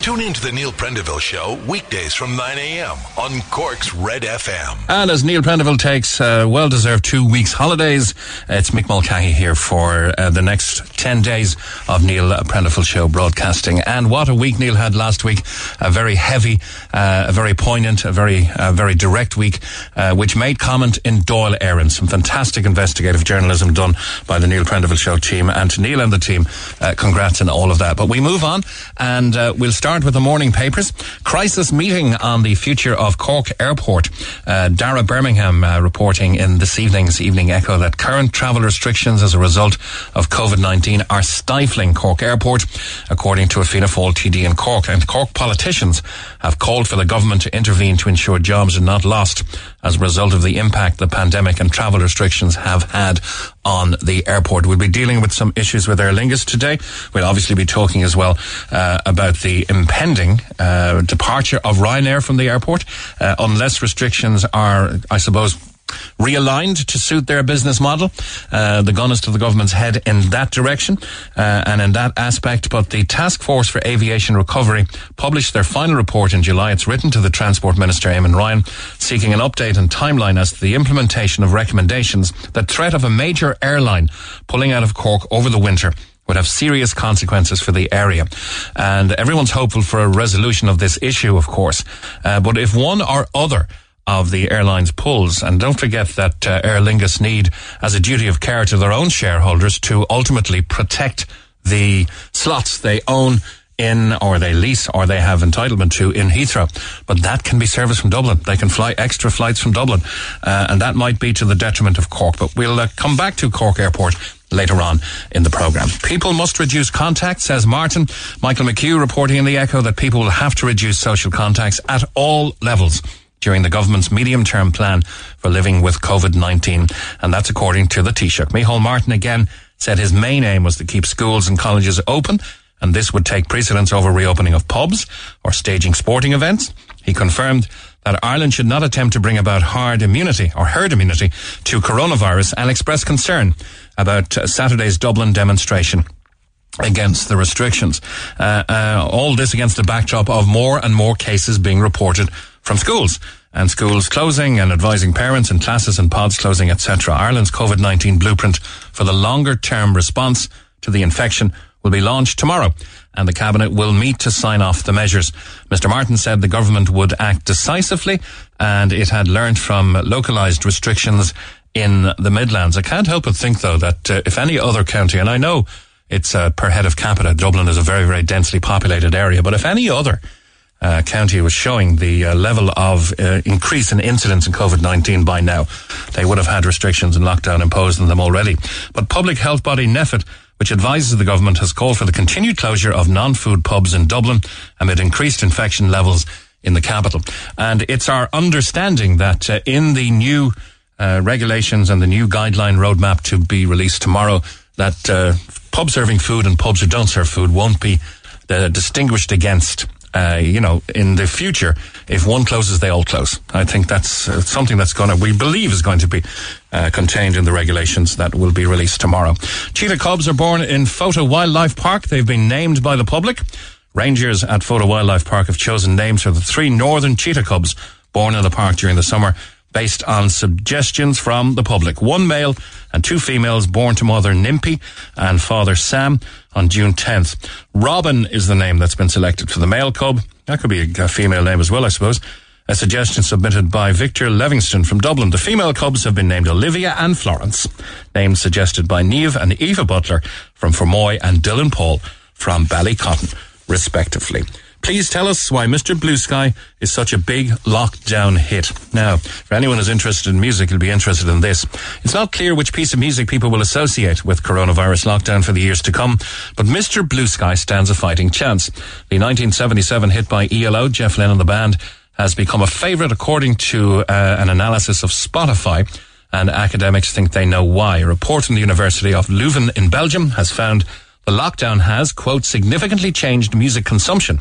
Tune in to the Neil Prendeville Show weekdays from 9 a.m. on Cork's Red FM. And as Neil Prendeville takes uh, well-deserved two weeks holidays, it's Mick Mulcahy here for uh, the next 10 days of Neil Prendeville Show broadcasting. And what a week Neil had last week. A very heavy, uh, a very poignant, a very, uh, very direct week, uh, which made comment in Dáil Éireann. Some fantastic investigative journalism done by the Neil Prendeville Show team. And to Neil and the team, uh, congrats on all of that. But we move on and we'll start start with the morning papers. Crisis meeting on the future of Cork Airport. Uh, Dara Birmingham uh, reporting in this evening's Evening Echo that current travel restrictions as a result of COVID-19 are stifling Cork Airport, according to a Fianna Fáil TD in Cork. And Cork politicians have called for the government to intervene to ensure jobs are not lost as a result of the impact the pandemic and travel restrictions have had on the airport. We'll be dealing with some issues with Aer Lingus today. We'll obviously be talking as well uh, about the impending uh, departure of Ryanair from the airport, uh, unless restrictions are, I suppose, realigned to suit their business model. Uh, the gun is to the government's head in that direction uh, and in that aspect. But the Task Force for Aviation Recovery published their final report in July. It's written to the Transport Minister, Eamon Ryan, seeking an update and timeline as to the implementation of recommendations The threat of a major airline pulling out of Cork over the winter would have serious consequences for the area. And everyone's hopeful for a resolution of this issue, of course. Uh, but if one or other of the airline's pulls. And don't forget that uh, Aer Lingus need, as a duty of care to their own shareholders, to ultimately protect the slots they own in or they lease or they have entitlement to in Heathrow. But that can be serviced from Dublin. They can fly extra flights from Dublin. Uh, and that might be to the detriment of Cork. But we'll uh, come back to Cork Airport later on in the programme. People must reduce contact, says Martin. Michael McHugh reporting in the Echo that people will have to reduce social contacts at all levels during the government's medium-term plan for living with COVID-19. And that's according to the Taoiseach. Micheál Martin again said his main aim was to keep schools and colleges open and this would take precedence over reopening of pubs or staging sporting events. He confirmed that Ireland should not attempt to bring about hard immunity or herd immunity to coronavirus and expressed concern about Saturday's Dublin demonstration against the restrictions. Uh, uh, all this against the backdrop of more and more cases being reported from schools and schools closing and advising parents and classes and pods closing, etc. Ireland's COVID-19 blueprint for the longer term response to the infection will be launched tomorrow and the cabinet will meet to sign off the measures. Mr Martin said the government would act decisively and it had learned from localised restrictions in the Midlands. I can't help but think though that uh, if any other county, and I know it's uh, per head of capita, Dublin is a very, very densely populated area, but if any other uh, county was showing the uh, level of uh, increase in incidence in COVID-19 by now. They would have had restrictions and lockdown imposed on them already. But public health body NPHET which advises the government has called for the continued closure of non-food pubs in Dublin amid increased infection levels in the capital. And it's our understanding that uh, in the new uh, regulations and the new guideline roadmap to be released tomorrow, that uh, pub serving food and pubs who don't serve food won't be distinguished against uh, you know, in the future, if one closes, they all close. I think that's uh, something that's going to, we believe is going to be uh, contained in the regulations that will be released tomorrow. Cheetah cubs are born in Fota Wildlife Park. They've been named by the public. Rangers at Fota Wildlife Park have chosen names for the three northern cheetah cubs born in the park during the summer based on suggestions from the public. One male and two females born to mother Nimpy and father Sam on June 10th. Robin is the name that's been selected for the male cub. That could be a, female name as well, I suppose. A suggestion submitted by Victor Livingston from Dublin. The female cubs have been named Olivia and Florence. Names suggested by Neve and Eva Butler from Fermoy and Dylan Paul from Ballycotton, respectively. Please tell us why Mr. Blue Sky is such a big lockdown hit. Now, for anyone who's interested in music, you'll be interested in this. It's not clear which piece of music people will associate with coronavirus lockdown for the years to come, but Mr. Blue Sky stands a fighting chance. The 1977 hit by ELO, Jeff Lynne and the band, has become a favorite according to uh, an analysis of Spotify and academics think they know why. A report from the University of Leuven in Belgium has found the lockdown has, quote, significantly changed music consumption,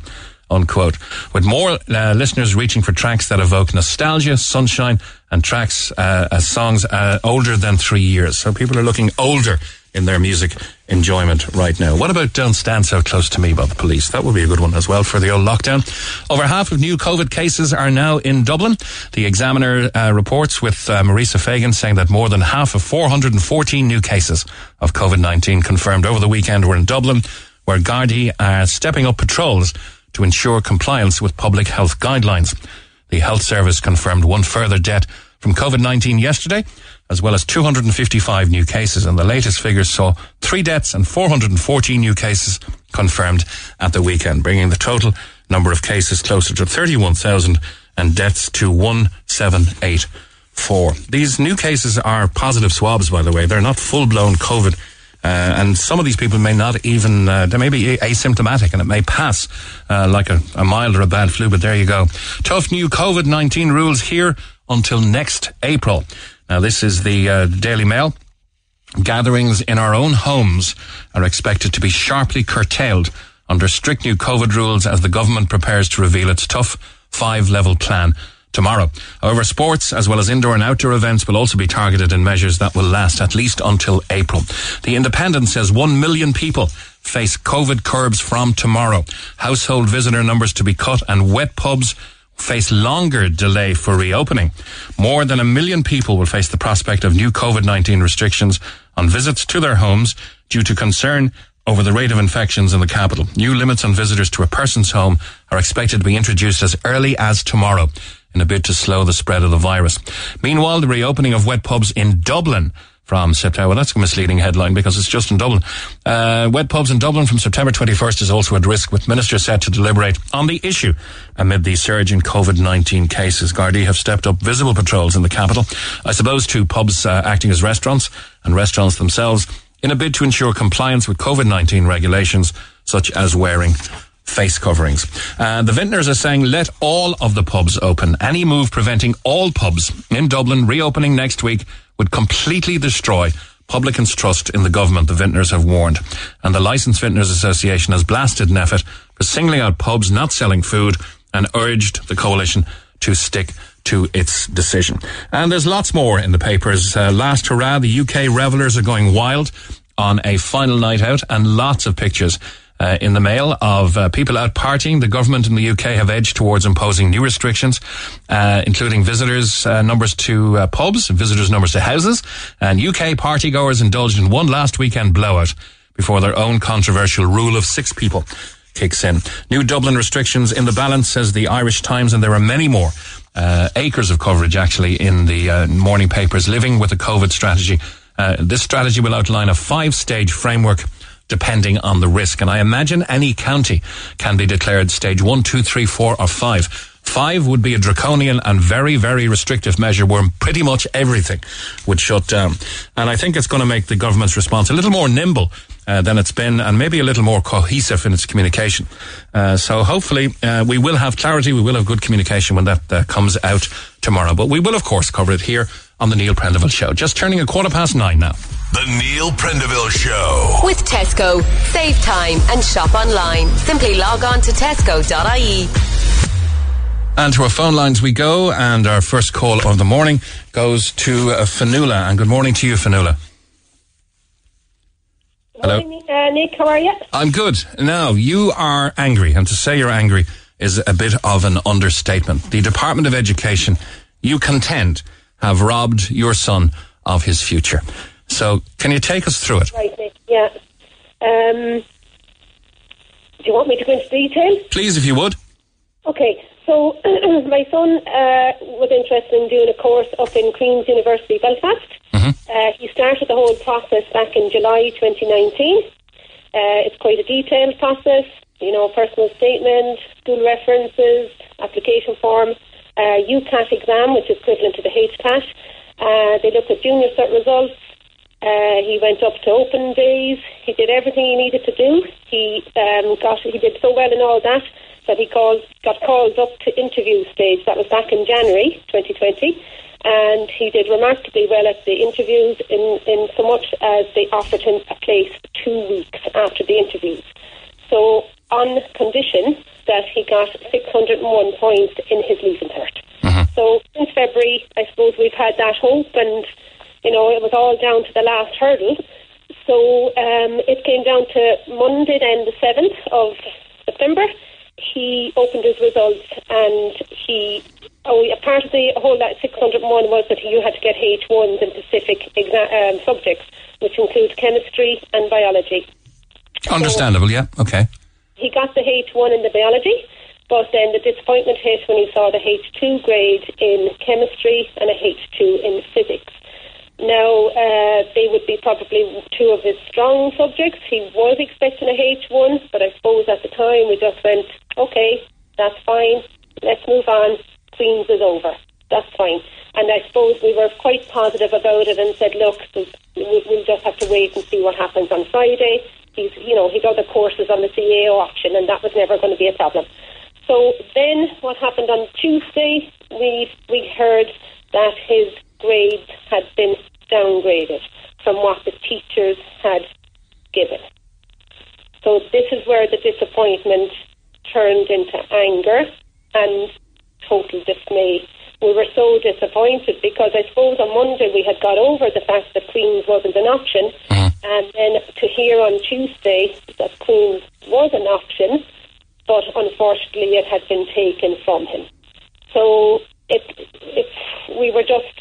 unquote, with more uh, listeners reaching for tracks that evoke nostalgia, sunshine, and tracks uh, as songs uh, older than three years. So people are looking older in their music enjoyment right now. What about Don't Stand So Close to Me by the police? That would be a good one as well for the old lockdown. Over half of new COVID cases are now in Dublin. The Examiner uh, reports with uh, Marisa Fagan saying that more than half of 414 new cases of COVID-19 confirmed over the weekend were in Dublin, where Gardaí are stepping up patrols to ensure compliance with public health guidelines. The health service confirmed one further death from COVID-19 yesterday, as well as 255 new cases. And the latest figures saw three deaths and 414 new cases confirmed at the weekend, bringing the total number of cases closer to 31,000 and deaths to 1784. These new cases are positive swabs, by the way. They're not full-blown COVID uh, and some of these people may not even, uh, they may be asymptomatic and it may pass uh, like a, a mild or a bad flu, but there you go. Tough new COVID-19 rules here until next April. Now, this is the uh, Daily Mail. Gatherings in our own homes are expected to be sharply curtailed under strict new COVID rules as the government prepares to reveal its tough five level plan tomorrow. However, sports as well as indoor and outdoor events will also be targeted in measures that will last at least until April. The Independent says one million people face COVID curbs from tomorrow. Household visitor numbers to be cut and wet pubs face longer delay for reopening. More than a million people will face the prospect of new COVID-19 restrictions on visits to their homes due to concern over the rate of infections in the capital. New limits on visitors to a person's home are expected to be introduced as early as tomorrow in a bid to slow the spread of the virus. Meanwhile, the reopening of wet pubs in Dublin from September. Well, that's a misleading headline because it's just in Dublin. Uh, wet pubs in Dublin from September 21st is also at risk, with ministers set to deliberate on the issue amid the surge in COVID-19 cases. Gardaí have stepped up visible patrols in the capital. I suppose to pubs uh, acting as restaurants and restaurants themselves in a bid to ensure compliance with COVID-19 regulations such as wearing face coverings. Uh, the vintners are saying let all of the pubs open. Any move preventing all pubs in Dublin reopening next week would completely destroy publicans' trust in the government, the vintners have warned. And the Licensed Vintners Association has blasted NPHET for singling out pubs not selling food and urged the coalition to stick to its decision. And there's lots more in the papers. Uh, last hurrah, the UK revelers are going wild on a final night out and lots of pictures uh, in the mail of uh, people out partying. The government in the UK have edged towards imposing new restrictions, uh, including visitors' uh, numbers to uh, pubs, visitors' numbers to houses, and UK partygoers indulged in one last weekend blowout before their own controversial rule of six people kicks in. New Dublin restrictions in the balance, says the Irish Times, and there are many more. Uh, acres of coverage actually in the morning papers living with a COVID strategy. this strategy will outline a five stage framework depending on the risk. And I imagine any county can be declared stage one, two, three, four, or five. Five would be a draconian and very, very restrictive measure where pretty much everything would shut down. And I think it's going to make the government's response a little more nimble uh, than it's been and maybe a little more cohesive in its communication. Uh, so hopefully uh, we will have clarity, we will have good communication when that uh, comes out tomorrow. But we will, of course, cover it here on the Neil Prendeville Show. Just turning a quarter past nine now. The Neil Prendeville Show. With Tesco. Save time and shop online. Simply log on to tesco.ie. And to our phone lines we go, and our first call of the morning goes to uh, Fanula. And good morning to you, Fanula. Hello. Morning, uh, Nick, how are you? I'm good. Now, you are angry, and to say you're angry is a bit of an understatement. The Department of Education, you contend, have robbed your son of his future. So, can you take us through it? Right, Nick. Yeah. Um, do you want me to go into detail? Please, if you would. Okay. So, my son uh, was interested in doing a course up in Queen's University, Belfast. Mm-hmm. Uh, he started the whole process back in July 2019. Uh, it's quite a detailed process, you know, personal statement, school references, application form, uh, UCAT exam, which is equivalent to the HPAT. Uh, they looked at junior cert results, uh, he went up to open days. He did everything he needed to do. He um, got he did so well in all that that he called got called up to interview stage. That was back in January 2020, and he did remarkably well at the interviews. In in so much as they offered him a place two weeks after the interviews. So on condition that he got 601 points in his leaving cert. Uh-huh. So since February, I suppose we've had that hope and you know, it was all down to the last hurdle. So um, it came down to Monday, then the 7th of September. He opened his results and he, oh, a part of the whole that 601 was that you had to get H1s in specific exa- um, subjects, which include chemistry and biology. Understandable, yeah, okay. He got the H1 in the biology, but then the disappointment hit when he saw the H2 grade in chemistry and a H2 in physics. Now, uh, they would be probably two of his strong subjects. He was expecting a H1, but I suppose at the time we just went, okay, that's fine, let's move on. Queen's is over. That's fine. And I suppose we were quite positive about it and said, look, we'll just have to wait and see what happens on Friday. He's, you know, he'd other courses on the CAO option, and that was never going to be a problem. So then, what happened on Tuesday? We we heard that his grades had been downgraded from what the teachers had given. So this is where the disappointment turned into anger and total dismay. We were so disappointed because I suppose on Monday we had got over the fact that Queen's wasn't an option, Mhm. and then to hear on Tuesday that Queen's was an option, but unfortunately it had been taken from him. So it, it, we were just,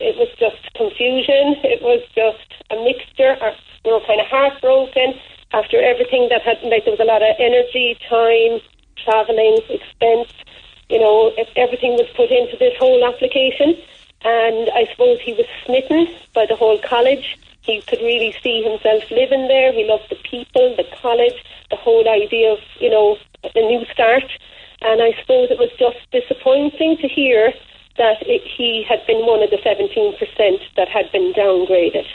it was just confusion. It was just a mixture. We were kind of heartbroken after everything that had, like there was a lot of energy, time, travelling, expense. You know, everything was put into this whole application. And I suppose he was smitten by the whole college. He could really see himself living there. He loved the people, the college, the whole idea of, you know, a new start. And I suppose it was just disappointing to hear that it, he had been one of the 17% that had been downgraded,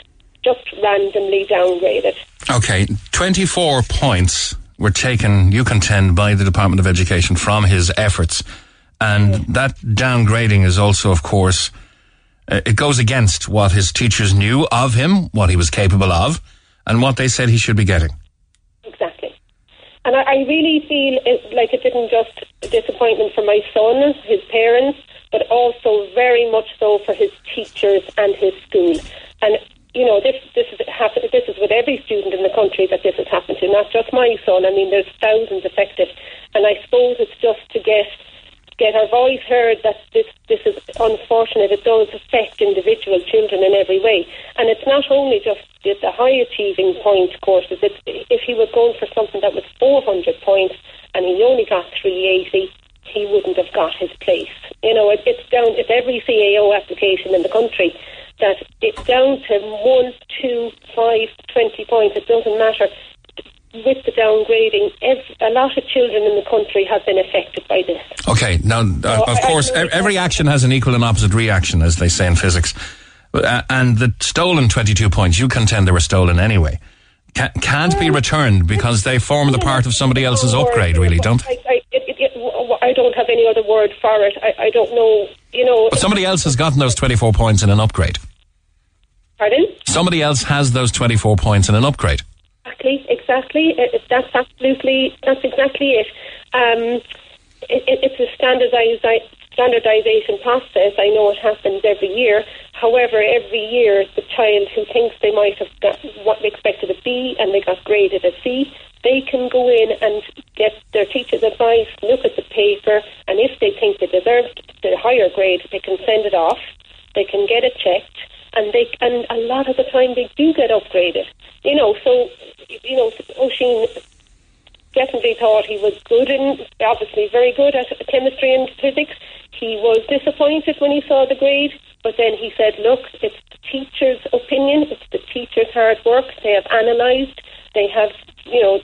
just randomly downgraded. Okay, 24 points were taken, you contend, by the Department of Education from his efforts. And that downgrading is also, of course, uh, it goes against what his teachers knew of him, what he was capable of, and what they said he should be getting. Exactly. And I, I really feel it, like it didn't just a disappointment for my son, his parents, but also very much so for his teachers and his school. And you know, this this is happen, This is with every student in the country that this has happened to, not just my son. I mean, there's thousands affected, and I suppose it's just to get get our voice heard that this this is unfortunate. It does affect individual children in every way, and it's not only just the, the high achieving point courses. It's, if he was going for something that was 400 points and he only got 380, he wouldn't have got his place. You know, it, it's down. It's every CAO application in the country that it's down to one, two, five, twenty points. It doesn't matter with the downgrading, ev- a lot of children in the country have been affected by this. Okay, now, uh, of I- I course, e- every action has an equal and opposite reaction, as they say in physics. Uh, and the stolen 22 points, you contend they were stolen anyway, can't be returned because they form the part of somebody else's upgrade, really, don't they? I, I, it, it, it, I don't have any other word for it. I, I don't know, you know. But somebody else has gotten those 24 points in an upgrade. Pardon? Somebody else has those 24 points in an upgrade. Exactly, exactly. It, it- that's absolutely, that's exactly it. Um, it, it it's a standardized standardization process. I know it happens every year. However, every year the child who thinks they might have got what they expected a B and they got graded a C, they can go in and get their teacher's advice, look at the paper, and if they think they deserved the higher grade, they can send it off. They can get it checked, and they and a lot of the time they do get upgraded. You know, so you know, Oisín definitely thought he was good in, obviously very good at chemistry and physics. He was disappointed when he saw the grade, but then he said, look, it's the teacher's opinion, it's the teacher's hard work. They have analysed, they have, you know,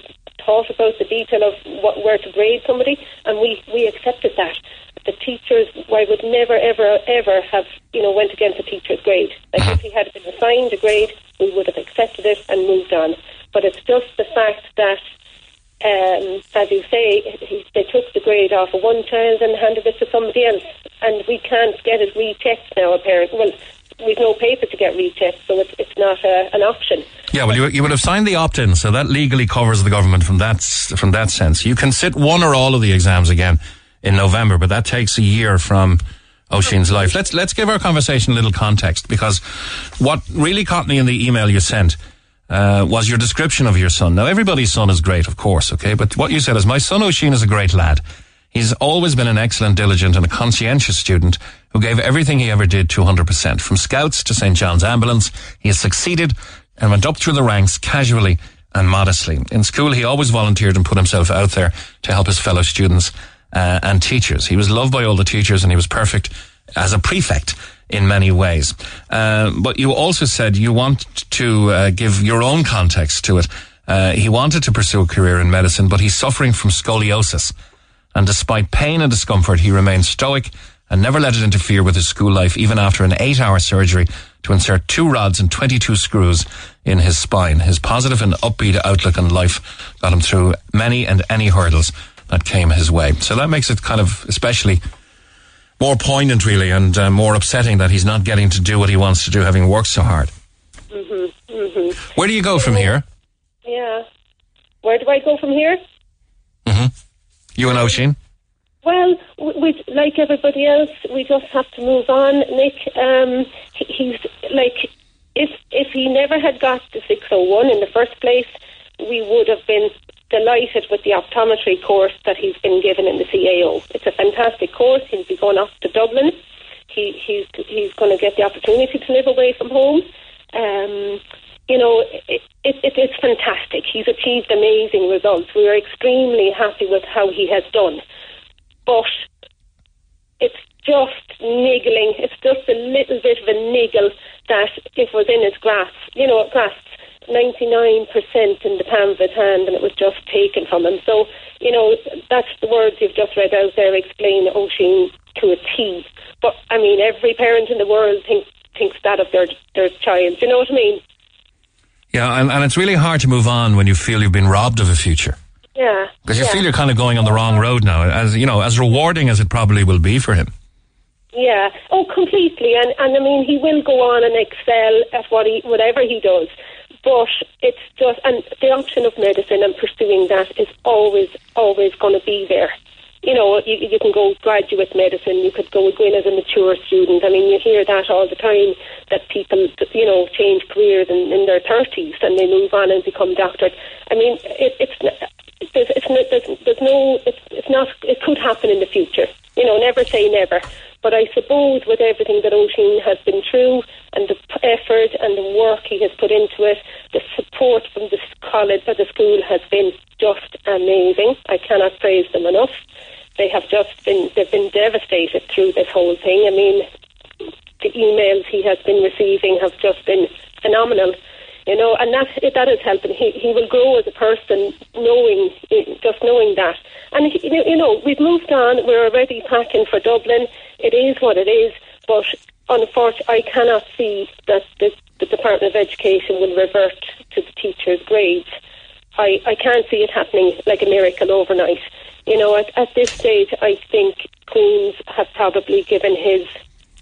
thought about the detail of what, where to grade somebody, and we, we accepted that. The teachers, I would never, ever, ever have, you know, went against a teacher's grade. Like if he had been assigned a grade, we would have accepted it and moved on. But it's just the fact that um, as you say, he, they took the grade off of one child and handed it to somebody else, and we can't get it rechecked now. Apparently, well, we've no paper to get rechecked, so it's it's not a, an option. Yeah, well, you, you would have signed the opt-in, so that legally covers the government from that from that sense. You can sit one or all of the exams again in November, but that takes a year from Oisín's life. Let's let's give our conversation a little context because what really caught me in the email you sent uh, was your description of your son. Now, everybody's son is great, of course, okay? But what you said is, my son Oisín is a great lad. He's always been an excellent, diligent, and a conscientious student who gave everything he ever did to 100%. From Scouts to St. John's Ambulance, he has succeeded and went up through the ranks casually and modestly. In school, he always volunteered and put himself out there to help his fellow students uh, and teachers. He was loved by all the teachers and he was perfect as a prefect in many ways. Uh, but you also said you want to uh, give your own context to it. Uh, he wanted to pursue a career in medicine, but he's suffering from scoliosis. And despite pain and discomfort, he remained stoic and never let it interfere with his school life, even after an eight hour surgery to insert two rods and 22 screws in his spine. His positive and upbeat outlook on life got him through many and any hurdles that came his way. So that makes it kind of especially more poignant, really, and uh, more upsetting that he's not getting to do what he wants to do, having worked so hard. Mm-hmm, mm-hmm. Where do you go from here? Yeah. Where do I go from here? Mm-hmm. You and Oisín? Well, we, like everybody else, we just have to move on. Nick, um, he, he's like, if if he never had got the 601 in the first place, we would have been delighted with the optometry course that he's been given in the CAO. It's a fantastic course. He'll be going off to Dublin. He, he's he's going to get the opportunity to live away from home. Um, you know, it, it, it is fantastic. He's achieved amazing results. We are extremely happy with how he has done. But it's just niggling. It's just a little bit of a niggle that it was in his grasp. You know, grasp 99% in the palm of his hand and it was just taken from him. So, you know, that's the words you've just read out there explain Oisín to a T. But, I mean, every parent in the world thinks, thinks that of their, their child. You know what I mean? Yeah, and, and it's really hard to move on when you feel you've been robbed of a future. Yeah. Because you yeah. feel you're kind of going on the wrong road now, as you know, as rewarding as it probably will be for him. Yeah. Oh, completely. And and I mean, he will go on and excel at what he whatever he does. But it's just and the option of medicine and pursuing that is always always going to be there. You know, you, you can go graduate medicine. You could go, go in as a mature student. I mean, you hear that all the time that people, you know, change careers in, in their thirties and they move on and become doctors. I mean, it, it's there's, it's there's, there's no, it's, it's not, it could happen in the future. You know, never say never. But I suppose with everything that Oisín has been through and the effort and the work he has put into it, the support from the college or the school has been just amazing. I cannot praise them enough. They have just been, they've been devastated through this whole thing. I mean, the emails he has been receiving have just been phenomenal you know, and that that is helping. He he will grow as a person, knowing just knowing that. And you know, we've moved on. We're already packing for Dublin. It is what it is. But unfortunately, I cannot see that the, the Department of Education will revert to the teachers' grades. I, I can't see it happening like a miracle overnight. You know, at, at this stage, I think Queen's have probably given his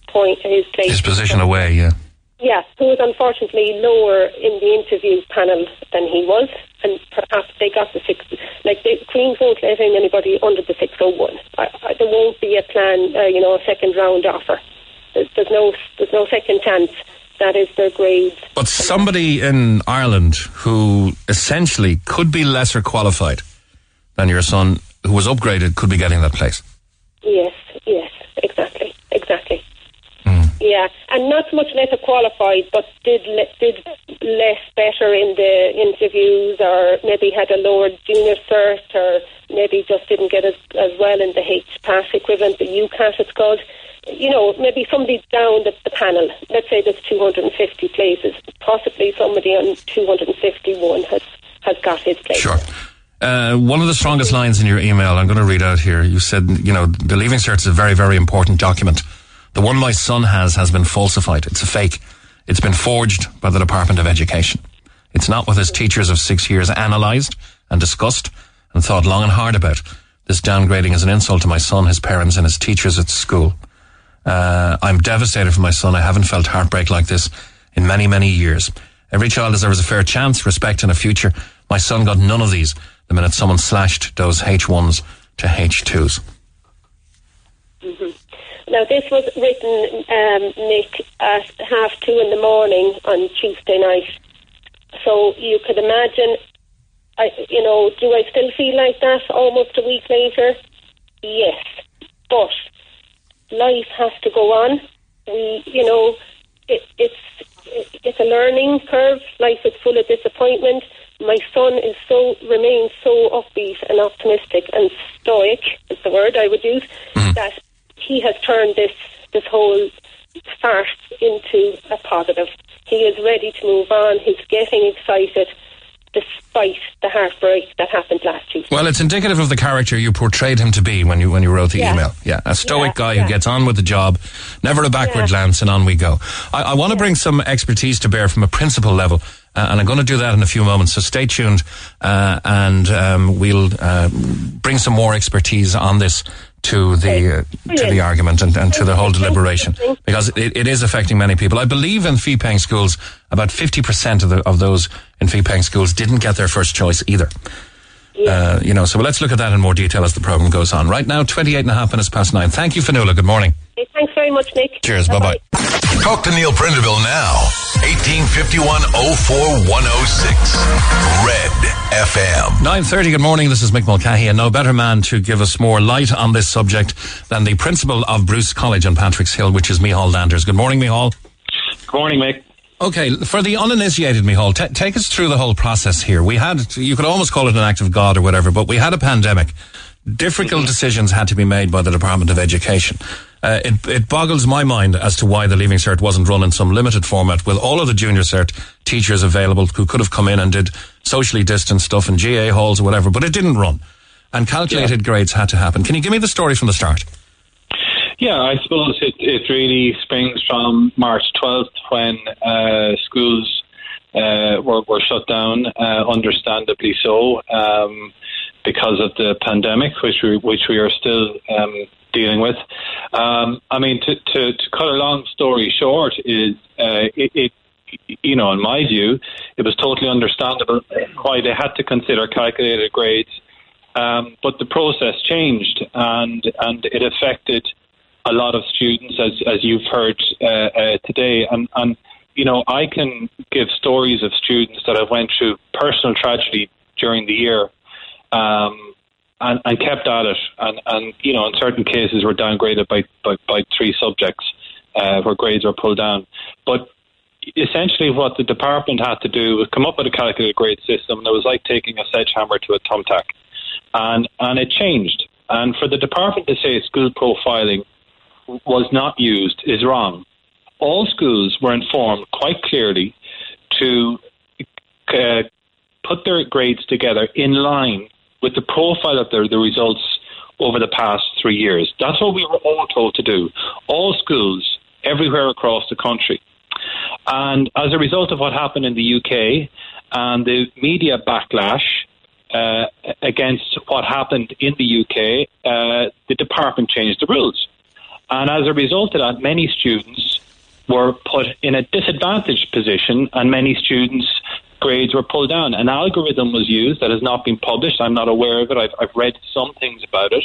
point, his place, his position away. Yeah. Yeah, who was unfortunately lower in the interview panel than he was, and perhaps they got the six. Like the Queens won't let in anybody under the six oh one. There won't be a plan, uh, you know, a second round offer. There's, no, there's no second chance. That is their grades. But somebody in Ireland who essentially could be lesser qualified than your son, who was upgraded, could be getting that place. Yes, yes, exactly, exactly. Hmm. Yeah, and not so much less qualified, but did le- did less better in the interviews, or maybe had a lower junior cert, or maybe just didn't get as, as well in the HPAT equivalent, the UCAT it's called. You know, maybe somebody down the, the panel. Let's say there's 250 places. Possibly somebody on 251 has has got his place. Sure. Uh, one of the strongest lines in your email, I'm going to read out here. You said, you know, the Leaving Cert is a very, very important document. The one my son has has been falsified. It's a fake. It's been forged by the Department of Education. It's not what his teachers of six years analysed and discussed and thought long and hard about. This downgrading is an insult to my son, his parents, and his teachers at school. Uh, I'm devastated for my son. I haven't felt heartbreak like this in many, many years. Every child deserves a fair chance, respect, and a future. My son got none of these the minute someone slashed those H1s to H2s. Mm-hmm. Now, this was written, um, Nick, at half two in the morning on Tuesday night. so you could imagine, I, you know, do I still feel like that almost a week later? Yes, but life has to go on. We, you know, it, it's it's a learning curve. Life is full of disappointment. My son is so remains so upbeat and optimistic and stoic is the word I would use Mm-hmm. that he has turned this this whole farce into a positive. He is ready to move on. He's getting excited despite the heartbreak that happened last Tuesday. Well, it's indicative of the character you portrayed him to be when you when you wrote the Yeah. email. Yeah, a stoic Yeah, guy yeah. who gets on with the job, never a backward glance, and on we go. I, I want to bring some expertise to bear from a principal level, uh, and I'm going to do that in a few moments. So stay tuned, uh, and um, we'll uh, bring some more expertise on this to the uh, to the argument and, and to the whole deliberation because it, it is affecting many people. I believe in fee paying schools, about 50% of, the, of those in fee paying schools didn't get their first choice either. Uh, you know, so let's look at that in more detail as the program goes on. Right now, 28 and a half minutes past nine. Thank you, Fanula. Good morning. Okay, thanks very much, Nick. Cheers. Bye bye. Talk to Neil Prendeville now. 1851 0106. Red FM. 9.30, good morning. This is Mick Mulcahy, and no better man to give us more light on this subject than the principal of Bruce College on Patrick's Hill, which is Mihal Landers. Good morning, Mihal. Good morning, Mick. Okay, for the uninitiated, Mihal, t- take us through the whole process here. We had, you could almost call it an act of God or whatever, but we had a pandemic. Difficult mm-hmm. decisions had to be made by the Department of Education. Uh, it, it boggles my mind as to why the Leaving Cert wasn't run in some limited format with all of the Junior Cert teachers available who could have come in and did socially distant stuff in GAA halls or whatever, but it didn't run. And calculated grades had to happen. Can you give me the story from the start? Yeah, I suppose it, it really springs from March 12th when uh, schools uh, were, were shut down, uh, understandably so, um, because of the pandemic, which we, which we are still um, dealing with. Um, I mean, to, to, to cut a long story short, is uh, it, it you know, in my view, it was totally understandable why they had to consider calculated grades. Um, but the process changed, and and it affected a lot of students, as as you've heard uh, uh, today. And and you know, I can give stories of students that have went through personal tragedy during the year, um, and, and kept at it, and and you know, in certain cases, were downgraded by by, by three subjects, uh, where grades were pulled down. But essentially, what the department had to do was come up with a calculated grade system, and it was like taking a sledgehammer to a thumbtack, and and it changed. And for the department to say school profiling was not used is wrong. All schools were informed quite clearly to uh, put their grades together in line with the profile of their, the results over the past three years. That's what we were all told to do. All schools, everywhere across the country. And as a result of what happened in the UK and the media backlash uh, against what happened in the UK, uh, the department changed the rules. And as a result of that, many students were put in a disadvantaged position, and many students' grades were pulled down. An algorithm was used that has not been published. I'm not aware of it. I've, I've read some things about it,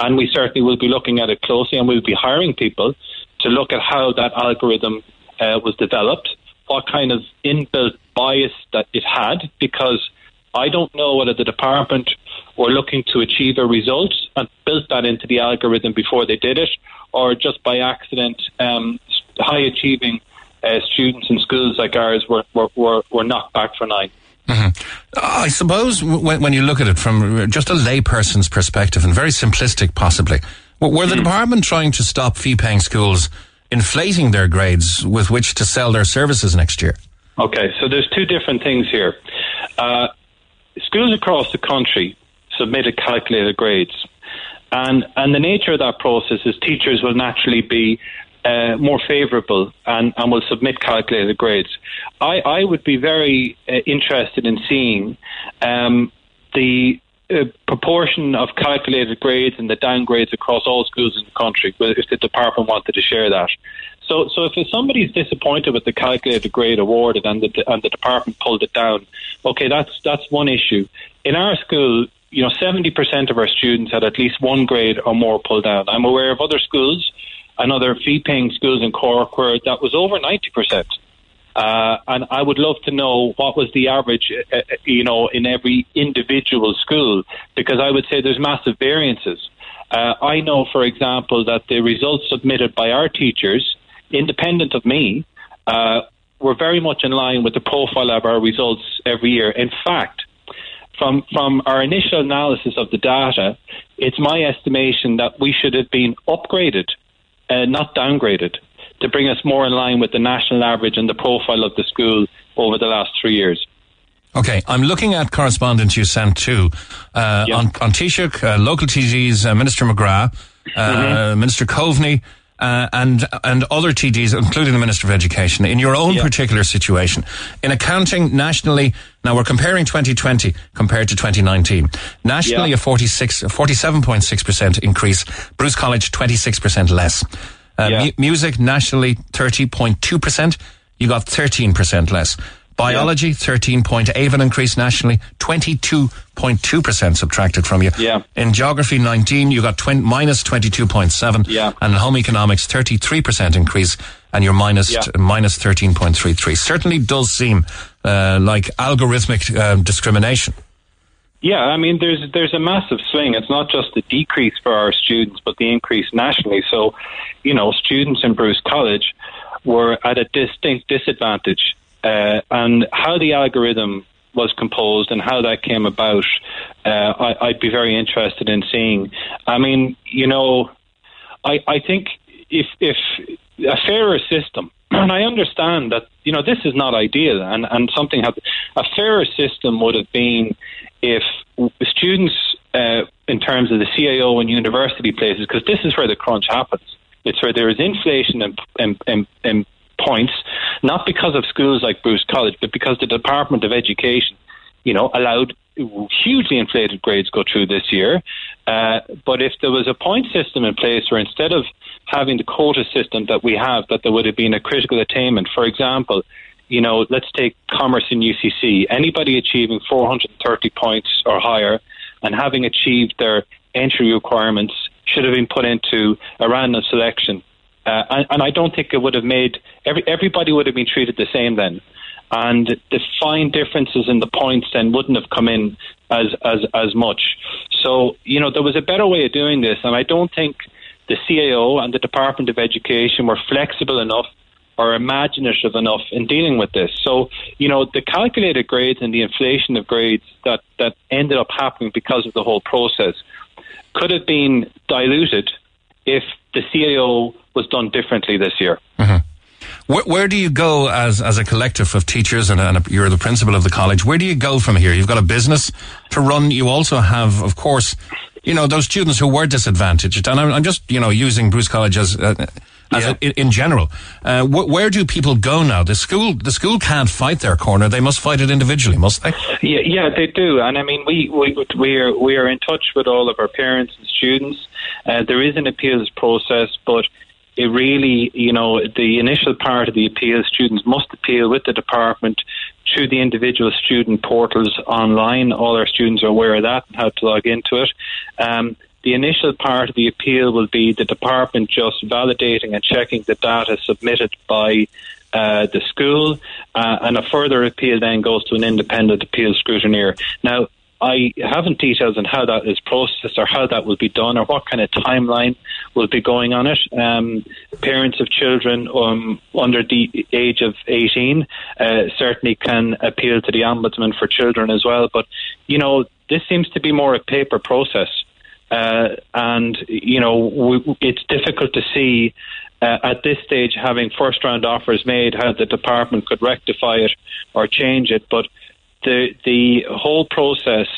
and we certainly will be looking at it closely, and we'll be hiring people to look at how that algorithm uh, was developed, what kind of inbuilt bias that it had, because I don't know whether the department were looking to achieve a result and built that into the algorithm before they did it, or just by accident, um, high achieving uh, students in schools like ours were, were, were, were knocked back for nine. I suppose when, when you look at it from just a layperson's perspective and very simplistic possibly, were the department trying to stop fee paying schools inflating their grades with which to sell their services next year? Okay, so there's two different things here. Uh, schools across the country submitted calculated grades, and and the nature of that process is teachers will naturally be uh, more favourable and, and will submit calculated grades. I, I would be very uh, interested in seeing um, the uh, proportion of calculated grades and the downgrades across all schools in the country, if the department wanted to share that. So, so if somebody's disappointed with the calculated grade awarded and the and the department pulled it down, okay, that's that's one issue. In our school, you know, seventy percent of our students had at least one grade or more pulled down. I'm aware of other schools and other fee-paying schools in Cork where that was over ninety percent. Uh, and I would love to know what was the average, uh, uh, you know, in every individual school, because I would say there's massive variances. Uh, I know, for example, that the results submitted by our teachers, independent of me, uh, were very much in line with the profile of our results every year. In fact, from from our initial analysis of the data, it's my estimation that we should have been upgraded, uh, not downgraded, to bring us more in line with the national average and the profile of the school over the last three years. Okay, I'm looking at correspondence you sent to uh, on, on Taoiseach, uh, local TD's uh, Minister McGrath, uh, mm-hmm. Minister Coveney, uh, and and other TDs, including the Minister of Education, in your own particular situation. In accounting nationally, now we're comparing 2020 compared to 2019. Nationally, a 46, 47.6% increase. Bruce College, 26% less. Uh, mu- music nationally, 30.2%. You got 13% less. Biology, yeah. 13.8 an increase nationally, 22.2% subtracted from you. Yeah. In geography, 19, you got 20, minus 22.7. Yeah. And in home economics, 33% increase, and you're minus, yeah. minus 13.33. Certainly does seem uh, like algorithmic uh, discrimination. Yeah, I mean, there's there's a massive swing. It's not just the decrease for our students, but the increase nationally. So, you know, students in Bruce College were at a distinct disadvantage uh, and how the algorithm was composed and how that came about, uh, I, would be very interested in seeing. I mean, you know, I, I think if if a fairer system, and I understand that you know this is not ideal, and and something have a fairer system would have been if students, uh, in terms of the CAO and university places, because this is where the crunch happens. It's where there is inflation and, and, and, and points, not because of schools like Bruce College, but because the Department of Education, you know, allowed hugely inflated grades go through this year. Uh, but if there was a point system in place where instead of having the quota system that we have, that there would have been a critical attainment, for example, you know, let's take commerce in UCC. Anybody achieving 430 points or higher and having achieved their entry requirements should have been put into a random selection uh, and, and, I don't think it would have made every, everybody would have been treated the same then, and the fine differences in the points then wouldn't have come in as as as much. So you know there was a better way of doing this, and I don't think the CAO and the Department of Education were flexible enough or imaginative enough in dealing with this. So, you know, the calculated grades and the inflation of grades that, that ended up happening because of the whole process could have been diluted if the CAO was done differently this year. Mm-hmm. Where, where, do you go as as a collective of teachers, and, and, you're the principal of the college? Where do you go from here? You've got a business to run. You also have, of course, you know those students who were disadvantaged, and I'm, I'm just you know using Bruce College as. Uh, as yeah. a, in, general, uh, wh- where do people go now? The school, the school can't fight their corner; they must fight it individually, must they? Yeah, yeah, they do. And I mean, we we we are we are in touch with all of our parents and students. Uh, there is an appeals process, but it really, you know, the initial part of the appeal, students must appeal with the department through the individual student portals online. All our students are aware of that and how to log into it. Um, the initial part of the appeal will be the department just validating and checking the data submitted by uh, the school, uh, and a further appeal then goes to an independent appeal scrutineer. Now, I haven't details on how that is processed or how that will be done or what kind of timeline will be going on it. Um, parents of children um, under the age of 18 uh, certainly can appeal to the Ombudsman for Children as well. But, you know, this seems to be more a paper process. Uh, and, you know, we, it's difficult to see uh, at this stage, having first round offers made, how the department could rectify it or change it. But the the whole process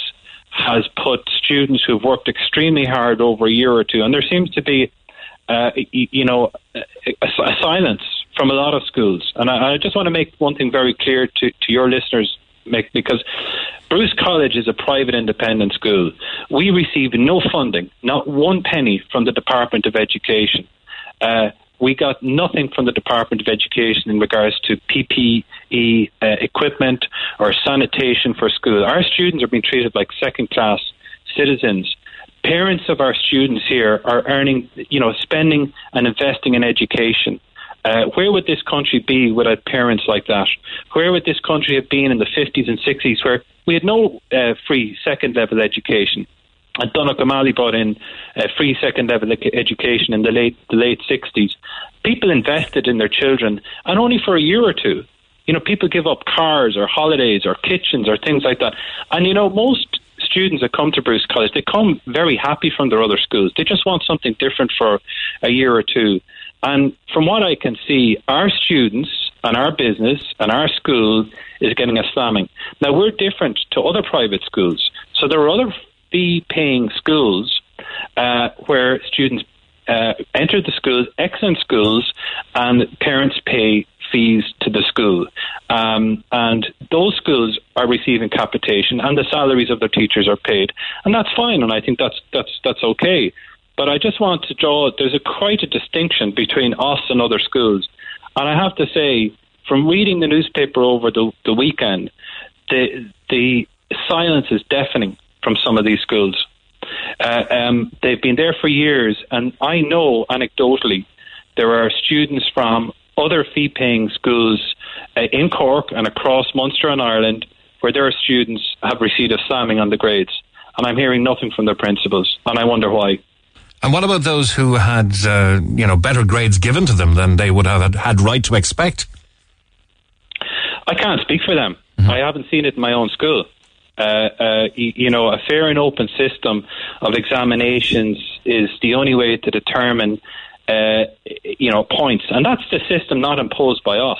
has put students who've worked extremely hard over a year or two, and there seems to be, uh, you know, a, a, silence from a lot of schools. And I, I just want to make one thing very clear to, to your listeners, Mick, because Bruce College is a private independent school. We receive no funding, not one penny from the Department of Education. Uh, we got nothing from the Department of Education in regards to PPE uh, equipment or sanitation for school. Our students are being treated like second class citizens. Parents of our students here are earning, you know, spending and investing in education. Uh, where would this country be without parents like that? Where would this country have been in the 50s and 60s where we had no uh, free second level education? And Donogh O'Malley brought in uh, free second level education in the late the late 60s. People invested in their children, and only for a year or two. You know, people give up cars or holidays or kitchens or things like that. And you know, most students that come to Bruce College, they come very happy from their other schools. They just want something different for a year or two. And from what I can see, our students and our business and our school is getting a slamming. Now, we're different to other private schools. So there are other fee paying schools uh, where students uh, enter the schools, excellent schools, and parents pay fees to the school. Um, and those schools are receiving capitation, and the salaries of their teachers are paid, and that's fine. And I think that's that's that's okay. But I just want to draw there's a quite a distinction between us and other schools, and I have to say, from reading the newspaper over the, the weekend, the the silence is deafening from some of these schools. Uh, um, they've been there for years, and I know anecdotally there are students from other fee paying schools uh, in Cork and across Munster and Ireland where their students have received a slamming on the grades. And I'm hearing nothing from their principals, and I wonder why. And what about those who had, uh, you know, better grades given to them than they would have had, right to expect? I can't speak for them. Mm-hmm. I haven't seen it in my own school. Uh, uh, you know, a fair and open system of examinations is the only way to determine uh, you know, points. And that's the system not imposed by us.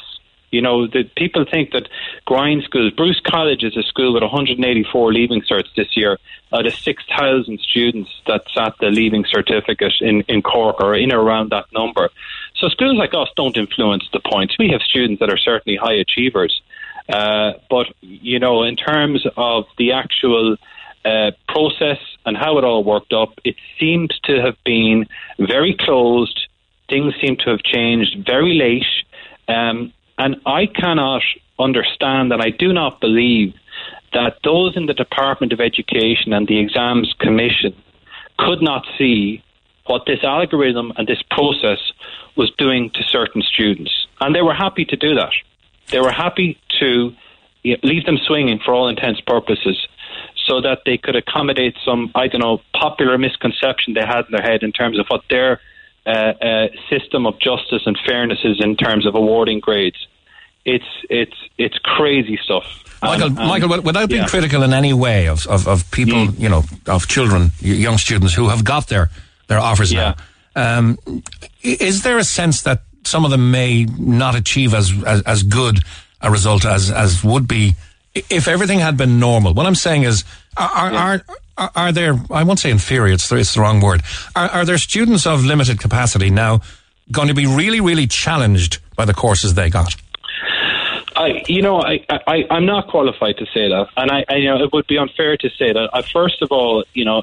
You know, the, people think that grind schools, Bruce College is a school with 184 leaving certs this year out of 6,000 students that at the leaving certificate in, in Cork or in or around that number. So schools like us don't influence the points. We have students that are certainly high achievers. Uh, but, you know, in terms of the actual uh, process and how it all worked up, it seemed to have been very closed. Things seem to have changed very late. Um, and I cannot understand and I do not believe that those in the Department of Education and the Exams Commission could not see what this algorithm and this process was doing to certain students. And they were happy to do that. They were happy to leave them swinging for all intents and purposes so that they could accommodate some, I don't know, popular misconception they had in their head in terms of what their uh, uh, system of justice and fairness is in terms of awarding grades. It's it's it's crazy stuff. Michael, and, and, Michael, without being yeah. critical in any way of, of, of people, mm. you know, of children, young students who have got their, their offers yeah. now, um, is there a sense that some of them may not achieve as, as, as good a result as, as would be if everything had been normal, what I'm saying is, are, yeah. are, are, there, I won't say inferior, it's, it's the wrong word, are, are there students of limited capacity now going to be really, really challenged by the courses they got? I, you know, I, I, I'm not qualified to say that, and I, I, you know, it would be unfair to say that. I, first of all, you know,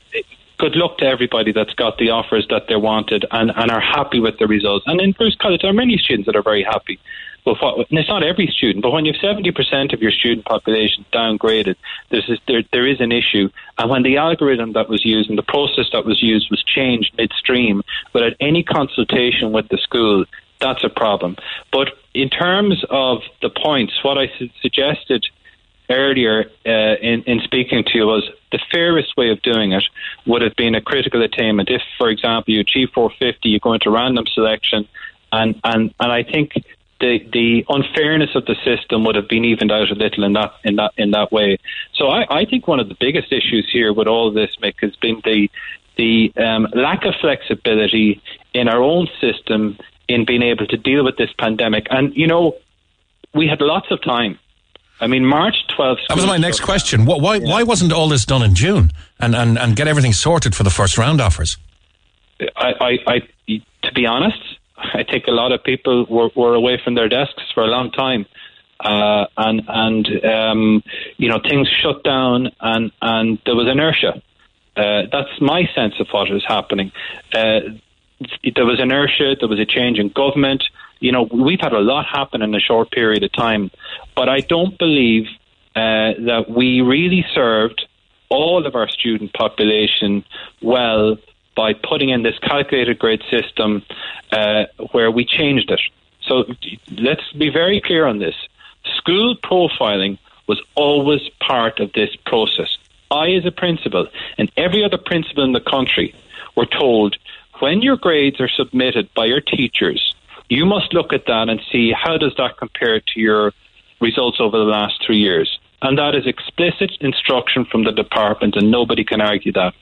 good luck to everybody that's got the offers that they wanted and, and are happy with the results. And in Bruce College, there are many students that are very happy. But what, it's not every student, but when you have 70% of your student population downgraded, there's this, there, there is an issue. And when the algorithm that was used and the process that was used was changed midstream without any consultation with the school, that's a problem. But in terms of the points, what I su- suggested earlier uh, in, in speaking to you was the fairest way of doing it would have been a critical attainment. If, for example, you achieve 450, you go into random selection, and, and, and I think the the unfairness of the system would have been evened out a little in that in that in that way. So I, I think one of the biggest issues here with all this, Mick, has been the the um, lack of flexibility in our own system in being able to deal with this pandemic. And you know, we had lots of time. I mean, March 12th. That was my next question. Why, yeah. why wasn't all this done in June and, and, and get everything sorted for the first round offers? I, I, I, to be honest, I think a lot of people were, were away from their desks for a long time. Uh, and and um, you know things shut down and and there was inertia. Uh, that's my sense of what is happening. Uh, there was inertia. There was a change in government. You know, we've had a lot happen in a short period of time, but I don't believe uh, that we really served all of our student population well by putting in this calculated grade system uh, where we changed it. So let's be very clear on this. School profiling was always part of this process. I, as a principal, and every other principal in the country, were told when your grades are submitted by your teachers, you must look at that and see how does that compare to your results over the last three years. And that is explicit instruction from the department, and nobody can argue that.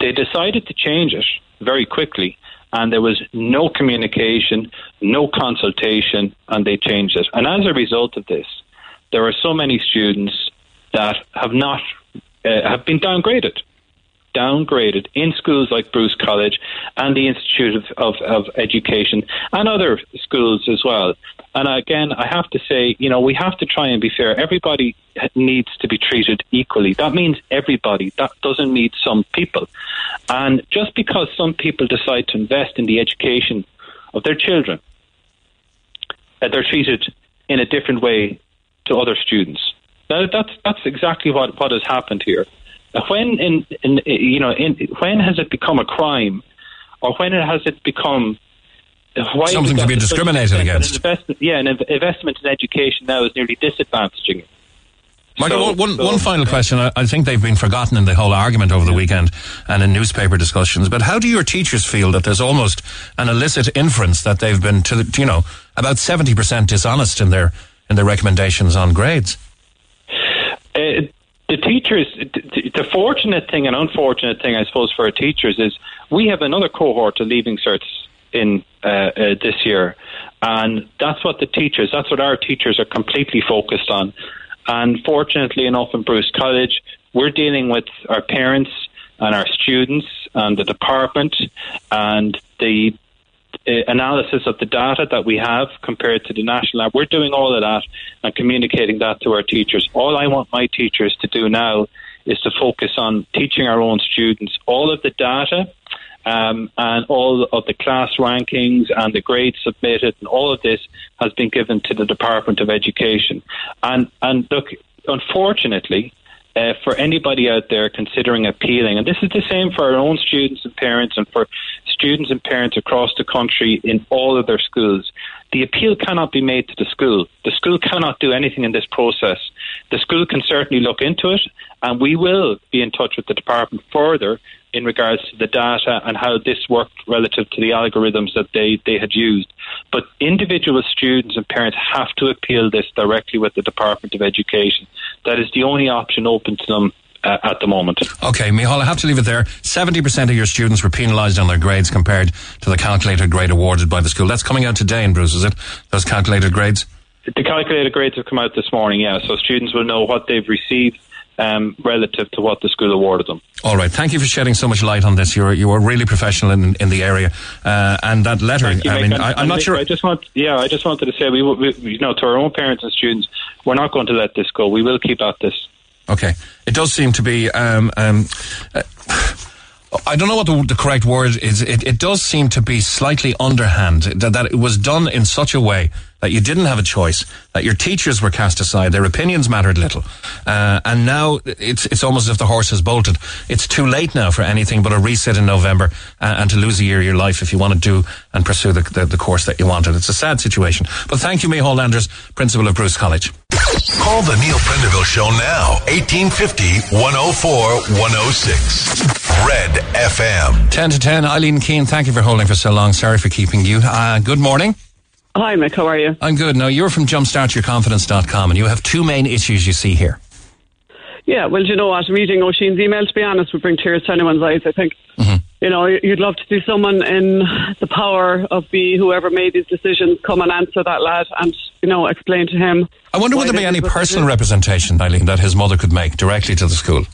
They decided to change it very quickly, and there was no communication, no consultation, and they changed it. And as a result of this, there are so many students that have not uh, have been downgraded downgraded in schools like Bruce College and the Institute of, of, of, Education and other schools as well. And again, I have to say, you know, we have to try and be fair. Everybody needs to be treated equally. That means everybody. That doesn't mean some people. And just because some people decide to invest in the education of their children, uh, they're treated in a different way to other students. Now, that's that's exactly what, what has happened here. When in, in you know in, when has it become a crime, or when has it become something to be discriminated against? Investment, yeah, an investment in education now is nearly disadvantaging. Michael, so, one, so, one final question. I, I, think they've been forgotten in the whole argument over the weekend and in newspaper discussions. But how do your teachers feel that there's almost an illicit inference that they've been, to, you know, about seventy percent dishonest in their in their recommendations on grades? Uh, the teachers, the fortunate thing and unfortunate thing, I suppose, for our teachers is we have another cohort of leaving certs in uh, uh, this year, and that's what the teachers, that's what our teachers are completely focused on. And fortunately enough, in Bruce College, we're dealing with our parents and our students and the department and the analysis of the data that we have compared to the national lab. We're doing all of that and communicating that to our teachers. All I want my teachers to do now is to focus on teaching our own students all of the data um, and all of the class rankings and the grades submitted and all of this has been given to the Department of Education. And and look, unfortunately, uh, for anybody out there considering appealing, and this is the same for our own students and parents and for students and parents across the country in all of their schools. The appeal cannot be made to the school. The school cannot do anything in this process. The school can certainly look into it, and we will be in touch with the department further in regards to the data and how this worked relative to the algorithms that they, they had used. But individual students and parents have to appeal this directly with the Department of Education. That is the only option open to them uh, at the moment. Okay, Michael, I have to leave it there. 70% of your students were penalised on their grades compared to the calculated grade awarded by the school. That's coming out today in Bruce, is it? Those calculated grades? The calculated grades have come out this morning, yeah. So students will know what they've received um, relative to what the school awarded them. All right. Thank you for shedding so much light on this. You're you are really professional in, in the area. Uh, and that letter, you, I mean, I, am not sure. I just want, yeah, I just wanted to say, we, we, you know, to our own parents and students, we're not going to let this go. We will keep at this. Okay. It does seem to be. Um, um, uh, I don't know what the, the correct word is. It, it, does seem to be slightly underhand. That, that, it was done in such a way that you didn't have a choice. That your teachers were cast aside. Their opinions mattered little. Uh, and now it's it's almost as if the horse has bolted. It's too late now for anything but a reset in November uh, and to lose a year of your life if you want to do and pursue the, the, the course that you wanted. It's a sad situation. But thank you, Michael Landers, principal of Bruce College. Call the Neil Prendeville Show now. 1850 104 106. Red FM. 10 to 10. Eileen Keane, thank you for holding for so long. Sorry for keeping you. Uh, good morning. Hi, Mick. How are you? I'm good. Now, you're from jumpstartyourconfidence.com and you have two main issues you see here. Yeah, well, you know what? Reading Oisín's email, to be honest, would bring tears to anyone's eyes, I think. Mm-hmm. You know, you'd love to see someone in the power of be whoever made these decisions come and answer that lad and, you know, explain to him. I wonder would there be any personal representation, Eileen, that his mother could make directly to the school?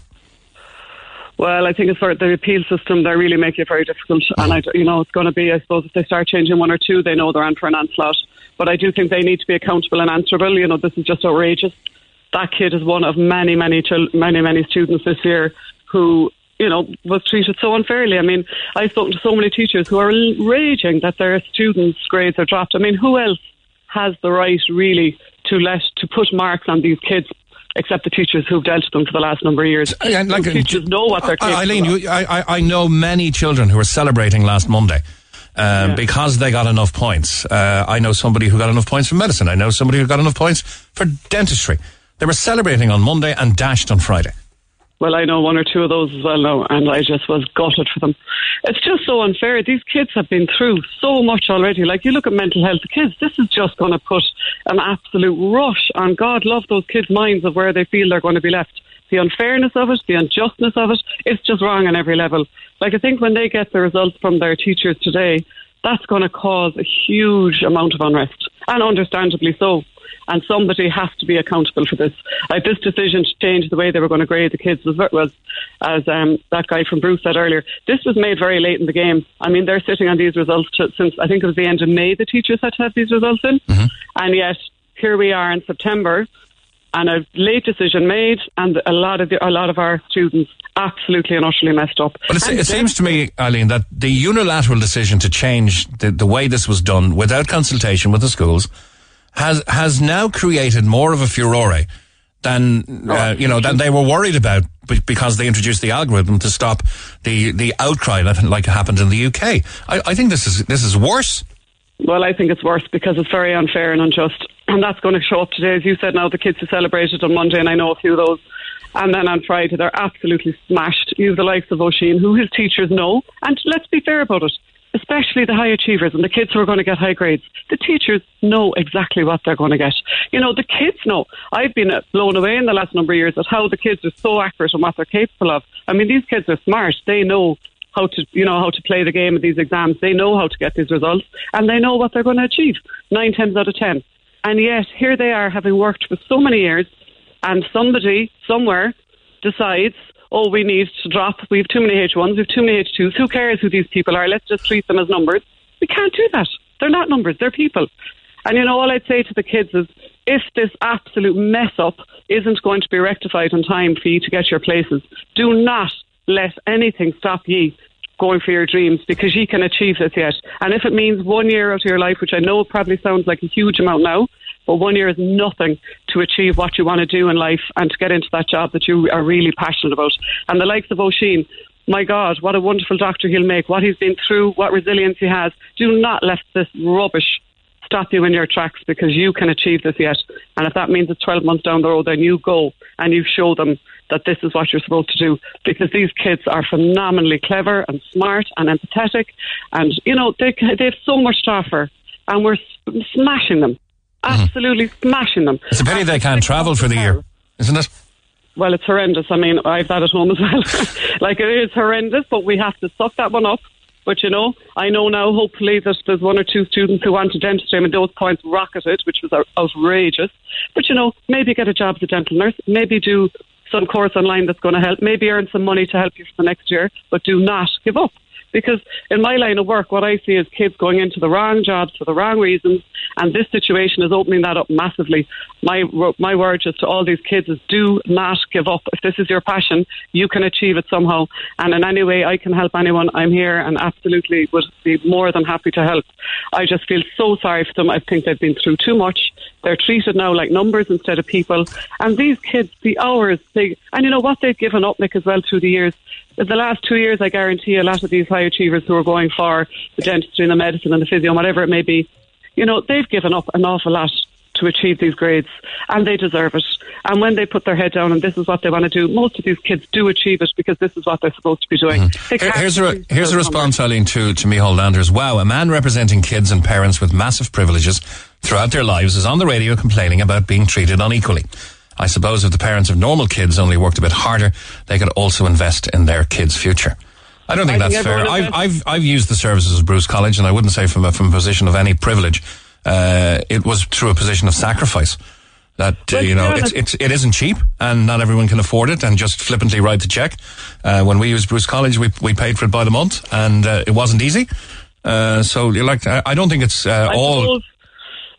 Well, I think as for the appeal system, they really make it very difficult. Mm-hmm. And I, you know, it's going to be, I suppose, if they start changing one or two, they know they're on for an onslaught. But I do think they need to be accountable and answerable. You know, this is just outrageous. That kid is one of many, many, many, many students this year who, you know, was treated so unfairly. I mean, I've spoken to so many teachers who are raging that their students' grades are dropped. I mean, who else has the right really to let to put marks on these kids except the teachers who've dealt with them for the last number of years. Yeah, like, teachers know what they're Eileen, you, I, I know many children who were celebrating last Monday um, Yeah. because they got enough points. Uh, I know somebody who got enough points for medicine. I know somebody who got enough points for dentistry. They were celebrating on Monday and dashed on Friday. Well, I know one or two of those as well now, and I just was gutted for them. It's just so unfair. These kids have been through so much already. Like, you look at mental health, kids, this is just going to put an absolute rush on God love those kids' minds of where they feel they're going to be left. The unfairness of it, the unjustness of it, it's just wrong on every level. Like, I think when they get the results from their teachers today, that's going to cause a huge amount of unrest, and understandably so. And somebody has to be accountable for this. Like this decision to change the way they were going to grade the kids was, was as um, that guy from Bruce said earlier, this was made very late in the game. I mean, they're sitting on these results to, since I think it was the end of May. The teachers had to have these results in, and yet here we are in September, and a late decision made, and a lot of the, a lot of our students absolutely and utterly messed up. But it seems to me, Eileen, that the unilateral decision to change the, the way this was done without consultation with the schools has has now created more of a furore than uh, you know than they were worried about because they introduced the algorithm to stop the the outcry that like happened in the UK. I, I think this is this is worse. Well, I think it's worse because it's very unfair and unjust. And that's going to show up today. As you said now, the kids who celebrated on Monday, and I know a few of those. And then on Friday, they're absolutely smashed. You have the likes of Oisín, who his teachers know. And let's be fair about it, especially the high achievers and the kids who are going to get high grades. The teachers know exactly what they're going to get. You know, the kids know. I've been uh, blown away in the last number of years at how the kids are so accurate on what they're capable of. I mean, these kids are smart. They know how to you know how to play the game of these exams. They know how to get these results, and they know what they're going to achieve nine times out of ten. And yet here they are, having worked for so many years, and somebody somewhere decides, oh, we need to drop. We have too many H1s. We have too many H2s. Who cares who these people are? Let's just treat them as numbers. We can't do that. They're not numbers. They're people. And you know, all I'd say to the kids is, if this absolute mess up isn't going to be rectified in time for you to get your places, do not let anything stop ye going for your dreams because you can achieve this yet. And if it means one year out of your life, which I know probably sounds like a huge amount now, but one year is nothing to achieve what you want to do in life and to get into that job that you are really passionate about. And the likes of Oisín, my God, what a wonderful doctor he'll make, what he's been through, what resilience he has. Do not let this rubbish stop you in your tracks because you can achieve this yet. And if that means it's 12 months down the road, then you go and you show them that this is what you're supposed to do because these kids are phenomenally clever and smart and empathetic. And, you know, they, they have so much to offer and we're smashing them. Mm. Absolutely smashing them. It's a pity they can't travel for the year, isn't it? Well, it's horrendous. I mean, I've that at home as well. like it is horrendous, but we have to suck that one up. But you know, I know now. Hopefully, that there's one or two students who want to dentistry, and those points rocketed, which was outrageous. But you know, maybe get a job as a dental nurse. Maybe do some course online that's going to help. Maybe earn some money to help you for the next year. But do not give up. Because in my line of work, what I see is kids going into the wrong jobs for the wrong reasons, and this situation is opening that up massively. My my word just to all these kids is do not give up. If this is your passion, you can achieve it somehow. And in any way I can help anyone, I'm here and absolutely would be more than happy to help. I just feel so sorry for them. I think they've been through too much. They're treated now like numbers instead of people. And these kids, the hours they and you know what they've given up, Nick, as well through the years. In the last two years, I guarantee a lot of these high achievers who are going for the dentistry and the medicine and the physio and whatever it may be, you know, they've given up an awful lot to achieve these grades and they deserve it. And when they put their head down and this is what they want to do, most of these kids do achieve it because this is what they're supposed to be doing. Mm-hmm. Here's a, here's a response, Eileen, to, to Michael Landers. Wow, a man representing kids and parents with massive privileges throughout their lives is on the radio complaining about being treated unequally. I suppose if the parents of normal kids only worked a bit harder, they could also invest in their kids' future. I don't think I think that's fair. I've, I've, I've used the services of Bruce College, and I wouldn't say from a, from a position of any privilege. Uh, it was through a position of sacrifice. That uh, you know, it's, it's it isn't cheap, and not everyone can afford it, and just flippantly write the check. Uh, when we used Bruce College, we we paid for it by the month, and uh, it wasn't easy. Uh, so, like, I, I don't think it's uh, all. suppose-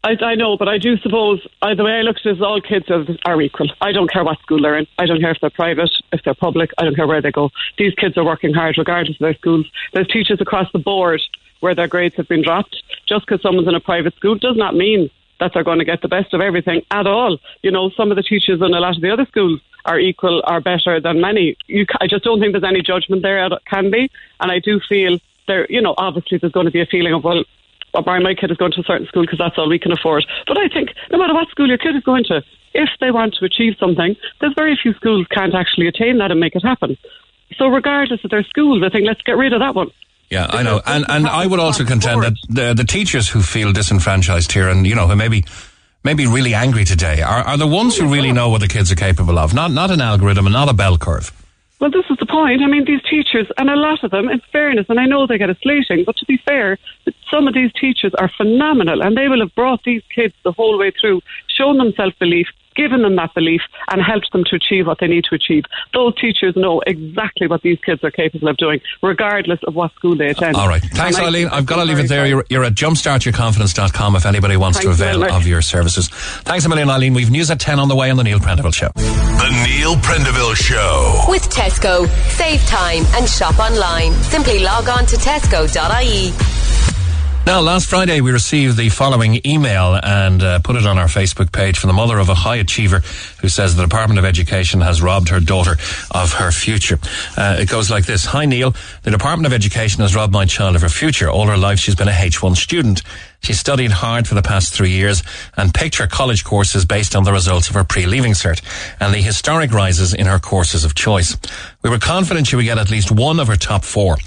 I, I know, but I do suppose uh, the way I look at it is all kids are, are equal. I don't care what school they're in. I don't care if they're private, if they're public. I don't care where they go. These kids are working hard regardless of their schools. There's teachers across the board where their grades have been dropped. Just because someone's in a private school does not mean that they're going to get the best of everything at all. You know, some of the teachers in a lot of the other schools are equal or better than many. You, I just don't think there's any judgment there. It can be, and I do feel there, you know, obviously there's going to be a feeling of, well, well, my kid is going to a certain school because that's all we can afford. But I think no matter what school your kid is going to, if they want to achieve something, there's very few schools can't actually attain that and make it happen. So regardless of their schools, I think let's get rid of that one. Yeah, I know, and and I would also contend that the the teachers who feel disenfranchised here, and you know, who maybe maybe really angry today, are are the ones who really know what the kids are capable of. Not not an algorithm and not a bell curve. Well, this is the point. I mean, these teachers, and a lot of them, in fairness, and I know they get a slating, but to be fair, some of these teachers are phenomenal, and they will have brought these kids the whole way through, shown them self belief, given them that belief, and helped them to achieve what they need to achieve. Those teachers know exactly what these kids are capable of doing, regardless of what school they attend. All right. Thanks, and Eileen. I've got to leave it there. You're, you're at jumpstartyourconfidence.com if anybody wants Thanks to avail of your services. Thanks a million, Eileen. We've news at 10 on the way on the Neil Prendeville Show. The Neil Prendeville Show. With Tesco. Save time and shop online. Simply log on to tesco.ie. Now, last Friday we received the following email and uh, put it on our Facebook page from the mother of a high achiever who says the Department of Education has robbed her daughter of her future. Uh, it goes like this. Hi Neil, the Department of Education has robbed my child of her future. All her life she's been a H1 student. She studied hard for the past three years and picked her college courses based on the results of her pre-leaving cert and the historic rises in her courses of choice. We were confident she would get at least one of her top four.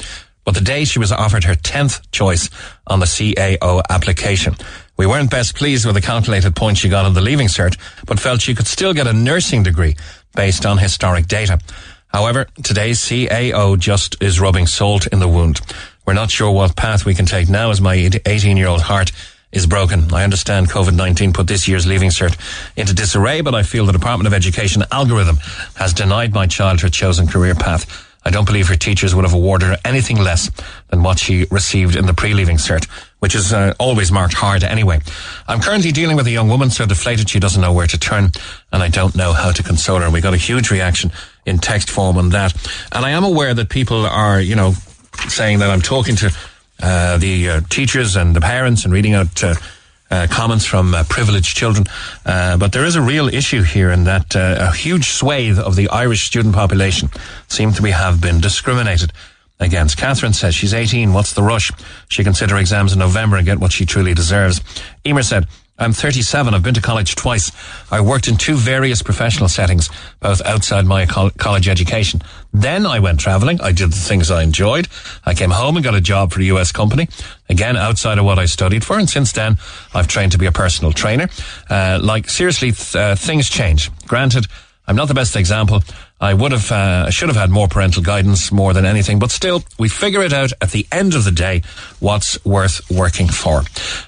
But the day she was offered her 10th choice on the CAO application, we weren't best pleased with the calculated points she got on the leaving cert, but felt she could still get a nursing degree based on historic data. However, today's CAO just is rubbing salt in the wound. We're not sure what path we can take now as my 18 year old heart is broken. I understand COVID-19 put this year's leaving cert into disarray, but I feel the Department of Education algorithm has denied my child her chosen career path. I don't believe her teachers would have awarded her anything less than what she received in the pre-leaving cert, which is uh, always marked hard anyway. I'm currently dealing with a young woman so deflated she doesn't know where to turn, and I don't know how to console her. We got a huge reaction in text form on that, and I am aware that people are, you know, saying that I'm talking to uh, the uh, teachers and the parents and reading out uh, comments from uh, privileged children. Uh, but there is a real issue here in that uh, a huge swathe of the Irish student population seem to be have been discriminated against. Catherine says she's 18. What's the rush? She can sit her exams in November and get what she truly deserves. Emer said, I'm 37. I've been to college twice. I worked in two various professional settings, both outside my college education. Then I went traveling. I did the things I enjoyed. I came home and got a job for a US company, again outside of what I studied for. And since then, I've trained to be a personal trainer. Uh, like seriously, th- uh, things change. Granted, I'm not the best example. I would have, uh, should have had more parental guidance more than anything, but still, we figure it out at the end of the day what's worth working for.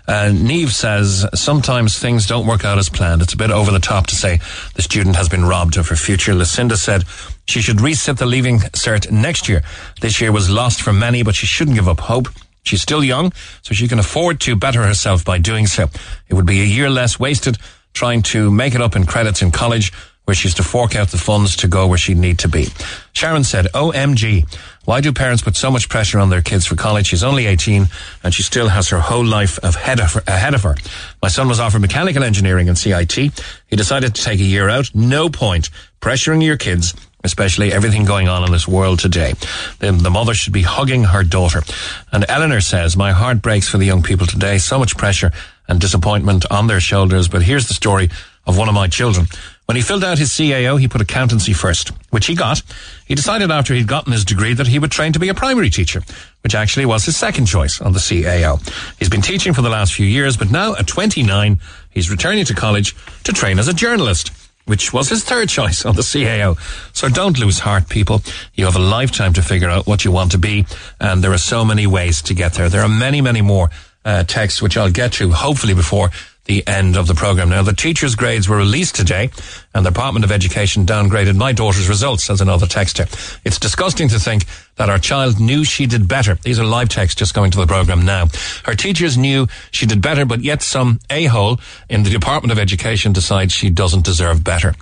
Uh, Neve says sometimes things don't work out as planned. It's a bit over the top to say the student has been robbed of her future. Lucinda said she should resit the leaving cert next year. This year was lost for many, but she shouldn't give up hope. She's still young, so she can afford to better herself by doing so. It would be a year less wasted trying to make it up in credits in college where she's to fork out the funds to go where she'd need to be. Sharon said, OMG, why do parents put so much pressure on their kids for college? She's only 18 and she still has her whole life ahead of her. Ahead of her. My son was offered mechanical engineering and CIT. He decided to take a year out. No point pressuring your kids especially everything going on in this world today. The, the, mother should be hugging her daughter. And Eleanor says, my heart breaks for the young people today. So much pressure and disappointment on their shoulders. But here's the story of one of my children. When he filled out his CAO, he put accountancy first, which he got. He decided after he'd gotten his degree that he would train to be a primary teacher, which actually was his second choice on the CAO. He's been teaching for the last few years, but now at 29, he's returning to college to train as a journalist which was his third choice on the CAO. So don't lose heart, people. You have a lifetime to figure out what you want to be, and there are so many ways to get there. There are many, many more uh, texts, which I'll get to hopefully before the end of the program. Now, the teachers' grades were released today, and the Department of Education downgraded my daughter's results, as another texter. It's disgusting to think that our child knew she did better. These are live texts just going to the program now. Her teachers knew she did better, but yet some a-hole in the Department of Education decides she doesn't deserve better.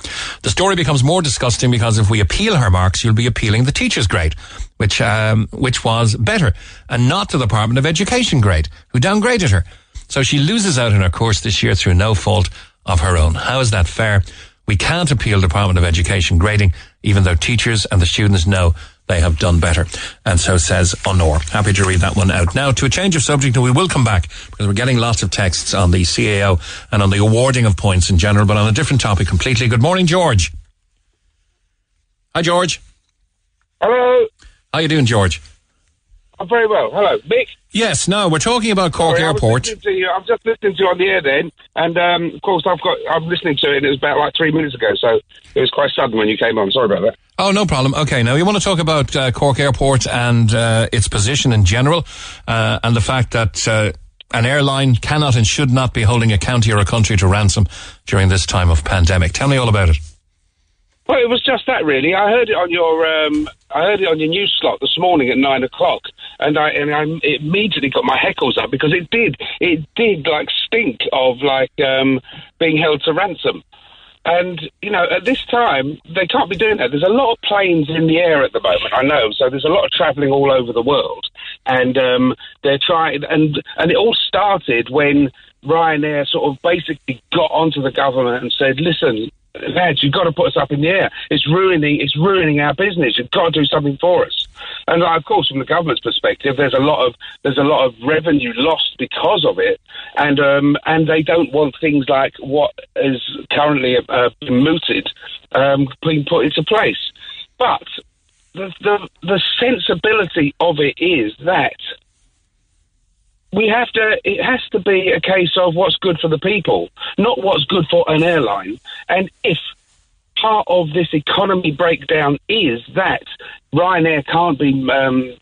The story becomes more disgusting because if we appeal her marks, you'll be appealing the teacher's grade which um, which was better, and not the Department of Education grade, who downgraded her. So she loses out in her course this year through no fault of her own. How is that fair? We can't appeal Department of Education grading, even though teachers and the students know they have done better. And so says Honor. Happy to read that one out. Now, to a change of subject, and we will come back because we're getting lots of texts on the CAO and on the awarding of points in general, but on a different topic completely. Good morning, George. Hi, George. Hello. How you doing, George? I'm very well. Hello, Mick. Yes, no, we're talking about Cork Sorry, Airport. you. I'm just listening to you on the air then, and um, of course I've got. I'm listening to it. and It was about like three minutes ago, so it was quite sudden when you came on. Sorry about that. Oh, no problem. Okay, now you want to talk about uh, Cork Airport and uh, its position in general, uh, and the fact that uh, an airline cannot and should not be holding a county or a country to ransom during this time of pandemic. Tell me all about it. Well, it was just that really. I heard it on your. Um, I heard it on your news slot this morning at nine o'clock, and I and I immediately got my heckles up because it did. It did like stink of like um, being held to ransom. And, you know, at this time, they can't be doing that. There's a lot of planes in the air at the moment, I know. So there's a lot of travelling all over the world. And um, they're trying, and, and it all started when Ryanair sort of basically got onto the government and said, listen, lads, you've got to put us up in the air. It's ruining, it's ruining our business. You've got to do something for us. And of course, from the government's perspective, there's a lot of there's a lot of revenue lost because of it, and um, and they don't want things like what is currently uh, mooted um, being put into place. But the, the the sensibility of it is that we have to it has to be a case of what's good for the people not what's good for an airline. And if part of this economy breakdown is that ryanair can't be um,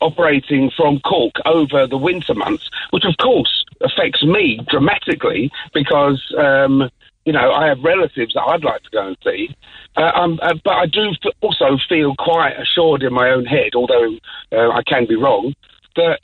operating from cork over the winter months which of course affects me dramatically because um, you know i have relatives that i'd like to go and see. Uh, um, uh, but i do also feel quite assured in my own head although uh, i can be wrong that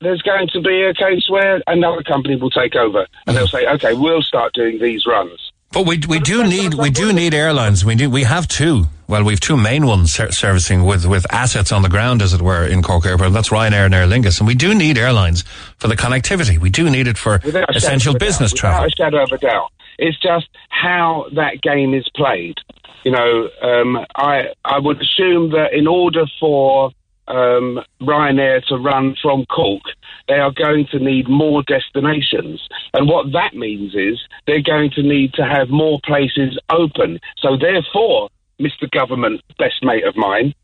there's going to be a case where another company will take over and they'll say, okay, we'll start doing these runs. But we we do need we do need airlines. We do we have two. Well, we've two main ones ser- servicing with with assets on the ground, as it were, in Cork Airport. That's Ryanair and Aer Lingus, and we do need airlines for the connectivity. We do need it for Without essential business travel. Without a shadow of a doubt. It's just how that game is played. You know, um, I I would assume that in order for um, Ryanair to run from Cork, they are going to need more destinations. And what that means is they're going to need to have more places open. So therefore, Mr. Government, best mate of mine,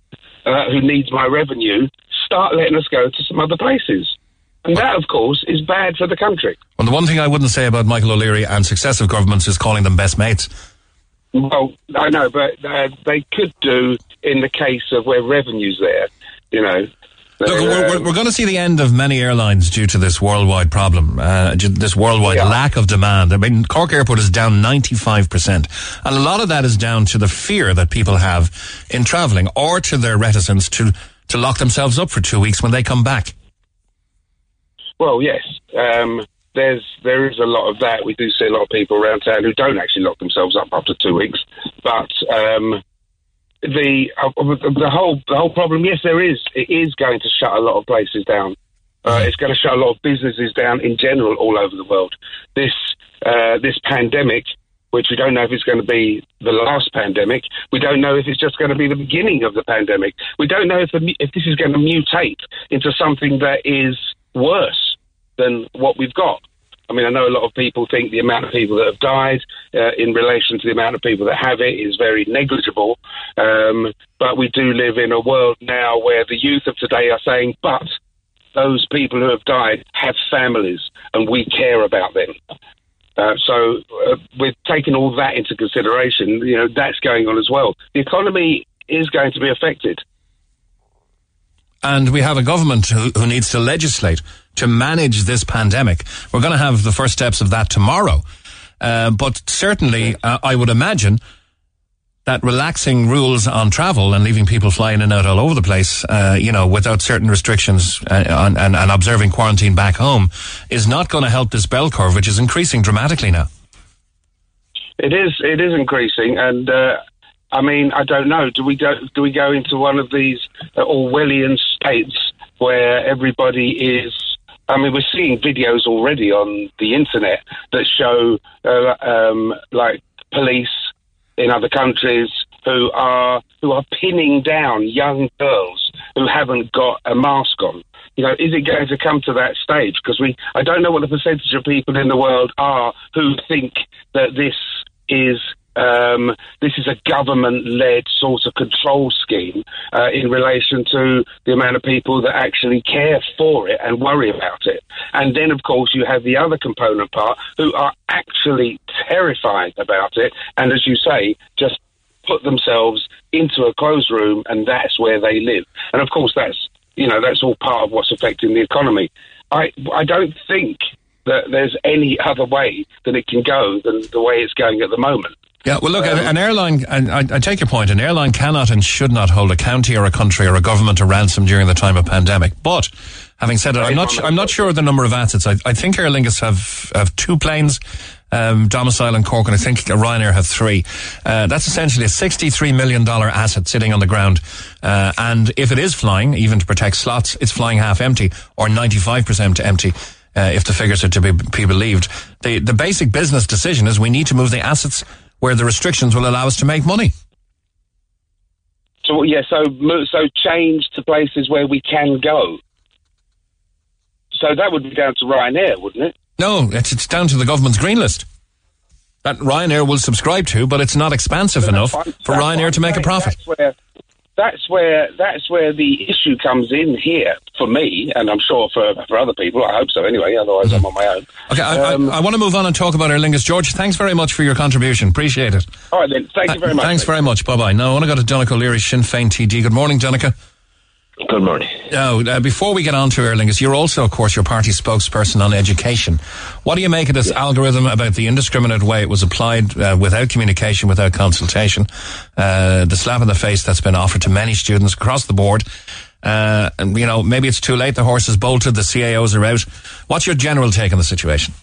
uh, who needs my revenue, start letting us go to some other places. And that, of course, is bad for the country. Well, the one thing I wouldn't say about Michael O'Leary and successive governments is calling them best mates. Well, I know, but uh, they could do in the case of where revenue's there, you know. Look, we're, we're, going to see the end of many airlines due to this worldwide problem, uh, this worldwide Yeah. lack of demand. I mean, Cork Airport is down 95%. And a lot of that is down to the fear that people have in travelling or to their reticence to, to lock themselves up for two weeks when they come back. Well, yes. Um, there's there is a lot of that. We do see a lot of people around town who don't actually lock themselves up after two weeks. But um, the uh, the whole the whole problem, yes, there is. It is going to shut a lot of places down. Uh, it's going to shut a lot of businesses down in general all over the world. This uh, this pandemic, which we don't know if it's going to be the last pandemic, we don't know if it's just going to be the beginning of the pandemic. We don't know if the, if this is going to mutate into something that is worse than what we've got. I mean, I know a lot of people think the amount of people that have died uh, in relation to the amount of people that have it is very negligible. Um, but we do live in a world now where the youth of today are saying, but those people who have died have families and we care about them. Uh, so, uh, with taking all that into consideration, you know, that's going on as well. The economy is going to be affected. And we have a government who, who needs to legislate to manage this pandemic. We're going to have the first steps of that tomorrow. Uh, but certainly, uh, I would imagine that relaxing rules on travel and leaving people flying in and out all over the place, uh, you know, without certain restrictions uh, on, and, and observing quarantine back home is not going to help this bell curve, which is increasing dramatically now. It is. It is increasing, and uh, I mean, I don't know. Do we go? Do we go into one of these uh, Orwellian states where everybody is? I mean, we're seeing videos already on the internet that show uh, um, like police in other countries who are who are pinning down young girls who haven't got a mask on. You know, is it going to come to that stage? Because we, I don't know what the percentage of people in the world are who think that this is um, this is a government-led sort of control scheme uh, in relation to the amount of people that actually care for it and worry about it. And then, of course, you have the other component part who are actually terrified about it, and as you say, just put themselves into a closed room, and that's where they live. And of course, that's you know that's all part of what's affecting the economy. I I don't think that there's any other way that it can go than the way it's going at the moment. Yeah, well, look, um, an airline, and I, I, take your point, an airline cannot and should not hold a county or a country or a government to ransom during the time of pandemic. But having said that, I'm not, I'm not sure of the number of assets. I, I think Aer Lingus have, have two planes, um, domicile in Cork, and I think Ryanair have three. Uh, that's essentially a $63 million asset sitting on the ground. Uh, and if it is flying, even to protect slots, it's flying half empty or 95% empty. Uh, if the figures are to be, be believed, the the basic business decision is we need to move the assets where the restrictions will allow us to make money. So yeah, so so change to places where we can go. So that would be down to Ryanair, wouldn't it? No, it's, it's down to the government's green list. That Ryanair will subscribe to, but it's not expansive enough for Ryanair to make a profit. That's where, that's where that's where the issue comes in here for me, and I'm sure for for other people. I hope so. Anyway, otherwise I'm on my own. Okay, I, um, I, I, want to move on and talk about Aer Lingus. George, thanks very much for your contribution. Appreciate it. All right then, thank you very much. Thanks very much. Bye bye. Now I want to go to Donnchadh Ó Laoghaire, Sinn Féin TD. Good morning, Donnchadh. Good morning. Now, uh, before we get on to Aer Lingus, you're also, of course, your party spokesperson on education. What do you make of this yeah. algorithm about the indiscriminate way it was applied uh, without communication, without consultation? Uh, the slap in the face that's been offered to many students across the board. Uh, and, you know, maybe it's too late. The horse has bolted. The CAOs are out. What's your general take on the situation?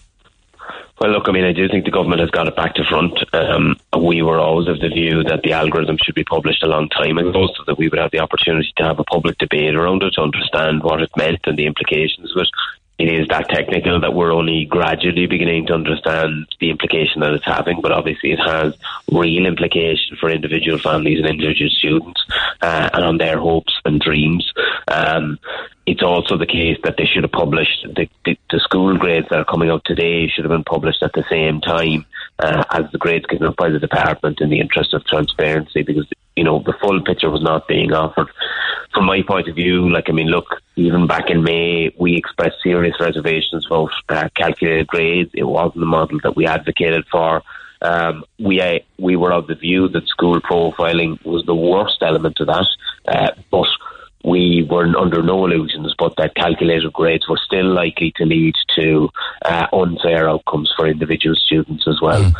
Well, look, I mean, I do think the government has got it back to front. Um, we were always of the view that the algorithm should be published a long time ago so that we would have the opportunity to have a public debate around it to understand what it meant and the implications of it it is that technical that we're only gradually beginning to understand the implication that it's having, but obviously it has real implication for individual families and individual students uh, and on their hopes and dreams. Um, it's also the case that they should have published the, the, the, school grades that are coming out today should have been published at the same time uh, as the grades given up by the department in the interest of transparency because you know the full picture was not being offered from my point of view, like I mean, look, even back in May, we expressed serious reservations about uh, calculated grades. It wasn't the model that we advocated for. Um, we uh, we were of the view that school profiling was the worst element of that, uh, but we were under no illusions, but that calculated grades were still likely to lead to uh, unfair outcomes for individual students as well. Mm.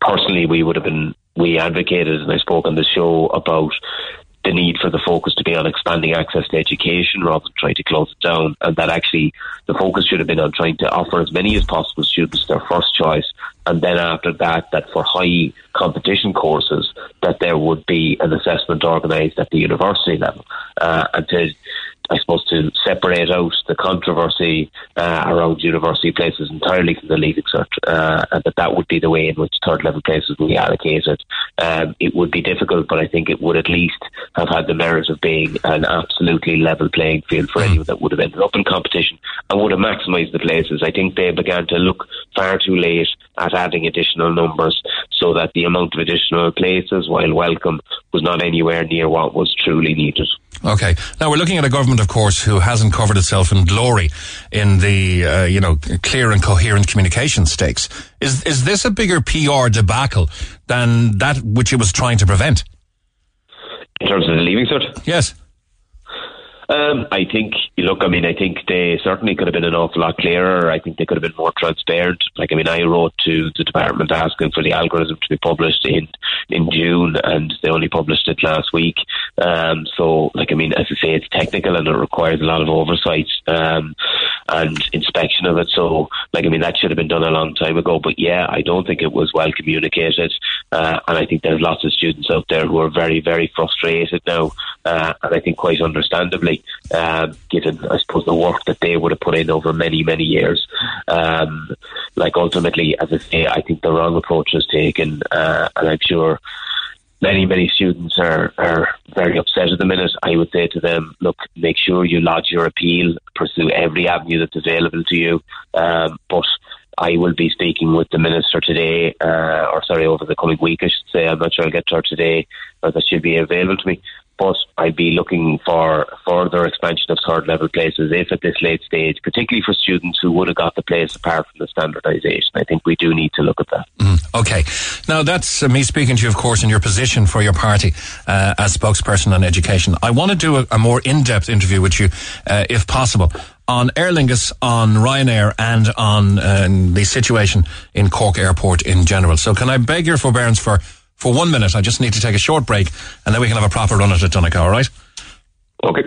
Personally, we would have been we advocated, and I spoke on the show about the need for the focus to be on expanding access to education rather than trying to close it down, and that actually the focus should have been on trying to offer as many as possible students their first choice, and then after that, that for high competition courses, that there would be an assessment organised at the university level, uh, and to I suppose, to separate out the controversy uh, around university places entirely from the leaving cert, uh, and that that would be the way in which third level places will be allocated. Um, it would be difficult, but I think it would at least have had the merit of being an absolutely level playing field for mm. anyone that would have ended up in competition and would have maximised the places. I think they began to look far too late at adding additional numbers so that the amount of additional places, while welcome, was not anywhere near what was truly needed. Okay. Now we're looking at a government, of course, who hasn't covered itself in glory in the, uh, you know, clear and coherent communication stakes. Is is this a bigger PR debacle than that which it was trying to prevent? In terms of the leaving cert? Yes. Um, I think, look, I mean, I think they certainly could have been an awful lot clearer. I think they could have been more transparent. Like, I mean, I wrote to the department asking for the algorithm to be published in, in June, and they only published it last week. Um, so, like, I mean, as I say, it's technical and it requires a lot of oversight um, and inspection of it. So, like, I mean, that should have been done a long time ago. But yeah, I don't think it was well communicated. Uh, and I think there's lots of students out there who are very, very frustrated now. Uh, and I think quite understandably, uh, given, I suppose, the work that they would have put in over many, many years. Um, like, ultimately, as I say, I think the wrong approach was taken. Uh, and I'm sure many, many students are, are very upset at the minute. I would say to them, look, make sure you lodge your appeal, pursue every avenue that's available to you. Um, but I will be speaking with the minister today, uh, or sorry, over the coming week, I should say. I'm not sure I'll get to her today, but that should be available to me but I'd be looking for further expansion of third level places if at this late stage, particularly for students who would have got the place apart from the standardisation. I think we do need to look at that. Mm, okay. Now, that's uh, me speaking to you, of course, in your position for your party uh, as spokesperson on education. I want to do a, a more in depth interview with you, uh, if possible. On Aer Lingus, on Ryanair, and on uh, the situation in Cork Airport in general. So, can I beg your forbearance for for one minute. I just need to take a short break and then we can have a proper run at it, Donnchadh, all right? Okay.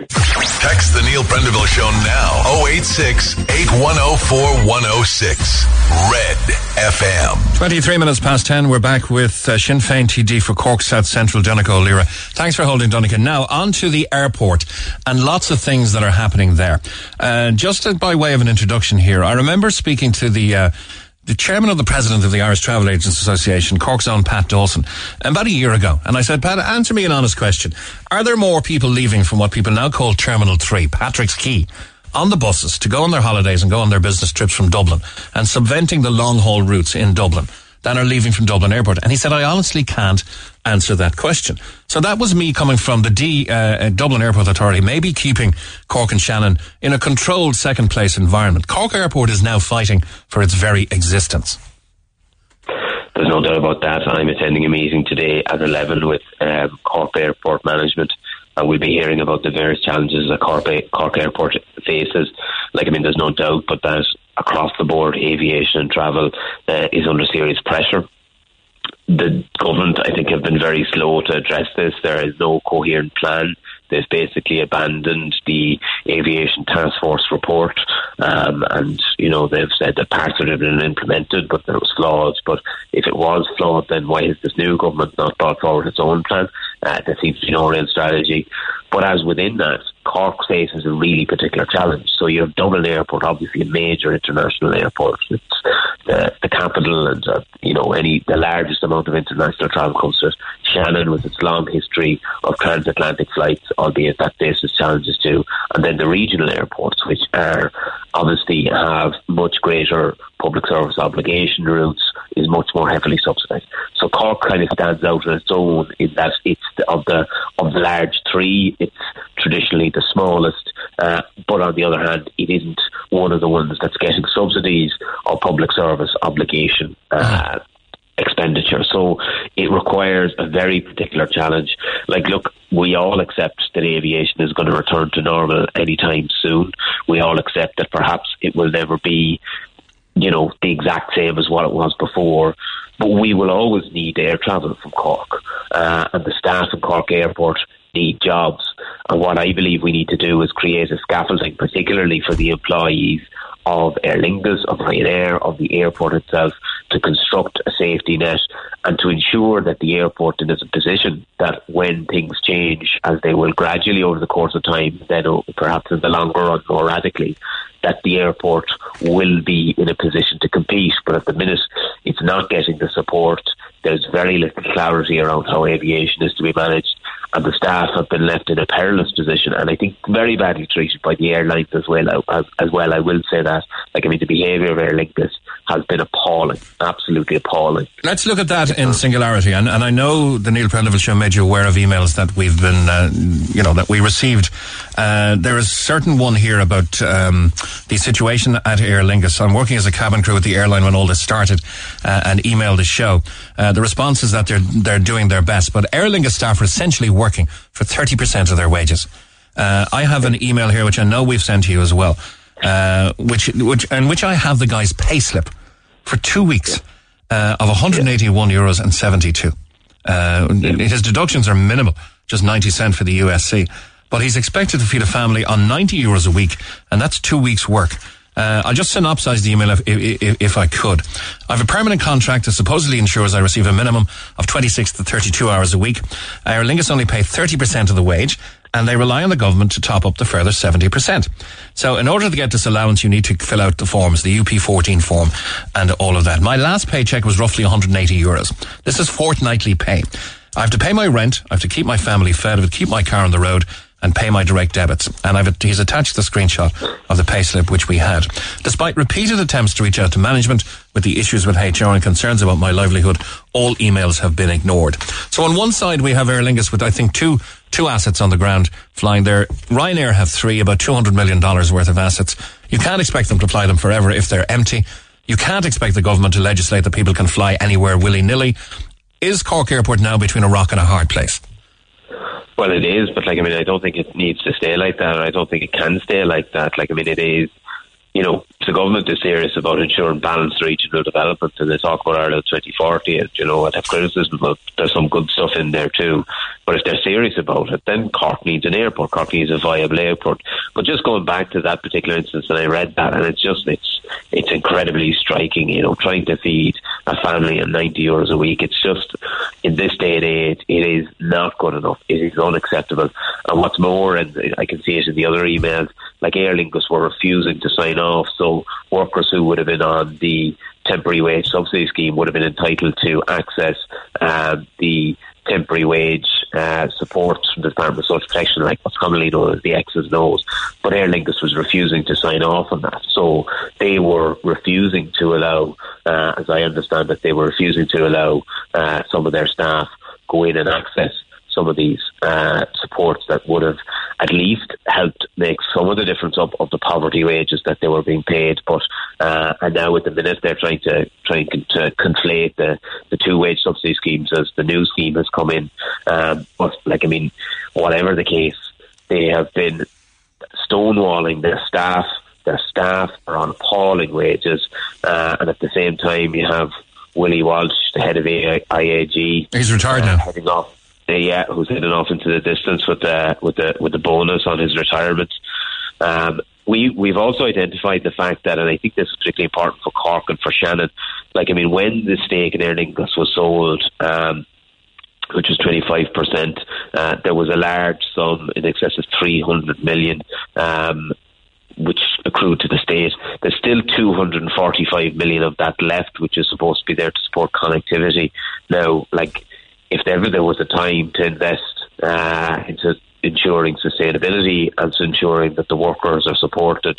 Text the Neil Prendeville Show now. 086 8104 106. Red FM. 23 minutes past 10. We're back with uh, Sinn Féin TD for Cork South Central, Donnchadh Ó Laoghaire. Thanks for holding, Donnchadh. Now, on to the airport and lots of things that are happening there. Uh, just by way of an introduction here, I remember speaking to the uh, the chairman of the president of the Irish Travel Agents Association, Cork's own Pat Dawson, about a year ago. And I said, Pat, answer me an honest question. Are there more people leaving from what people now call Terminal 3, Patrick's Quay, on the buses to go on their holidays and go on their business trips from Dublin and subventing the long haul routes in Dublin? Than are leaving from Dublin Airport? And he said, I honestly can't answer that question. So that was me coming from the D, uh, uh, Dublin Airport Authority, maybe keeping Cork and Shannon in a controlled second place environment. Cork Airport is now fighting for its very existence. There's no doubt about that. I'm attending a meeting today at 11 with um, Cork Airport Management and we'll be hearing about the various challenges that Cork, Cork Airport faces. Like, I mean, there's no doubt but that across the board, aviation and travel uh, is under serious pressure. The government, I think, have been very slow to address this. There is no coherent plan. They've basically abandoned the aviation task force report, um, and you know they've said that parts of it have been implemented, but there was flaws. But if it was flawed, then why has this new government not brought forward its own plan? Uh, there seems to be no real strategy. But as within that, Cork faces a really particular challenge. So you have Dublin Airport, obviously a major international airport. It's the, the capital, and uh, you know any the largest amount of international travel comes to it. Shannon, with its long history of transatlantic flights, albeit that faces challenges too, and then the regional airports, which are obviously have much greater public service obligation routes, is much more heavily subsidised. So Cork kind of stands out on its own in that it's the, of the of the large three, it's traditionally the smallest, uh, but on the other hand, it isn't one of the ones that's getting subsidies or public service obligation. Uh, expenditure. So it requires a very particular challenge. Like, look, we all accept that aviation is going to return to normal anytime soon. We all accept that perhaps it will never be, you know, the exact same as what it was before. But we will always need air travel from Cork. Uh, and the staff in Cork Airport need jobs. And what I believe we need to do is create a scaffolding, particularly for the employees of Aer Lingus, of Ryanair, of the airport itself, to construct a safety net and to ensure that the airport is in a position that when things change, as they will gradually over the course of time, then perhaps in the longer run more radically, that the airport will be in a position to compete. But at the minute, it's not getting the support. There's very little clarity around how aviation is to be managed and the staff have been left in a perilous position, and I think very badly treated by the airlines as well. As, as well, I will say that. Like I mean, the behaviour of Aer Lingus has been appalling, absolutely appalling. Let's look at that in singularity, and, and I know the Neil Prendeville show made you aware of emails that we've been, uh, you know, that we received. Uh, there is certain one here about um, the situation at Aer Lingus. I'm working as a cabin crew at the airline when all this started, uh, and emailed the show. Uh, the response is that they're they're doing their best, but Aer Lingus staff are essentially working for 30% of their wages. Uh, I have an email here, which I know we've sent to you as well, uh, which, which, and which I have the guy's payslip for two weeks uh, of 181 euros and 72. Uh, his deductions are minimal, just 90 cent for the USC. But he's expected to feed a family on 90 euros a week, and that's two weeks' work. Uh, I'll just synopsize the email if, if, if, I could. I have a permanent contract that supposedly ensures I receive a minimum of 26 to 32 hours a week. Aer Lingus only pay 30% of the wage and they rely on the government to top up the further 70%. So in order to get this allowance, you need to fill out the forms, the UP14 form and all of that. My last paycheck was roughly 180 euros. This is fortnightly pay. I have to pay my rent. I have to keep my family fed. I have to keep my car on the road and pay my direct debits. And I've, he's attached the screenshot of the payslip which we had. Despite repeated attempts to reach out to management with the issues with HR and concerns about my livelihood, all emails have been ignored. So on one side we have Aer Lingus with I think two two assets on the ground flying there. Ryanair have three, about two hundred million dollars worth of assets. You can't expect them to fly them forever if they're empty. You can't expect the government to legislate that people can fly anywhere willy nilly. Is Cork Airport now between a rock and a hard place? Well, it is, but like I mean, I don't think it needs to stay like that. I don't think it can stay like that. Like I mean, it is. You know, the government is serious about ensuring balanced regional development, and they talk about Ireland 2040. And you know, I have criticism, but there's some good stuff in there too. But if they're serious about it, then Cork needs an airport. Cork needs a viable airport. But just going back to that particular instance, and I read that, and it's just it's it's incredibly striking. You know, trying to feed a family on 90 euros a week. It's just in this day and age, it is not good enough. It is unacceptable. And what's more, and I can see it in the other emails, like Aer Lingus were refusing to sign off. So workers who would have been on the temporary wage subsidy scheme would have been entitled to access um, the temporary wage uh, support from the Department of Social Protection, like what's commonly known as the X's and O's. But Aer Lingus was refusing to sign off on that. So they were refusing to allow, uh, as I understand it, they were refusing to allow uh, some of their staff go in and access some of these uh, supports that would have at least helped make some of the difference up of the poverty wages that they were being paid. But uh, and now at the minute they're trying to trying to conflate the, the two wage subsidy schemes as the new scheme has come in. Um, but like I mean, whatever the case, they have been stonewalling their staff. Their staff are on appalling wages, uh, and at the same time you have Willie Walsh, the head of IAG. He's retired uh, now. Heading off yeah, who's heading off into the distance with the with the with the bonus on his retirement. Um, we we've also identified the fact that, and I think this is particularly important for Cork and for Shannon. Like I mean, when the stake in Aer was sold. Um, which was 25%. Uh, there was a large sum in excess of 300 million um, which accrued to the state. There's still 245 million of that left, which is supposed to be there to support connectivity. Now, like if ever there was a time to invest uh, into ensuring sustainability and ensuring that the workers are supported,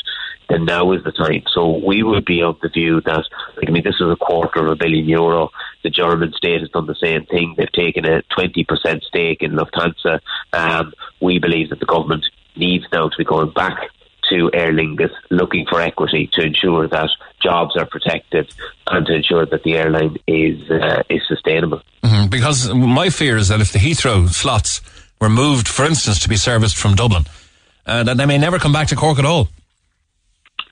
then now is the time. So we would be of the view that, I mean, this is a quarter of a billion euro. The German state has done the same thing. They've taken a 20% stake in Lufthansa. Um, we believe that the government needs now to be going back to Aer Lingus looking for equity to ensure that jobs are protected and to ensure that the airline is uh, is sustainable. Mm-hmm. Because my fear is that if the Heathrow slots were moved, for instance, to be serviced from Dublin, uh, that they may never come back to Cork at all.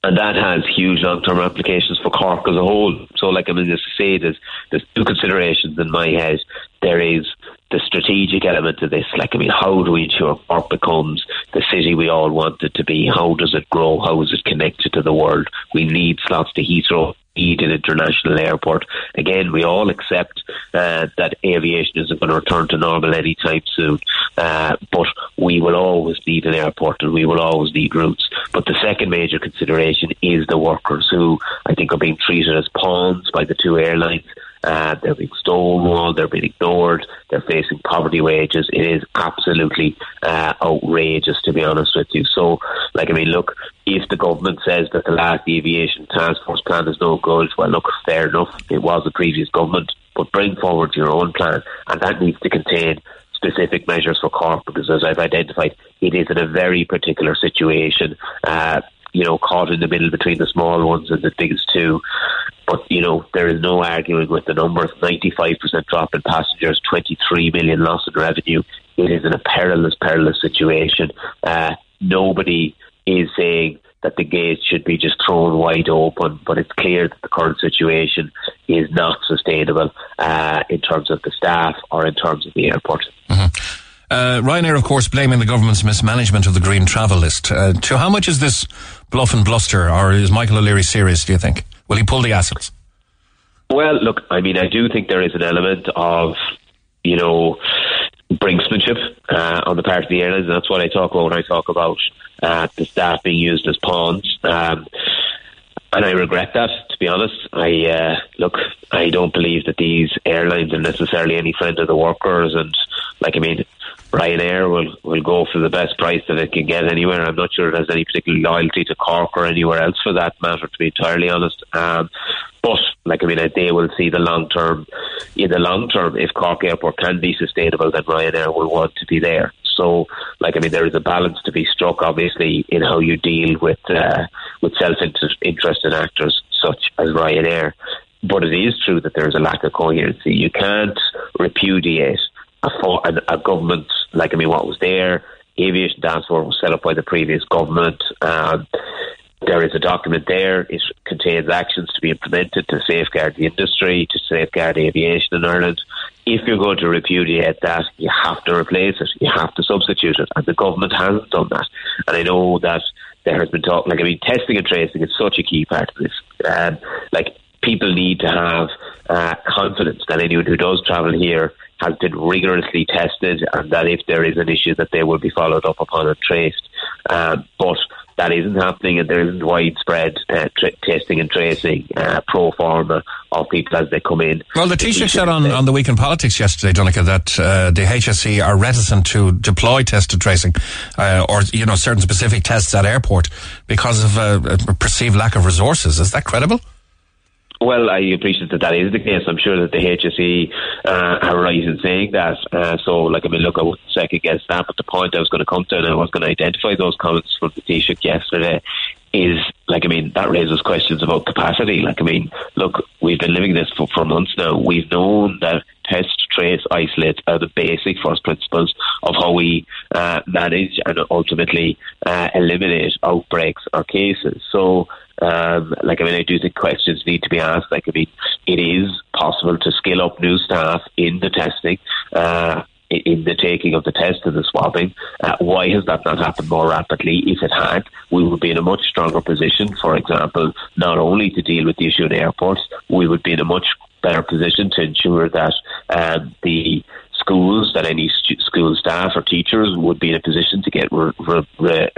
And that has huge long-term implications for Cork as a whole. So, like I mean, just to say, there's there's two considerations in my head. There is the strategic element of this. Like, I mean, how do we ensure Cork becomes the city we all want it to be? How does it grow? How is it connected to the world? We need slots to Heathrow need an international airport. Again, we all accept uh, that aviation isn't going to return to normal anytime soon, uh, but we will always need an airport and we will always need routes. But the second major consideration is the workers who I think are being treated as pawns by the two airlines. Uh, they're being stonewalled, they're being ignored, they're facing poverty wages. It is absolutely uh, outrageous, to be honest with you. So, like, I mean, look, if the government says that the last aviation task force plan is no good, well, look, fair enough. It was the previous government, but bring forward your own plan, and that needs to contain specific measures for Cork because, as I've identified, it is in a very particular situation. Uh, you know, caught in the middle between the small ones and the biggest two. But, you know, there is no arguing with the numbers 95% drop in passengers, 23 million loss in revenue. It is in a perilous, perilous situation. Uh, nobody is saying that the gates should be just thrown wide open, but it's clear that the current situation is not sustainable uh, in terms of the staff or in terms of the airport. Mm-hmm. Uh, Ryanair, of course, blaming the government's mismanagement of the green travel list. Uh, to how much is this bluff and bluster, or is Michael O'Leary serious, do you think? Will he pull the assets? Well, look, I mean, I do think there is an element of, you know, brinksmanship uh, on the part of the airlines, and that's what I talk about when I talk about uh, the staff being used as pawns. Um, and I regret that. To be honest, I uh, look. I don't believe that these airlines are necessarily any friend of the workers, and like I mean, Ryanair will will go for the best price that it can get anywhere. I'm not sure it has any particular loyalty to Cork or anywhere else for that matter. To be entirely honest, um, but like I mean, they will see the long term. In the long term, if Cork Airport can be sustainable, then Ryanair will want to be there. So, like I mean, there is a balance to be struck, obviously, in how you deal with uh, with self interested actors such as Ryanair. But it is true that there is a lack of coherency. You can't repudiate a, a, a government like I mean, what was there. Aviation Task Force was set up by the previous government. Um, there is a document there. It contains actions to be implemented to safeguard the industry, to safeguard aviation in Ireland. If you're going to repudiate that, you have to replace it. You have to substitute it. And the government hasn't done that. And I know that there has been talk, like, I mean, testing and tracing is such a key part of this. Um, like, people need to have uh, confidence that anyone who does travel here has been rigorously tested and that if there is an issue that they will be followed up upon and traced. Um, but that isn't happening and there isn't widespread uh, tra- testing and tracing uh, pro forma of people as they come in. Well, the Taoiseach said on, on the Week in Politics yesterday, Donnchadh, that uh, the HSE are reticent to deploy tested tracing uh, or, you know, certain specific tests at airport because of uh, a perceived lack of resources. Is that credible? Well, I appreciate that that is the case. I'm sure that the HSE uh, are right in saying that. Uh, so, like, I mean, look, I wouldn't second guess that, but the point I was going to come to, and I was going to identify those comments from the Taoiseach yesterday, is like I mean that raises questions about capacity. Like I mean, look, we've been living this for, for months now. We've known that test, trace, isolate are the basic first principles of how we uh, manage and ultimately uh, eliminate outbreaks or cases. So um, like, I mean, I do think questions need to be asked. Like, I mean, it is possible to scale up new staff in the testing. Uh, in the taking of the test and the swabbing. Uh, why has that not happened more rapidly? If it had, we would be in a much stronger position, for example, not only to deal with the issue in airports, we would be in a much better position to ensure that um, the schools that any st- school staff or teachers would be in a position to get re- re- re-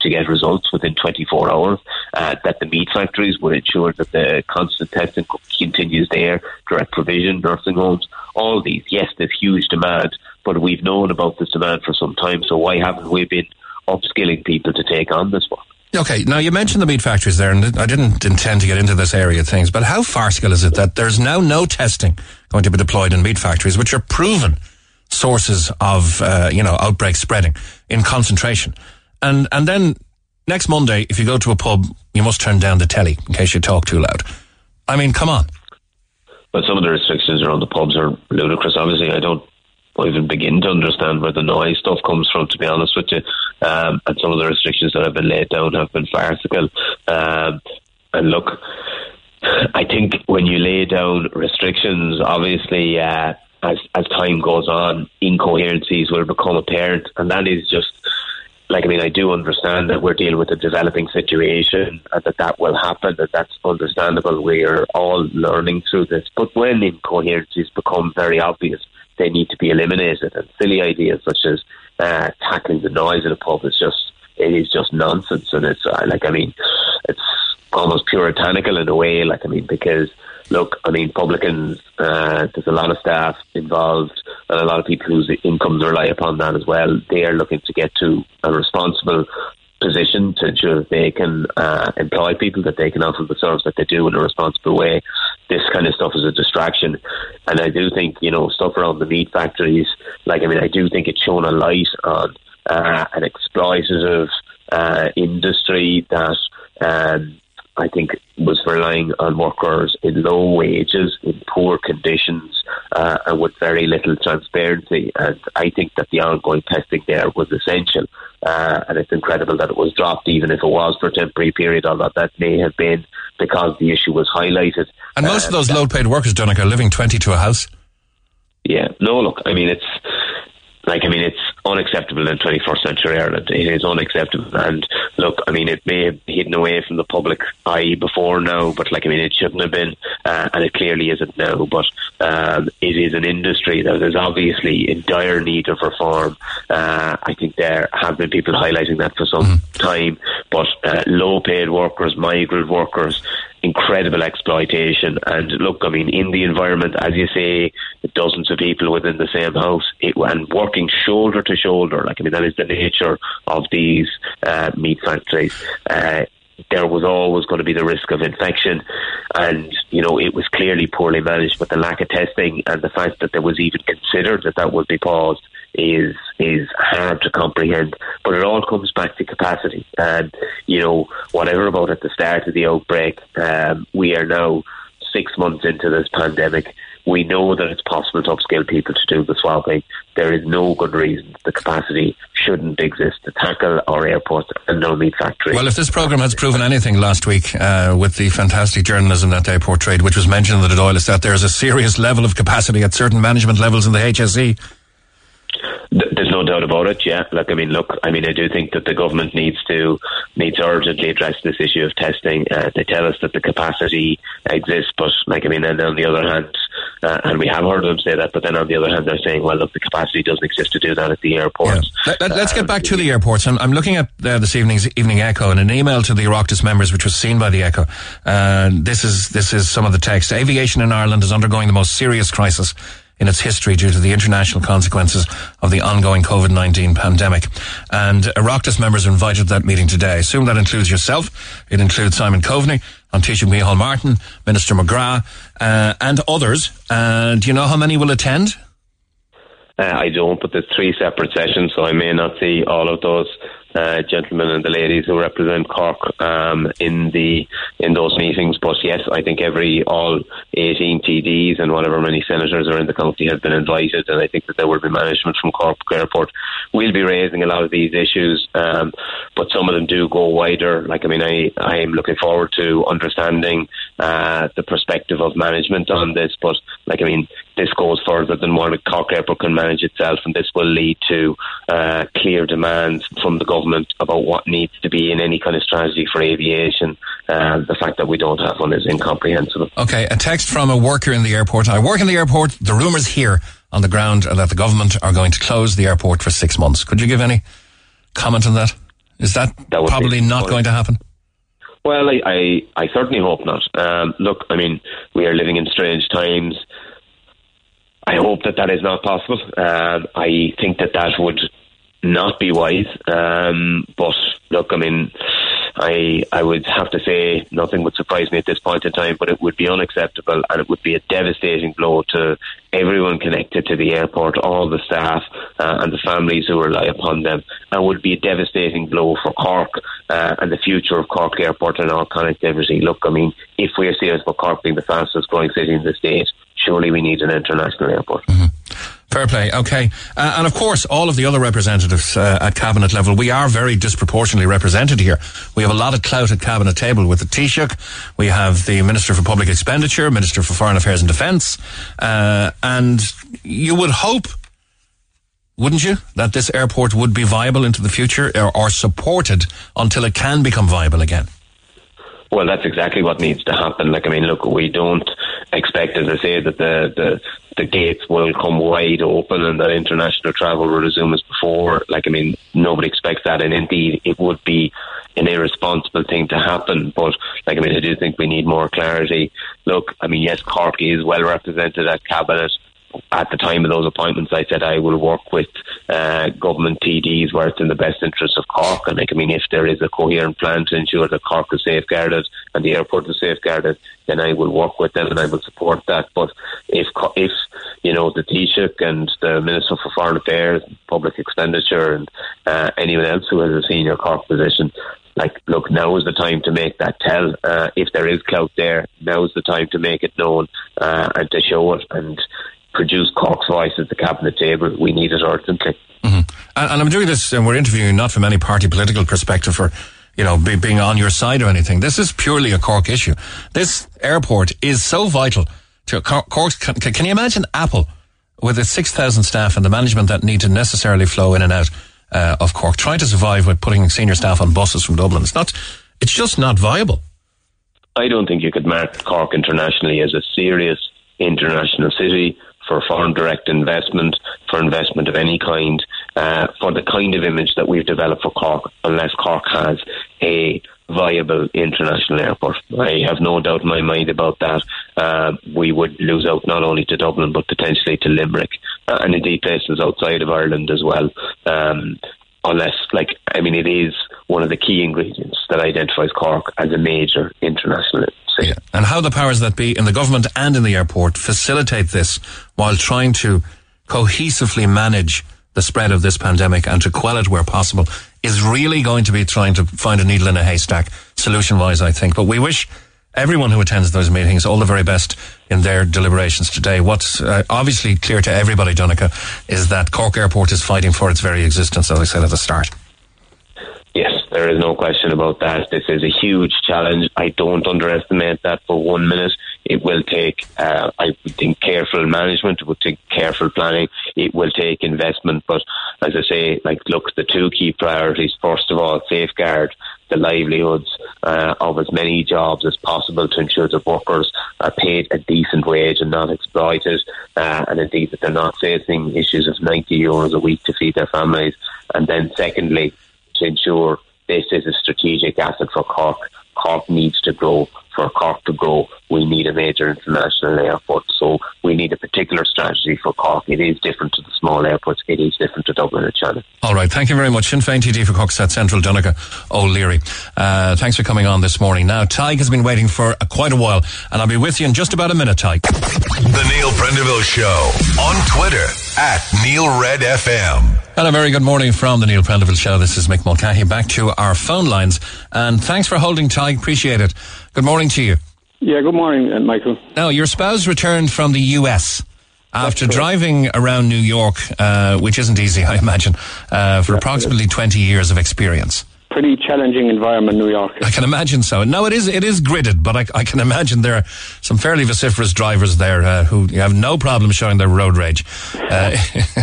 to get results within 24 hours. Uh, that the meat factories would ensure that the constant testing continues there. Direct provision, nursing homes, all these. Yes, there's huge demand, but we've known about this demand for some time. So why haven't we been upskilling people to take on this work? Okay, now you mentioned the meat factories there, and I didn't intend to get into this area of things, but how farcical is it that there's now no testing going to be deployed in meat factories, which are proven sources of, uh, you know, outbreak spreading in concentration? And, and then next Monday, if you go to a pub, you must turn down the telly in case you talk too loud. I mean, come on. But some of the restrictions around the pubs are ludicrous. Obviously, I don't even begin to understand where the noise stuff comes from, to be honest with you. Um, and some of the restrictions that have been laid down have been farcical. Um, and look, I think when you lay down restrictions, obviously, uh, as as time goes on, incoherencies will become apparent, and that is just like I mean, I do understand that we're dealing with a developing situation and that that will happen, that that's understandable. We are all learning through this. But when incoherencies become very obvious, they need to be eliminated. And silly ideas such as uh, tackling the noise in a pub is just it is just nonsense. And it's uh, like I mean, it's almost puritanical in a way. Like I mean, because look, I mean, publicans. Uh, there's a lot of staff involved, and a lot of people whose incomes rely upon that as well. They are looking to get to a responsible position to ensure that they can uh, employ people, that they can offer the service that they do in a responsible way. This kind of stuff is a distraction. And I do think, you know, stuff around the meat factories, like, I mean, I do think it's shown a light on uh, an exploitative uh, industry that um, I think was relying on workers in low wages, in poor conditions, uh, and with very little transparency. And I think that the ongoing testing there was essential. Uh, and it's incredible that it was dropped, even if it was for a temporary period, although that may have been because the issue was highlighted. And most uh, of those low paid workers, Donnchadh, are living 20 to a house. Yeah, no, look, I mean, it's like, I mean, it's unacceptable in 21st century Ireland. It is unacceptable. And look, I mean, it may have hidden away from the public eye before now, but like, I mean, it shouldn't have been, uh, and it clearly isn't now. But um, it is an industry that is obviously in dire need of reform. Uh, I think there have been people highlighting that for some mm-hmm. time, but uh, low paid workers, migrant workers, incredible exploitation. And look, I mean, in the environment, as you say, dozens of people within the same house, it, and working shoulder to shoulder. Like, I mean, that is the nature of these uh, meat factories. Uh, there was always going to be the risk of infection, and you know it was clearly poorly managed. But the lack of testing and the fact that there was even considered that that would be paused is is hard to comprehend. But it all comes back to capacity, and you know whatever about at the start of the outbreak, um, we are now six months into this pandemic. We know that it's possible to upskill people to do the swabbing. There is no good reason the capacity shouldn't exist to tackle our airports and no meat factories. Well, if this programme has proven anything last week uh, with the fantastic journalism that they portrayed, which was mentioned in the Dáil, is that there is a serious level of capacity at certain management levels in the HSE there's no doubt about it. Yeah, like I mean, look, I mean, I do think that the government needs to needs to urgently address this issue of testing. Uh, they tell us that the capacity exists, but like I mean, and on the other hand, uh, and we have heard them say that, but then on the other hand, they're saying, well, look, the capacity doesn't exist to do that at the airports. Yeah. Let, us get back to the airports. I'm, I'm looking at uh, this evening's Evening Echo and an email to the Oireachtas members, which was seen by the Echo. Uh, this is this is some of the text. Aviation in Ireland is undergoing the most serious crisis in its history due to the international consequences of the ongoing COVID-19 pandemic. And Oireachtas members are invited to that meeting today. I assume that includes yourself. It includes Simon Coveney, Micheál Martin, Minister McGrath, uh, and others. Uh, do you know how many will attend? Uh, I don't, but there's three separate sessions, so I may not see all of those uh, gentlemen and the ladies who represent Cork um, in the in those meetings. But yes, I think every all 18 TDs and whatever many senators are in the county have been invited, and I think that there will be management from Cork Airport. We'll be raising a lot of these issues, um, but some of them do go wider. Like I mean, I I am looking forward to understanding uh, the perspective of management on this. But like I mean, this goes further than what Cork Airport can manage itself, and this will lead to uh, clear demands from the government about what needs to be in any kind of strategy for aviation. Uh, the fact that we don't have one is incomprehensible. Okay, a text from a worker in the airport. I work in the airport. The rumours here on the ground are that the government are going to close the airport for six months. Could you give any comment on that? Is that, that probably not funny. going to happen? Well, I, I, I certainly hope not. Um, look, I mean, we are living in strange times. I hope that that is not possible. Um, I think that that would not be wise. Um, but look, I mean, I I would have to say nothing would surprise me at this point in time, but it would be unacceptable and it would be a devastating blow to everyone connected to the airport, all the staff uh, and the families who rely upon them, and would be a devastating blow for Cork uh, and the future of Cork Airport and all connectivity. Look, I mean, if we're serious about Cork being the fastest growing city in the state, surely we need an international airport. Mm-hmm. Fair play. Okay. Uh, and of course, all of the other representatives uh, at cabinet level, we are very disproportionately represented here. We have a lot of clout at cabinet table with the Taoiseach. We have the Minister for Public Expenditure, Minister for Foreign Affairs and Defence. Uh, and you would hope, wouldn't you, that this airport would be viable into the future or, or supported until it can become viable again? Well, that's exactly what needs to happen. Like, I mean, look, we don't expect, as I say, that the, the the gates will come wide open and that international travel will resume as before. Like, I mean, nobody expects that, and indeed, it would be an irresponsible thing to happen. But, like, I mean, I do think we need more clarity. Look, I mean, yes, Cork is well represented at cabinet at the time of those appointments, I said I will work with uh, government TDs where it's in the best interest of Cork. And like, I mean, if there is a coherent plan to ensure that Cork is safeguarded and the airport is safeguarded, then I will work with them and I will support that. But if, if you know, the Taoiseach and the Minister for Foreign Affairs, Public Expenditure, and uh, anyone else who has a senior Cork position like, look, now is the time to make that tell. Uh, if there is clout there, now is the time to make it known uh, and to show it. And produce Cork's voice at the cabinet table. We need it urgently. Mm-hmm. And, and, I'm doing this, and we're interviewing not from any party political perspective or, you know, be, being on your side or anything. This is purely a Cork issue. This airport is so vital to Cork. Can, can you imagine Apple with its 6,000 staff and the management that need to necessarily flow in and out uh, of Cork, trying to survive with putting senior staff on buses from Dublin. It's not, it's just not viable. I don't think you could mark Cork internationally as a serious international city for foreign direct investment, for investment of any kind, uh, for the kind of image that we've developed for Cork, unless Cork has a viable international airport. I have no doubt in my mind about that. Uh, we would lose out not only to Dublin but potentially to Limerick uh, and indeed places outside of Ireland as well. Um, unless, like, I mean, it is one of the key ingredients that identifies Cork as a major international city. Yeah. And how the powers that be in the government and in the airport facilitate this while trying to cohesively manage the spread of this pandemic and to quell it where possible is really going to be trying to find a needle in a haystack solution wise, I think. But we wish everyone who attends those meetings all the very best in their deliberations today. What's uh, obviously clear to everybody, Donnchadh, is that Cork Airport is fighting for its very existence, as I said at the start. Yes, there is no question about that. This is a huge challenge. I don't underestimate that for one minute. It will take, uh, I think, careful management. It will take careful planning. It will take investment. But as I say, like, look, the two key priorities, first of all, safeguard the livelihoods uh, of as many jobs as possible to ensure that workers are paid a decent wage and not exploited, uh, and indeed that they're not facing issues of 90 euros a week to feed their families. And then secondly, to ensure this is a strategic asset for Cork. Cork needs to grow. For Cork to grow, we need a major international airport. So we need a particular strategy for Cork. It is different to the small airports. It is different to Dublin and Shannon. All right. Thank you very much. Sinn Féin TD for Cork South Central, Donncha O'Leary. Uh, thanks for coming on this morning. Now, Tig has been waiting for uh, quite a while, and I'll be with you in just about a minute, Tig. The Neil Prendeville Show on Twitter at Neil Red FM. And a very good morning from the Neil Prendeville Show. This is Mick Mulcahy. Back to our phone lines, and thanks for holding, Tig. Appreciate it. Good morning to you. Yeah, good morning, uh, Michael. Now, your spouse returned from the US after driving around New York, uh, which isn't easy, I imagine, uh, for approximately 20 years of experience. Pretty challenging environment, New York. I can imagine so. No, it is it is gridded, but I, I can imagine there are some fairly vociferous drivers there uh, who have no problem showing their road rage. Uh,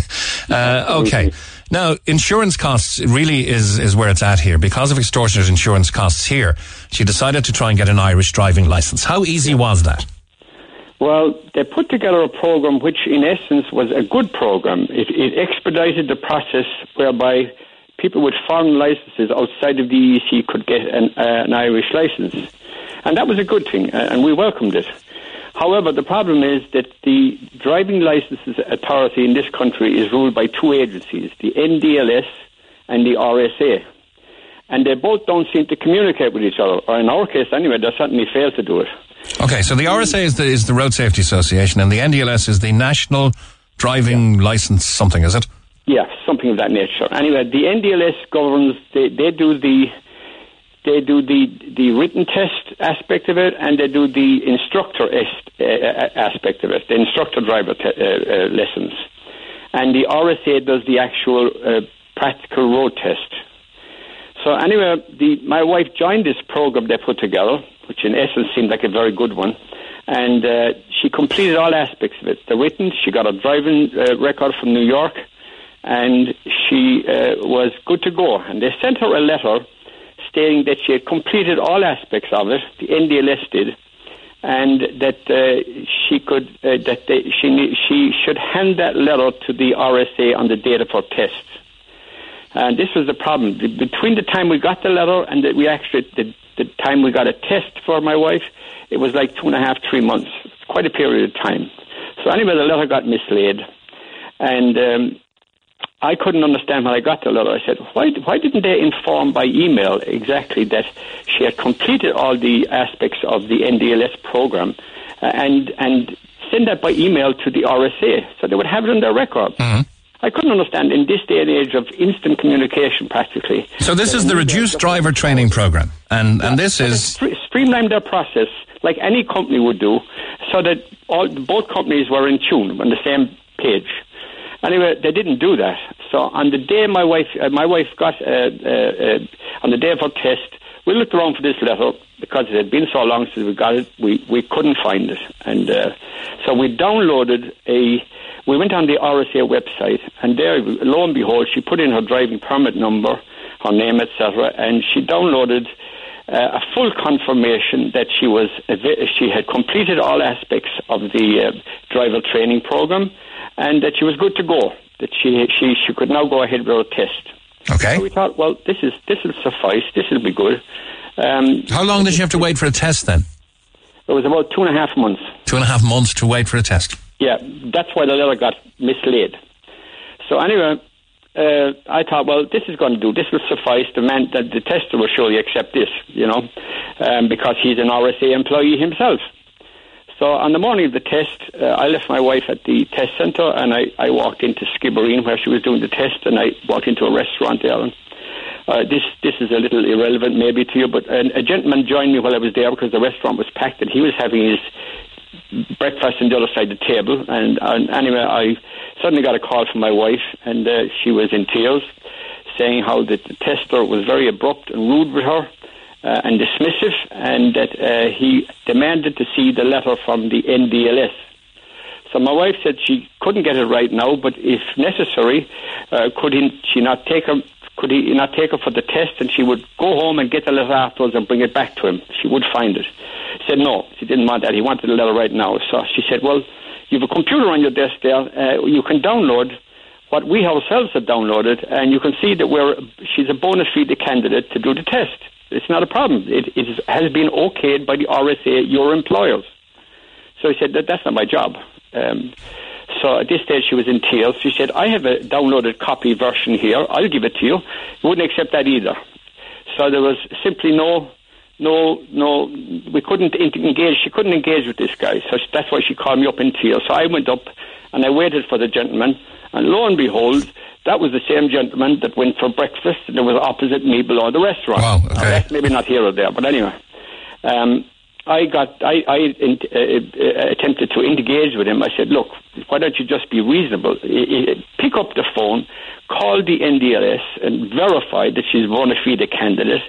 uh, okay. Now, insurance costs really is, is where it's at here. Because of extortionate insurance costs here, she decided to try and get an Irish driving license. How easy was that? Well, they put together a program which, in essence, was a good program. It, it expedited the process whereby people with foreign licenses outside of the EEC could get an, uh, an Irish license. And that was a good thing, uh, and we welcomed it. However, the problem is that the driving licenses authority in this country is ruled by two agencies, the NDLS and the RSA. And they both don't seem to communicate with each other, or in our case anyway, they certainly fail to do it. Okay, so the RSA is the, is the Road Safety Association, and the NDLS is the National Driving yeah. License something, is it? Yeah, something of that nature. Anyway, the NDLS governs, they, they do the they do the, the written test aspect of it, and they do the instructor est, uh, aspect of it, the instructor driver te- uh, uh, lessons. And the RSA does the actual uh, practical road test. So anyway, the, my wife joined this program they put together, which in essence seemed like a very good one. And uh, she completed all aspects of it. The written, she got a driving uh, record from New York, and she was good to go. And they sent her a letter stating that she had completed all aspects of it, the NDLS did, and that uh, she could uh, that they, she she should hand that letter to the RSA on the date of her test. And this was the problem. Between the time we got the letter and that we actually the, the time we got a test for my wife, it was like two and a half, three months. Quite a period of time. So anyway, the letter got mislaid, and um, I couldn't understand when I got the letter. I said, why, why didn't they inform by email exactly that she had completed all the aspects of the NDLS program uh, and, and send that by email to the RSA so they would have it on their record? Mm-hmm. I couldn't understand in this day and age of instant communication, practically. So this is the reduced driver training program, and and this is streamline their process like any company would do, so that all both companies were in tune on the same page. Anyway, they didn't do that. So on the day my wife, uh, my wife got, uh, uh, uh, on the day of her test, we looked around for this letter because it had been so long since we got it. We we couldn't find it, and uh, so we downloaded a we went on the RSA website, and there, lo and behold, she put in her driving permit number, her name, etc., and she downloaded uh, a full confirmation that she was she had completed all aspects of the uh, driver training program, and that she was good to go. That she she she could now go ahead with her test. Okay. So we thought, well, this is this will suffice. This will be good. Um, How long did she have to wait for a test then? it was about two and a half months. Two and a half months to wait for a test. Yeah, that's why the letter got mislaid. So anyway, uh, I thought, well, this is going to do. This will suffice. The man, that the tester will surely accept this, you know, um, because he's an RSA employee himself. So on the morning of the test, uh, I left my wife at the test centre and I, I walked into Skibbereen where she was doing the test and I walked into a restaurant there. And, uh, this this is a little irrelevant maybe to you, but a, a gentleman joined me while I was there because the restaurant was packed and he was having his breakfast on the other side of the table. And, and anyway, I suddenly got a call from my wife, and uh, she was in tears, saying how the tester was very abrupt and rude with her. Uh, and dismissive, and that uh, he demanded to see the letter from the NDLS. So my wife said she couldn't get it right now, but if necessary, uh, could he, she not take her? Could he not take her for the test, and she would go home and get the letter afterwards and bring it back to him? She would find it. He said no, she didn't want that. He wanted the letter right now. So she said, "Well, you have a computer on your desk there. Uh, you can download." What we ourselves have downloaded, and you can see that we're, she's a bona fide candidate to do the test. It's not a problem. It, it has been okayed by the RSA, your employers. So he said that that's not my job. Um, so at this stage she was in tears. She said, "I have a downloaded copy version here. I'll give it to you." Wouldn't accept that either. So there was simply no, no, no. We couldn't engage. She couldn't engage with this guy. So that's why she called me up in tears. So I went up and I waited for the gentleman. And lo and behold, that was the same gentleman that went for breakfast that was opposite me below the restaurant. Wow, okay. that's maybe not here or there, but anyway. Um, I got, I, I uh, uh, attempted to engage with him. I said, look, why don't you just be reasonable? Pick up the phone, call the NDLS and verify that she's bona fide candidate.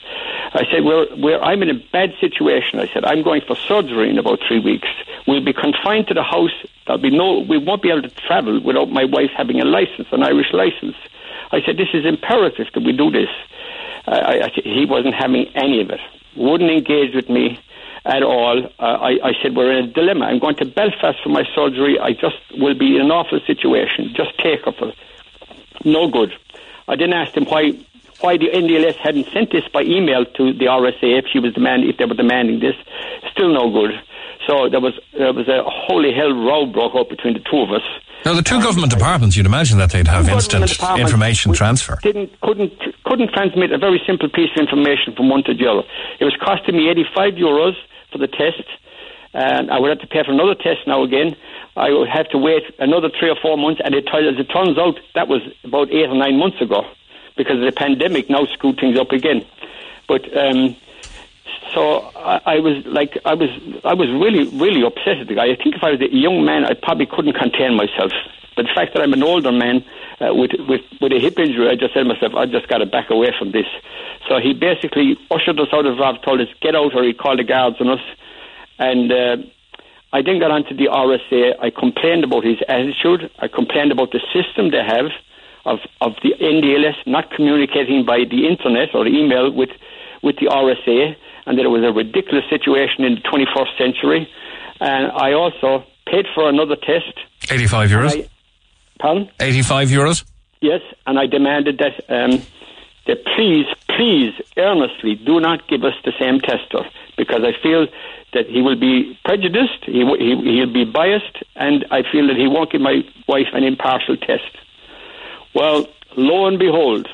I said, well, we're, I'm in a bad situation. I said, I'm going for surgery in about three weeks. We'll be confined to the house. There'll be no, we won't be able to travel without my wife having a license, an Irish license. I said, this is imperative that we do this. I, I, I- he wasn't having any of it. Wouldn't engage with me at all. Uh, I, I said, we're in a dilemma. I'm going to Belfast for my surgery. I just will be in an awful situation. Just take her for. No good. I didn't ask him why why the NDLS hadn't sent this by email to the RSA if she was demand if they were demanding this. Still no good. So there was there was a holy hell row broke up between the two of us. Now, the two government departments, you'd imagine that they'd have instant information transfer. Didn't couldn't couldn't transmit a very simple piece of information from one to the other. It was costing me eighty five euros for the test, and I would have to pay for another test now again. I would have to wait another three or four months, and it, as it turns out, that was about eight or nine months ago, because of the pandemic now screwed things up again. But um, so I, I was like, I was, I was really, really upset at the guy. I think if I was a young man, I probably couldn't contain myself. But the fact that I'm an older man uh, with, with with a hip injury, I just said to myself, I just got to back away from this. So he basically ushered us out of Rav, told us get out, or he called the guards on us. And uh, I then got onto the RSA. I complained about his attitude. I complained about the system they have of of the NDLS not communicating by the internet or email with with the RSA, and that it was a ridiculous situation in the 21st century. And I also paid for another test. 85 euros? Pardon? 85 euros? Yes, and I demanded that um, that please, please, earnestly, do not give us the same tester because I feel that he will be prejudiced, he, he he'll be biased, and I feel that he won't give my wife an impartial test. Well, lo and behold,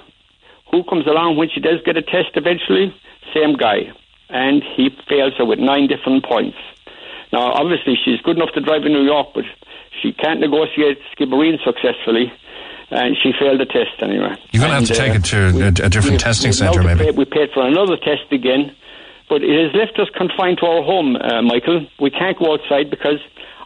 who comes along when she does get a test eventually? Same guy, and he fails her with nine different points. Now, obviously, she's good enough to drive in New York, but she can't negotiate Skibbereen successfully, and she failed the test anyway. You're going to have to And, take uh, it to a, a different we- testing we- centre, maybe. pay- we paid for another test again, but it has left us confined to our home, uh, Michael. We can't go outside because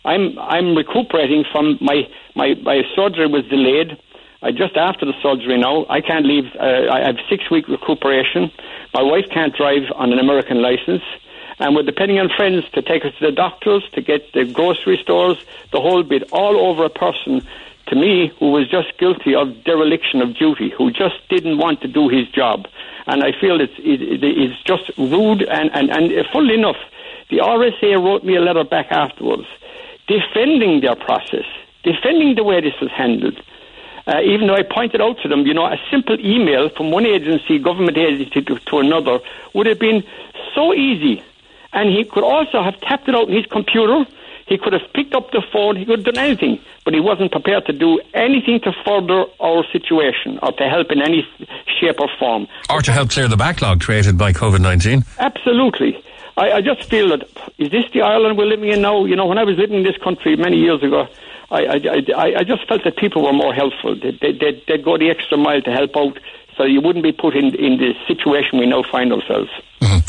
I'm I'm recuperating from my my my surgery was delayed. I just after the surgery now. I can't leave. Uh, I have six week recuperation. My wife can't drive on an American license. And we're depending on friends to take us to the doctors, to get the grocery stores, the whole bit, all over a person, to me, who was just guilty of dereliction of duty, who just didn't want to do his job. And I feel it's, it, it's just rude, and, and, and funnily enough, the RSA wrote me a letter back afterwards defending their process, defending the way this was handled. Uh, even though I pointed out to them, you know, a simple email from one agency, government agency, to, to another would have been so easy. And he could also have tapped it out in his computer. He could have picked up the phone. He could have done anything. But he wasn't prepared to do anything to further our situation or to help in any shape or form. Or to help clear the backlog created by COVID 19. Absolutely. I, I just feel that is this the Ireland we're living in now? You know, when I was living in this country many years ago, I, I, I, I just felt that people were more helpful. They, they, they'd, they'd go the extra mile to help out so you wouldn't be put in, in the situation we now find ourselves. Mm-hmm.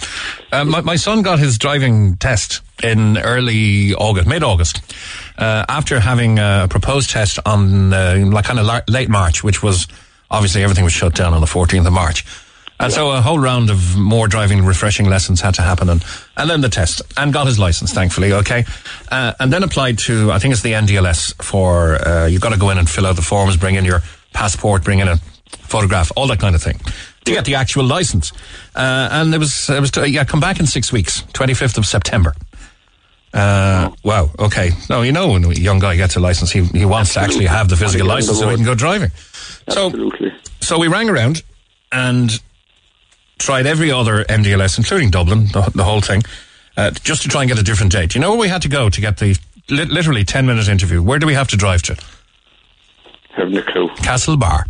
Uh, my, my, son got his driving test in early August, mid August, uh, after having a proposed test on uh, like kind of late March, which was obviously everything was shut down on the 14th of March. And so a whole round of more driving refreshing lessons had to happen and, and then the test and got his license, thankfully, okay. Uh, and then applied to, I think it's the NDLS for, uh, you've got to go in and fill out the forms, bring in your passport, bring in a photograph, all that kind of thing to get the actual license. Uh, and it was, it was, to, yeah, come back in six weeks, 25th of September. Uh, wow. Okay. No, you know, when a young guy gets a license, he, he wants Absolutely. to actually have the physical license so he can go driving. Absolutely. So, so we rang around and tried every other NDLS, including Dublin, the, the whole thing, uh, just to try and get a different date. You know where we had to go to get the li- literally 10 minute interview? Where do we have to drive to? Haven't a clue. Castlebar.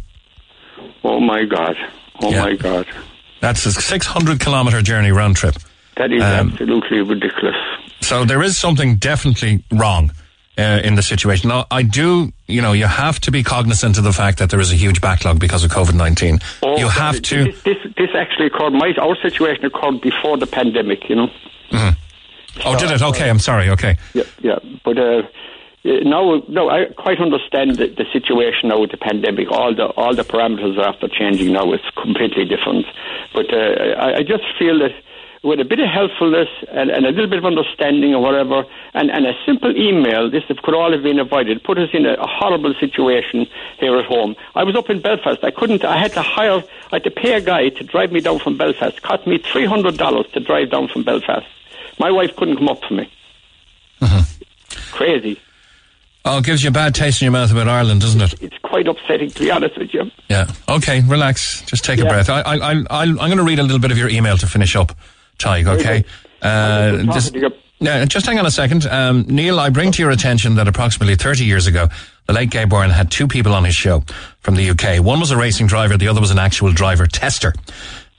Oh my God. Oh yeah. my God. That's a 600 kilometre journey round trip. That is um, absolutely ridiculous. So there is something definitely wrong uh, in the situation. Now, I do, you know, you have to be cognizant of the fact that there is a huge backlog because of COVID 19. Oh, you have to. This, this, this, actually occurred, my, our situation occurred before the pandemic, you know. Mm-hmm. Oh, did it? Okay, I'm sorry, okay. Yeah, yeah. But, uh, no, no, I quite understand the, the, situation now with the pandemic. All the all the parameters are after changing now. It's completely different. But uh, I, I just feel that with a bit of helpfulness and, and, a little bit of understanding or whatever, and, and a simple email, this could all have been avoided. Put us in a, a, horrible situation here at home. I was up in Belfast. I couldn't. I had to hire. I had to pay a guy to drive me down from Belfast. It cost me three hundred dollars to drive down from Belfast. My wife couldn't come up for me. Mm-hmm. Crazy. Oh, it gives you a bad taste in your mouth about Ireland, doesn't it? It's quite upsetting, to be honest with you. Yeah. Okay, relax. Just take yeah. a breath. I, I, I, I'm going to read a little bit of your email to finish up. Tig, okay? Uh, just hang on a second. Um, Neil, I bring to your attention that approximately 30 years ago, the late Gay Byrne had two people on his show from the UK. One was a racing driver, the other was an actual driver tester.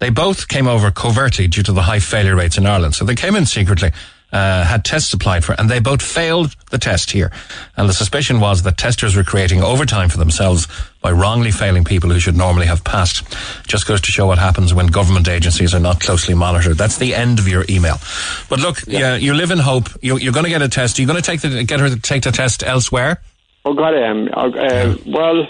They both came over covertly due to the high failure rates in Ireland. So they came in secretly uh, had tests applied for, and they both failed the test here. And the suspicion was that testers were creating overtime for themselves by wrongly failing people who should normally have passed. Just goes to show what happens when government agencies are not closely monitored. That's the end of your email. But look, yeah. yeah you live in hope. You, are going to get a test. Are you going to take the, get her to take the test elsewhere? Oh God, I am. Uh, well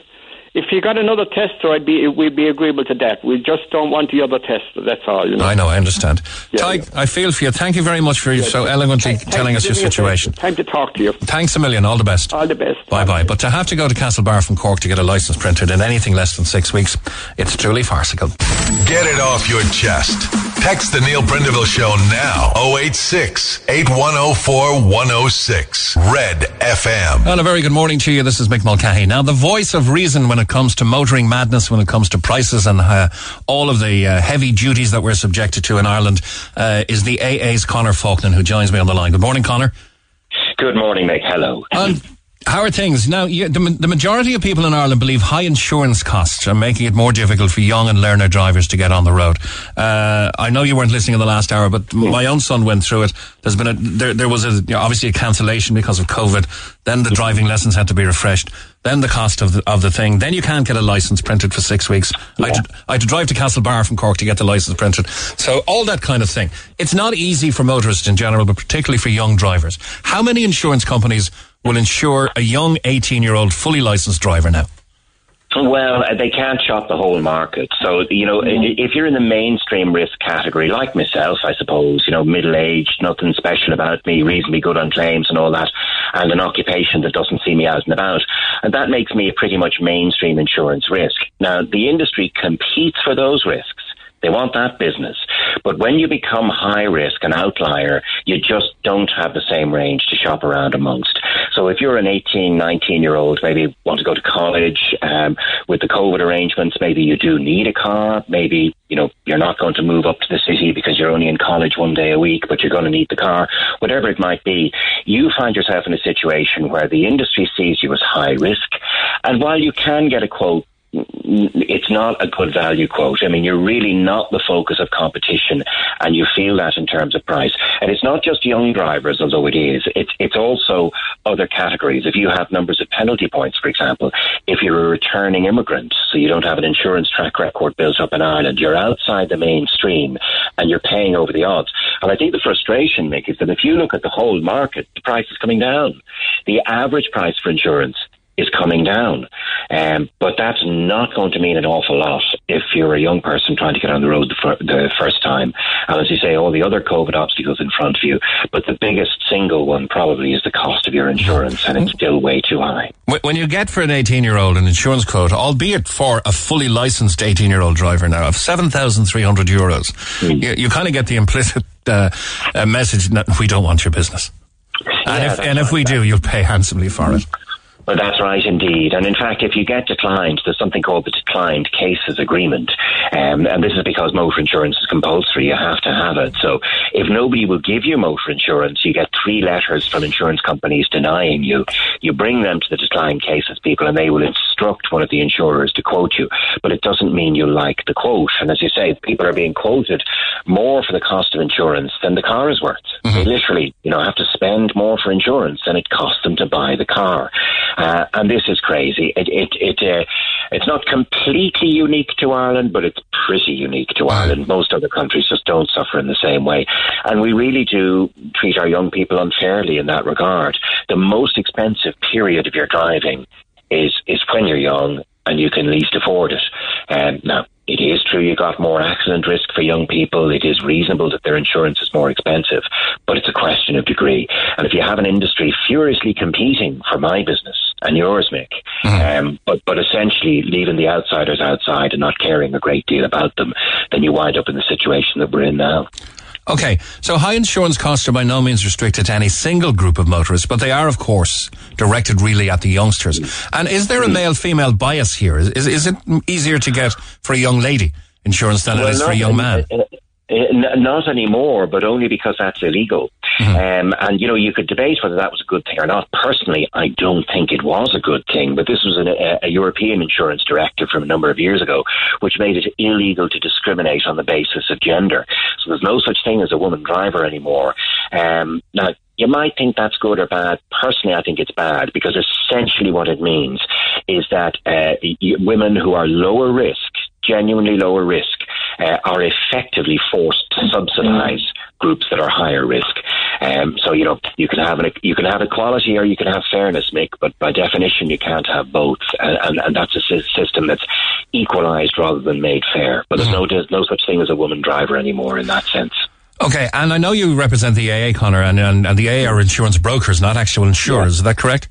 if you got another tester, I'd be we'd be agreeable to that. We just don't want the other tester. That's all. You know. I know. I understand. Yeah, yeah. I feel for you. Thank you very much for yeah, so eloquently telling us your situation. Time to talk to you. Thanks a million. All the best. All the best. Bye bye. But to have to go to Castlebar from Cork to get a license printed in anything less than six weeks, it's truly farcical. Get it off your chest. Text the Neil Prendeville Show now. 086 8104 106. Red FM. And a very good morning to you. This is Mick Mulcahy. Now, the voice of reason when it comes to motoring madness, when it comes to prices and uh, all of the uh, heavy duties that we're subjected to in Ireland, uh, is the AA's Conor Faughnan, who joins me on the line. Good morning, Conor. Good morning, Mick. Hello. And how are things now? You, the, the, majority of people in Ireland believe high insurance costs are making it more difficult for young and learner drivers to get on the road. Uh, I know you weren't listening in the last hour, but my own son went through it. There's been a there, there was a, you know, obviously a cancellation because of COVID. Then the driving lessons had to be refreshed. Then the cost of the, of the thing. Then you can't get a license printed for six weeks. Yeah. I, had to, I had to drive to Castlebar from Cork to get the license printed. So all that kind of thing. It's not easy for motorists in general, but particularly for young drivers. How many insurance companies will insure a young 18 year old fully licensed driver now? Well, uh, they can't shop the whole market. So, you know, mm-hmm. if you're in the mainstream risk category, like myself, I suppose, you know, middle aged, nothing special about me, reasonably good on claims and all that, and an occupation that doesn't see me out and about, and that makes me a pretty much mainstream insurance risk. Now, the industry competes for those risks. They want that business. But when you become high risk, an outlier, you just don't have the same range to shop around amongst. So if you're an 18, 19 year old, maybe want to go to college, um, with the COVID arrangements, maybe you do need a car. Maybe, you know, you're not going to move up to the city because you're only in college one day a week, but you're going to need the car. Whatever it might be, you find yourself in a situation where the industry sees you as high risk. And while you can get a quote it's not a good value quote. I mean, you're really not the focus of competition, and you feel that in terms of price. And it's not just young drivers, although it is. It's it's also other categories. If you have numbers of penalty points, for example, if you're a returning immigrant, so you don't have an insurance track record built up in Ireland, you're outside the mainstream, and you're paying over the odds. And I think the frustration, Mick, is that if you look at the whole market, the price is coming down. The average price for insurance is coming down. Um, but that's not going to mean an awful lot if you're a young person trying to get on the road the, fir- the, first time. And as you say, all the other COVID obstacles in front of you. But the biggest single one probably is the cost of your insurance, and it's still way too high. When you get for an 18 year old an insurance quote, albeit for a fully licensed 18 year old driver now, of 7,300 euros, mm. you, you kind of get the implicit uh, uh, message that we don't want your business. And yeah, if, and if we do, you'll pay handsomely for it. Well, that's right indeed. And in fact, if you get declined, there's something called the declined cases agreement. Um, and this is because motor insurance is compulsory. You have to have it. So if nobody will give you motor insurance, you get three letters from insurance companies denying you. You bring them to the declined cases people and they will instruct one of the insurers to quote you. But it doesn't mean you like the quote. And as you say, people are being quoted more for the cost of insurance than the car is worth. Mm-hmm. They literally, you know, have to spend more for insurance than it costs them to buy the car. Uh, and this is crazy. It, it, it, uh, it's not completely unique to Ireland, but it's pretty unique to Ireland. Most other countries just don't suffer in the same way. And we really do treat our young people unfairly in that regard. The most expensive period of your driving is, is when you're young and you can least afford it. Um, now, it is true you got more accident risk for young people. It is reasonable that their insurance is more expensive, but it's a question of degree. And if you have an industry furiously competing for my business and yours, Mick, mm. um, but but essentially leaving the outsiders outside and not caring a great deal about them, then you wind up in the situation that we're in now. Okay, so high insurance costs are by no means restricted to any single group of motorists, but they are, of course, directed really at the youngsters. And is there a male female bias here? Is, is, is it easier to get for a young lady insurance than well, it is for a young man? Uh, not anymore, but only because that's illegal. Mm-hmm. Um, and, you know, you could debate whether that was a good thing or not. Personally, I don't think it was a good thing, but this was an, a, a, European insurance directive from a number of years ago, which made it illegal to discriminate on the basis of gender. So there's no such thing as a woman driver anymore. Um, now, you might think that's good or bad. Personally, I think it's bad because essentially what it means is that uh, women who are lower risk, genuinely lower risk, uh, are effectively forced to subsidise groups that are higher risk. Um, so you know you can have an, you can have equality or you can have fairness, Mick, but by definition you can't have both, and, and, and that's a system that's equalised rather than made fair. But there's no there's no such thing as a woman driver anymore in that sense. Okay, and I know you represent the AA, Conor, and, and, and the AA are insurance brokers, not actual insurers. Yeah. Is that correct?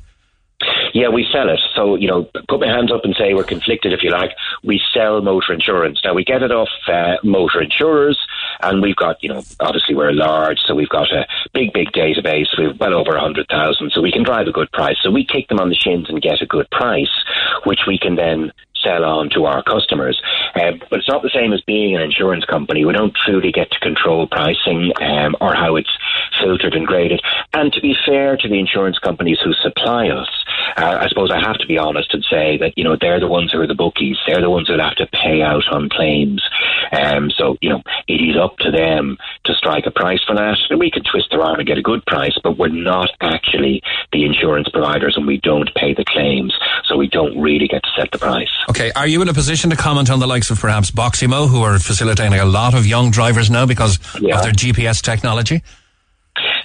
Yeah, we sell it. So, you know, put my hands up and say we're conflicted, if you like. We sell motor insurance. Now, we get it off uh, motor insurers, and we've got, you know, obviously we're large, so we've got a big, big database. We've well over 100,000, so we can drive a good price. So we kick them on the shins and get a good price, which we can then sell on to our customers. Uh, but it's not the same as being an insurance company. We don't truly get to control pricing um, or how it's filtered and graded. And to be fair to the insurance companies who supply us, uh, I suppose I have to be honest and say that, you know, they're the ones who are the bookies. They're the ones who have to pay out on claims. Um, so, you know, it is up to them to strike a price for that. And we can twist their arm and get a good price, but we're not actually the insurance providers and we don't pay the claims. So we don't really get to set the price. Okay. Are you in a position to comment on the likes of perhaps Boxymo, who are facilitating a lot of young drivers now because yeah. of their GPS technology?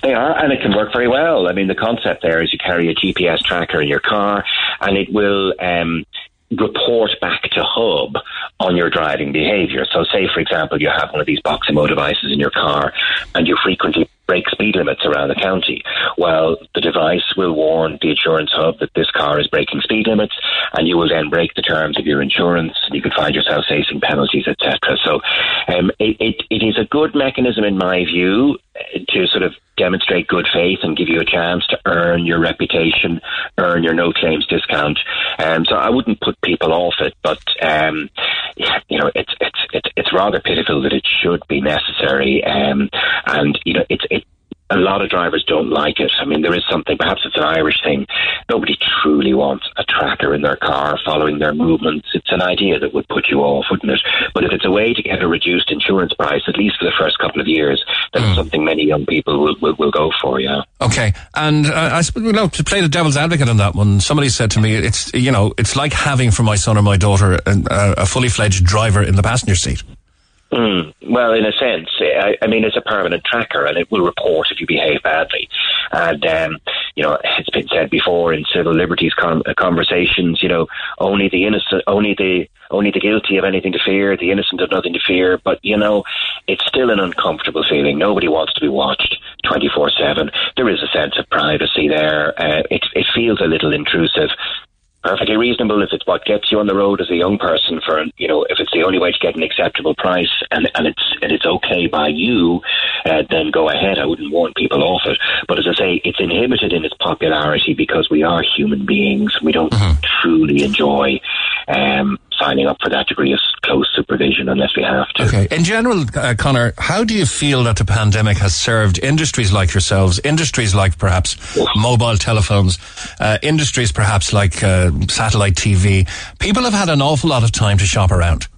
They are, and it can work very well. I mean, the concept there is you carry a GPS tracker in your car, and it will um, report back to Hub on your driving behaviour. So, say for example, you have one of these Boxymo devices in your car, and you frequently break speed limits around the county. Well, the device will warn the insurance hub that this car is breaking speed limits, and you will then break the terms of your insurance, and you could find yourself facing penalties, etc. So, um, it, it, it is a good mechanism, in my view, to sort of demonstrate good faith and give you a chance to earn your reputation, earn your no claims discount. Um, so I wouldn't put people off it, but um, you know it's it's it's it's rather pitiful that it should be necessary, um, and you know it's it a lot of drivers don't like it. I mean, there is something, perhaps it's an Irish thing. Nobody truly wants a tracker in their car following their movements. It's an idea that would put you off, wouldn't it? But if it's a way to get a reduced insurance price, at least for the first couple of years, that's mm. something many young people will, will, will go for, yeah. Okay. And uh, I suppose, you know, to play the devil's advocate on that one, somebody said to me, it's, you know, it's like having for my son or my daughter a, a fully fledged driver in the passenger seat. Mm, well, in a sense, I, I, mean, it's a permanent tracker, and it will report if you behave badly. And um, you know, it's been said before in civil liberties con- uh, conversations. You know, only the innocent, only the only the guilty have anything to fear. The innocent have nothing to fear. But you know, it's still an uncomfortable feeling. Nobody wants to be watched twenty four seven. There is a sense of privacy there. Uh, it it feels a little intrusive perfectly reasonable if it's what gets you on the road as a young person for you know if it's the only way to get an acceptable price and and it's and it's okay by you uh, then go ahead. I wouldn't warn people off it. But as I say it's inhibited in its popularity because we are human beings. We don't mm-hmm. truly enjoy um, signing up for that degree of close supervision unless we have to. Okay. In general, uh, Conor, how do you feel that the pandemic has served industries like yourselves, industries like perhaps mobile telephones, uh, industries perhaps like uh, satellite TV? People have had an awful lot of time to shop around.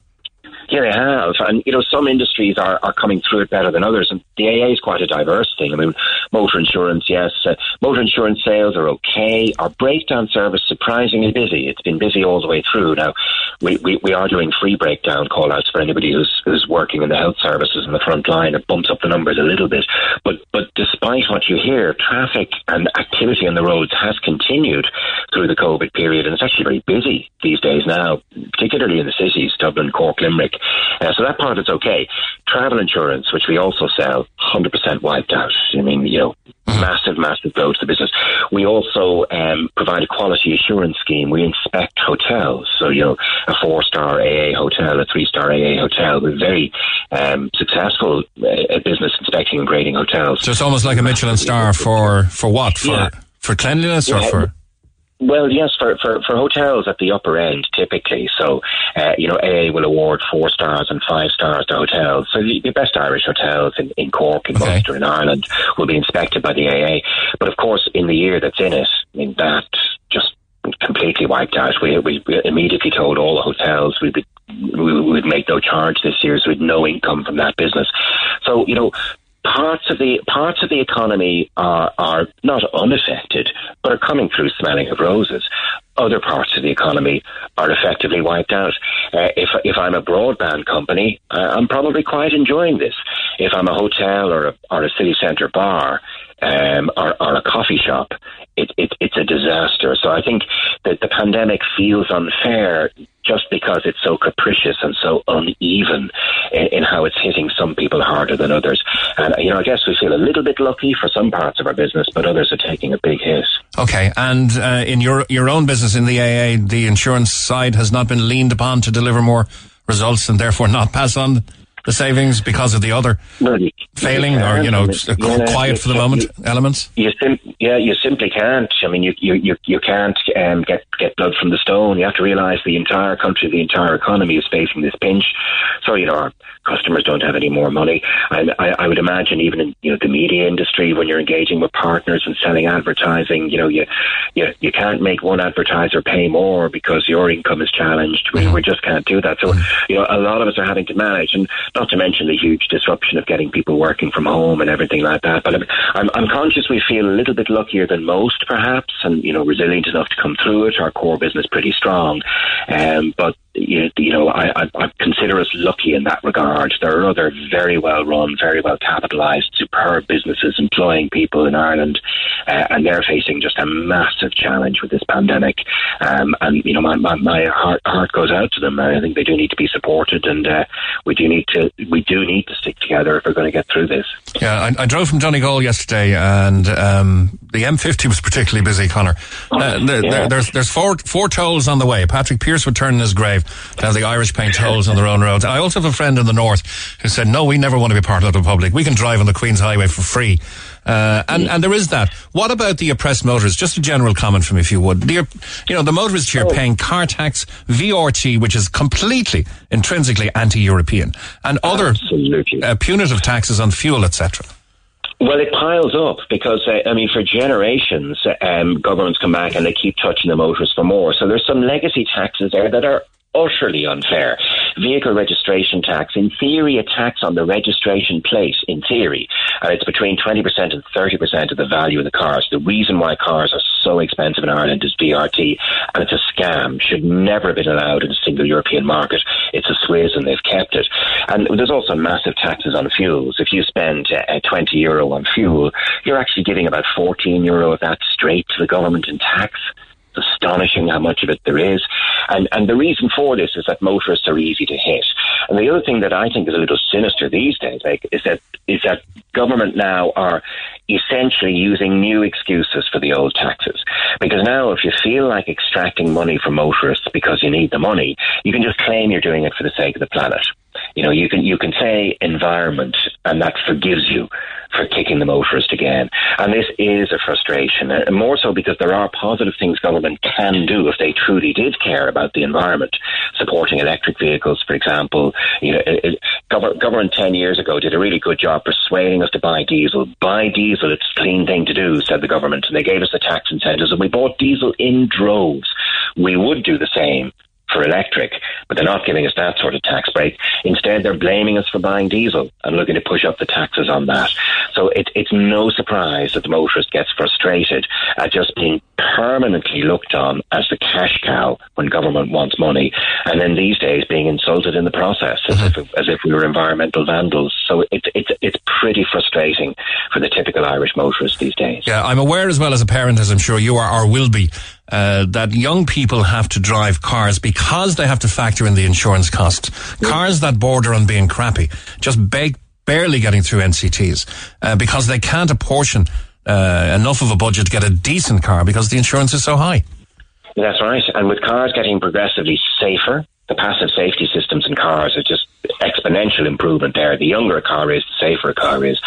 Yeah, they have. And, you know, some industries are, are coming through it better than others. And the AA is quite a diverse thing. I mean, motor insurance, yes. Uh, motor insurance sales are okay. Our breakdown service surprisingly busy. It's been busy all the way through. Now, we, we, we are doing free breakdown call outs for anybody who's, who's working in the health services in the front line. It bumps up the numbers a little bit. But, but despite what you hear, traffic and activity on the roads has continued through the COVID period. And it's actually very busy these days now, particularly in the cities, Dublin, Cork, Limerick. Uh, so that part is okay. Travel insurance, which we also sell, 100% wiped out. I mean, you know, massive, massive blow to the business. We also um, provide a quality assurance scheme. We inspect hotels. So, you know, a four star AA hotel, a three star AA hotel. We're very um, successful uh, at business inspecting and grading hotels. So it's almost like a Michelin star for, for what? For, yeah. for cleanliness yeah. or for? Well, yes, for, for, for hotels at the upper end, typically. So, uh, you know, AA will award four stars and five stars to hotels. So the, the best Irish hotels in, in Cork, in okay. Munster, in Ireland will be inspected by the AA. But of course, in the year that's in it, I mean, that just completely wiped out. We, we, we immediately told all the hotels we'd be we would make no charge this year, so we had no income from that business. So, you know, parts of the parts of the economy are are not unaffected, but are coming through smelling of roses. Other parts of the economy are effectively wiped out. Uh, if if I'm a broadband company, uh, I'm probably quite enjoying this. If I'm a hotel or a, or a city centre bar, um, or, or, a coffee shop, it, it, it's a disaster. So I think that the pandemic feels unfair just because it's so capricious and so uneven in, in, how it's hitting some people harder than others. And, you know, I guess we feel a little bit lucky for some parts of our business, but others are taking a big hit. Okay. And uh, in your, your own business in the AA, the insurance side has not been leaned upon to deliver more results and therefore not pass on the savings because of the other you, failing you or you know yeah, quiet for the moment you, elements? You sim- yeah, you simply can't. I mean, you you you, you can't um, get get blood from the stone. You have to realise the entire country, the entire economy is facing this pinch. So you know, our customers don't have any more money. And I, I would imagine even in you know the media industry, when you're engaging with partners and selling advertising, you know, you you you can't make one advertiser pay more because your income is challenged. We, mm-hmm. we just can't do that. So you know, a lot of us are having to manage and not to mention the huge disruption of getting people working from home and everything like that. But I'm, I'm I'm conscious we feel a little bit luckier than most, perhaps, and you know, resilient enough to come through it. Our core business pretty strong, um, but you, you know, I, I, I consider us lucky in that regard. There are other very well run, very well capitalised, superb businesses employing people in Ireland, uh, and they're facing just a massive challenge with this pandemic. Um, and you know, my, my, my heart, heart goes out to them. I think they do need to be supported, and uh, we do need to we do need to stick together if we're going to get through this. Yeah, I, I drove from Donegal yesterday, and um, the M50 was particularly busy. Conor, uh, there, yeah. there, there's there's four four tolls on the way. Patrick Pearse would turn in his grave. Now the Irish paint holes on their own roads. I also have a friend in the north who said, "No, we never want to be part of the Republic. We can drive on the Queen's Highway for free." Uh, and, and there is that. What about the oppressed motorists? Just a general comment from, if you would. The, you know, the motorists here paying car tax, VRT, which is completely intrinsically anti-European, and other uh, punitive taxes on fuel, etc. Well, it piles up because, uh, I mean, for generations, um, governments come back and they keep touching the motorists for more. So there's some legacy taxes there that are utterly unfair. Vehicle registration tax, in theory, a tax on the registration plate, in theory, and it's between 20% and 30% of the value of the cars. The reason why cars are so expensive in Ireland is VRT, and it's a scam, should never have been allowed in a single European market. It's a swizz, and they've kept it. And there's also massive taxes on fuels. If you spend uh, 20 euro on fuel, you're actually giving about 14 euro of that straight to the government in tax astonishing how much of it there is. And and the reason for this is that motorists are easy to hit. And the other thing that I think is a little sinister these days, like, is that is that government now are essentially using new excuses for the old taxes. Because now if you feel like extracting money from motorists because you need the money, you can just claim you're doing it for the sake of the planet. You know, you can you can say environment and that forgives you for kicking the motorist again. And this is a frustration, and more so because there are positive things government can do if they truly did care about the environment. Supporting electric vehicles, for example, you know, it, it, government ten years ago did a really good job persuading us to buy diesel. Buy diesel; it's a clean thing to do, said the government, and they gave us the tax incentives, and we bought diesel in droves. We would do the same for electric, but they're not giving us that sort of tax break. Instead, they're blaming us for buying diesel and looking to push up the taxes on that. So it, it's no surprise that the motorist gets frustrated at just being permanently looked on as the cash cow when government wants money, and then these days being insulted in the process as, if, as if we were environmental vandals. So it's it's it's pretty frustrating for the typical Irish motorist these days. Yeah, I'm aware as well as a parent, as I'm sure you are or will be, uh, that young people have to drive cars because they have to factor in the insurance cost. Cars that border on being crappy, just beg, barely getting through NCTs uh, because they can't apportion uh, enough of a budget to get a decent car because the insurance is so high. That's right. And with cars getting progressively safer, the passive safety systems in cars are just exponential improvement there. The younger a car is, the safer a car is.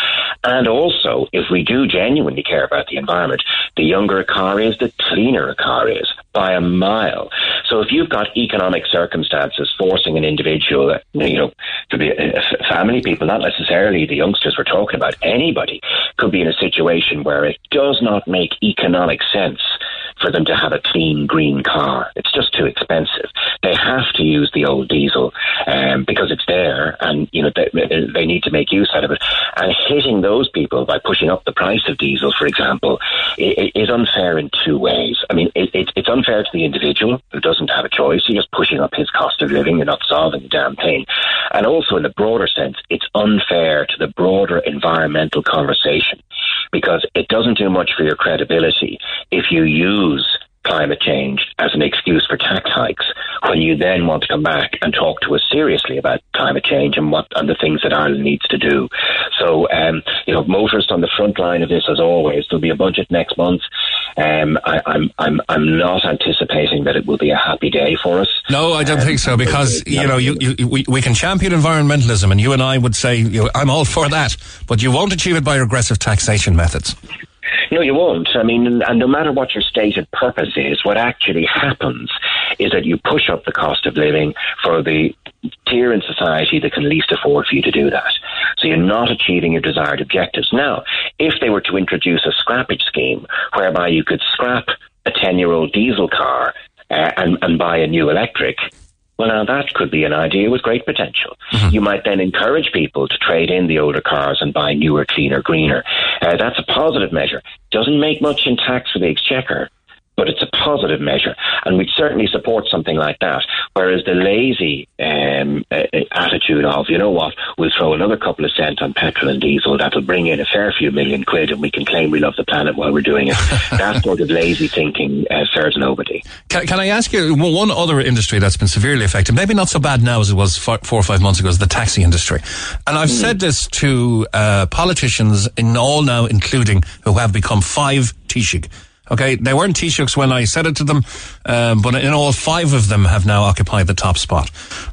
And also, if we do genuinely care about the environment, the younger a car is, the cleaner a car is by a mile. So if you've got economic circumstances forcing an individual, you know, to be a family people, not necessarily the youngsters we're talking about, anybody could be in a situation where it does not make economic sense for them to have a clean green car. It's just too expensive. They have to use the old diesel um, because it's there, and you know they, they need to make use out of it. And hitting those people by pushing up the price of diesel, for example, is unfair in two ways. I mean, it, it, it's unfair to the individual who doesn't have a choice. You're just pushing up his cost of living. You're not solving the damn thing. And also, in the broader sense, it's unfair to the broader environmental conversation because it doesn't do much for your credibility if you use climate change as an excuse for tax hikes when you then want to come back and talk to us seriously about climate change and what and the things that Ireland needs to do. So, um, you know, motorists on the front line of this as always. There'll be a budget next month. Um, I, am I'm, I'm I'm not anticipating that it will be a happy day for us. No, I don't um, think so because you know you, you we, we can champion environmentalism and you and I would say you know, I'm all for that, but you won't achieve it by regressive taxation methods. No, you won't. I mean, and no matter what your stated purpose is, what actually happens is that you push up the cost of living for the tier in society that can least afford for you to do that. So you're not achieving your desired objectives. Now, if they were to introduce a scrappage scheme whereby you could scrap a 10 year old diesel car uh, and, and buy a new electric, well, now that could be an idea with great potential. Mm-hmm. You might then encourage people to trade in the older cars and buy newer, cleaner, greener. Uh, that's a positive measure. Doesn't make much in tax for the exchequer, but it's a positive measure, and we'd certainly support something like that. Whereas the lazy um, uh, attitude of, you know what, we'll throw another couple of cents on petrol and diesel, that'll bring in a fair few million quid, and we can claim we love the planet while we're doing it. that sort of lazy thinking uh, serves nobody. Can, can, I ask you one other industry that's been severely affected, maybe not so bad now as it was four, four or five months ago, is the taxi industry. And I've mm. said this to uh, politicians in all now, including who have become five Taoiseach Okay, they weren't Taoiseachs when I said it to them, um, but in all, five of them have now occupied the top spot.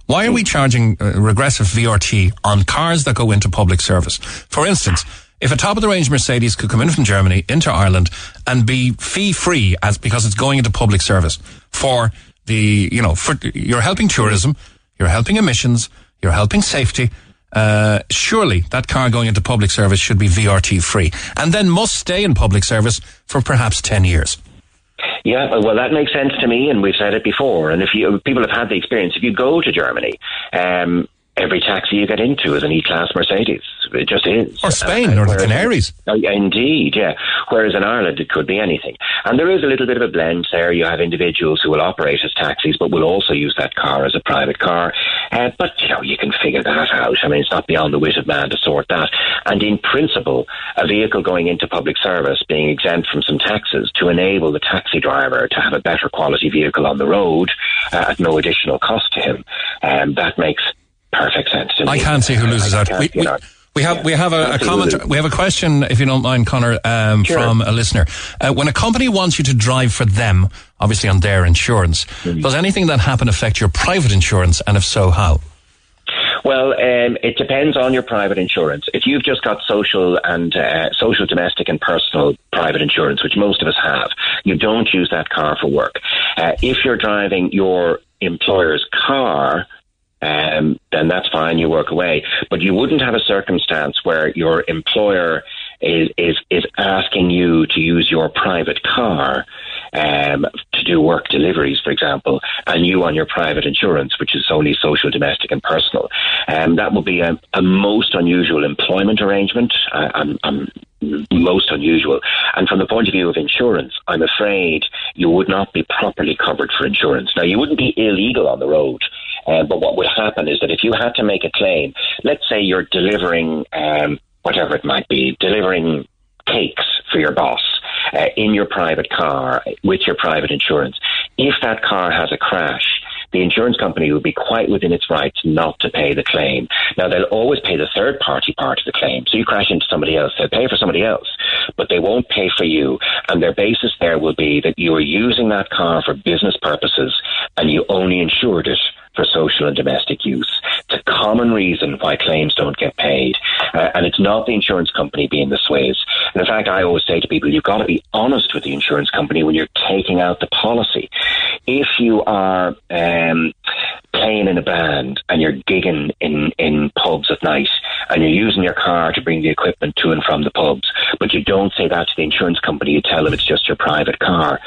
Why are we charging uh, regressive VRT on cars that go into public service? For instance, if a top of the range Mercedes could come in from Germany into Ireland and be fee free as because it's going into public service for the, you know, for, you're helping tourism, you're helping emissions, you're helping safety, uh, surely that car going into public service should be VRT free and then must stay in public service for perhaps 10 years. Yeah, well, that makes sense to me, and we've said it before. And if you people have had the experience, if you go to Germany, um, every taxi you get into is an E-Class Mercedes. It just is. Or Spain, uh, or the Canaries. Uh, indeed, yeah. Whereas in Ireland, it could be anything. And there is a little bit of a blend there. You have individuals who will operate as taxis, but will also use that car as a private car. Uh, but, you know, you can figure that out. I mean, it's not beyond the wit of man to sort that. And in principle, a vehicle going into public service being exempt from some taxes to enable the taxi driver to have a better quality vehicle on the road uh, at no additional cost to him, um, that makes perfect sense. I can't see who loses out. We, we, we have yeah, we have a, a comment. We have a question, if you don't mind, Conor, um, sure. from a listener. Uh, when a company wants you to drive for them, obviously on their insurance, mm-hmm. does anything that happen affect your private insurance, and if so, how? Well, um, it depends on your private insurance. If you've just got social and uh, social, domestic, and personal private insurance, which most of us have, you don't use that car for work. Uh, if you're driving your employer's car, um, then that's fine. You work away, but you wouldn't have a circumstance where your employer is is is asking you to use your private car um, to do work deliveries, for example, and you on your private insurance, which is only social, domestic, and personal. Um, that would be a, a most unusual employment arrangement. I, I'm, I'm most unusual. And from the point of view of insurance, I'm afraid you would not be properly covered for insurance. Now, you wouldn't be illegal on the road. Uh, but what would happen is that if you had to make a claim, let's say you're delivering um, whatever it might be, delivering cakes for your boss uh, in your private car with your private insurance, if that car has a crash, the insurance company would be quite within its rights not to pay the claim. Now, they'll always pay the third party part of the claim. So you crash into somebody else, they'll pay for somebody else, but they won't pay for you. And their basis there will be that you are using that car for business purposes and you only insured it for social and domestic use. It's a common reason why claims don't get paid. Uh, and it's not the insurance company being the sways. And in fact, I always say to people, you've got to be honest with the insurance company when you're taking out the policy. If you are um, playing in a band and you're gigging in, in pubs at night and you're using your car to bring the equipment to and from the pubs, but you don't say that to the insurance company, you tell them it's just your private car,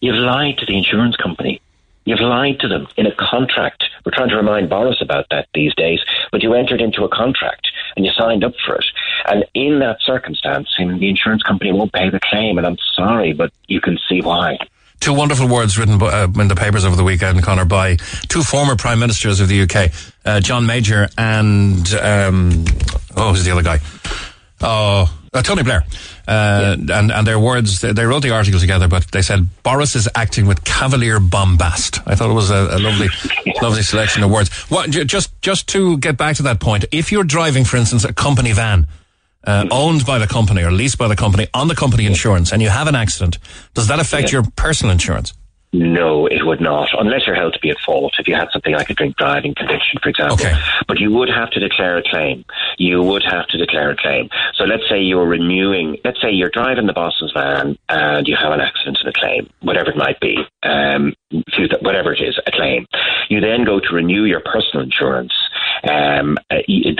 you've lied to the insurance company. You've lied to them in a contract. We're trying to remind Boris about that these days, but you entered into a contract and you signed up for it. And in that circumstance, the insurance company won't pay the claim, and I'm sorry, but you can see why. Two wonderful words written uh, in the papers over the weekend, Conor, by two former prime ministers of the UK, uh, John Major and um, oh, who's the other guy? Oh, uh, Tony Blair. Uh, yeah. and, and their words, they, they, wrote the article together, but they said Boris is acting with cavalier bombast. I thought it was a, a lovely, lovely selection of words. What, just, just to get back to that point, if you're driving, for instance, a company van, uh, owned by the company or leased by the company on the company insurance and you have an accident, does that affect yeah. your personal insurance? No, it would not, unless your health be at fault. If you had something like a drink driving conviction, for example. Okay. But you would have to declare a claim. You would have to declare a claim. So let's say you're renewing, let's say you're driving the boss's van and you have an accident and a claim, whatever it might be, um, whatever it is, a claim. You then go to renew your personal insurance. Um,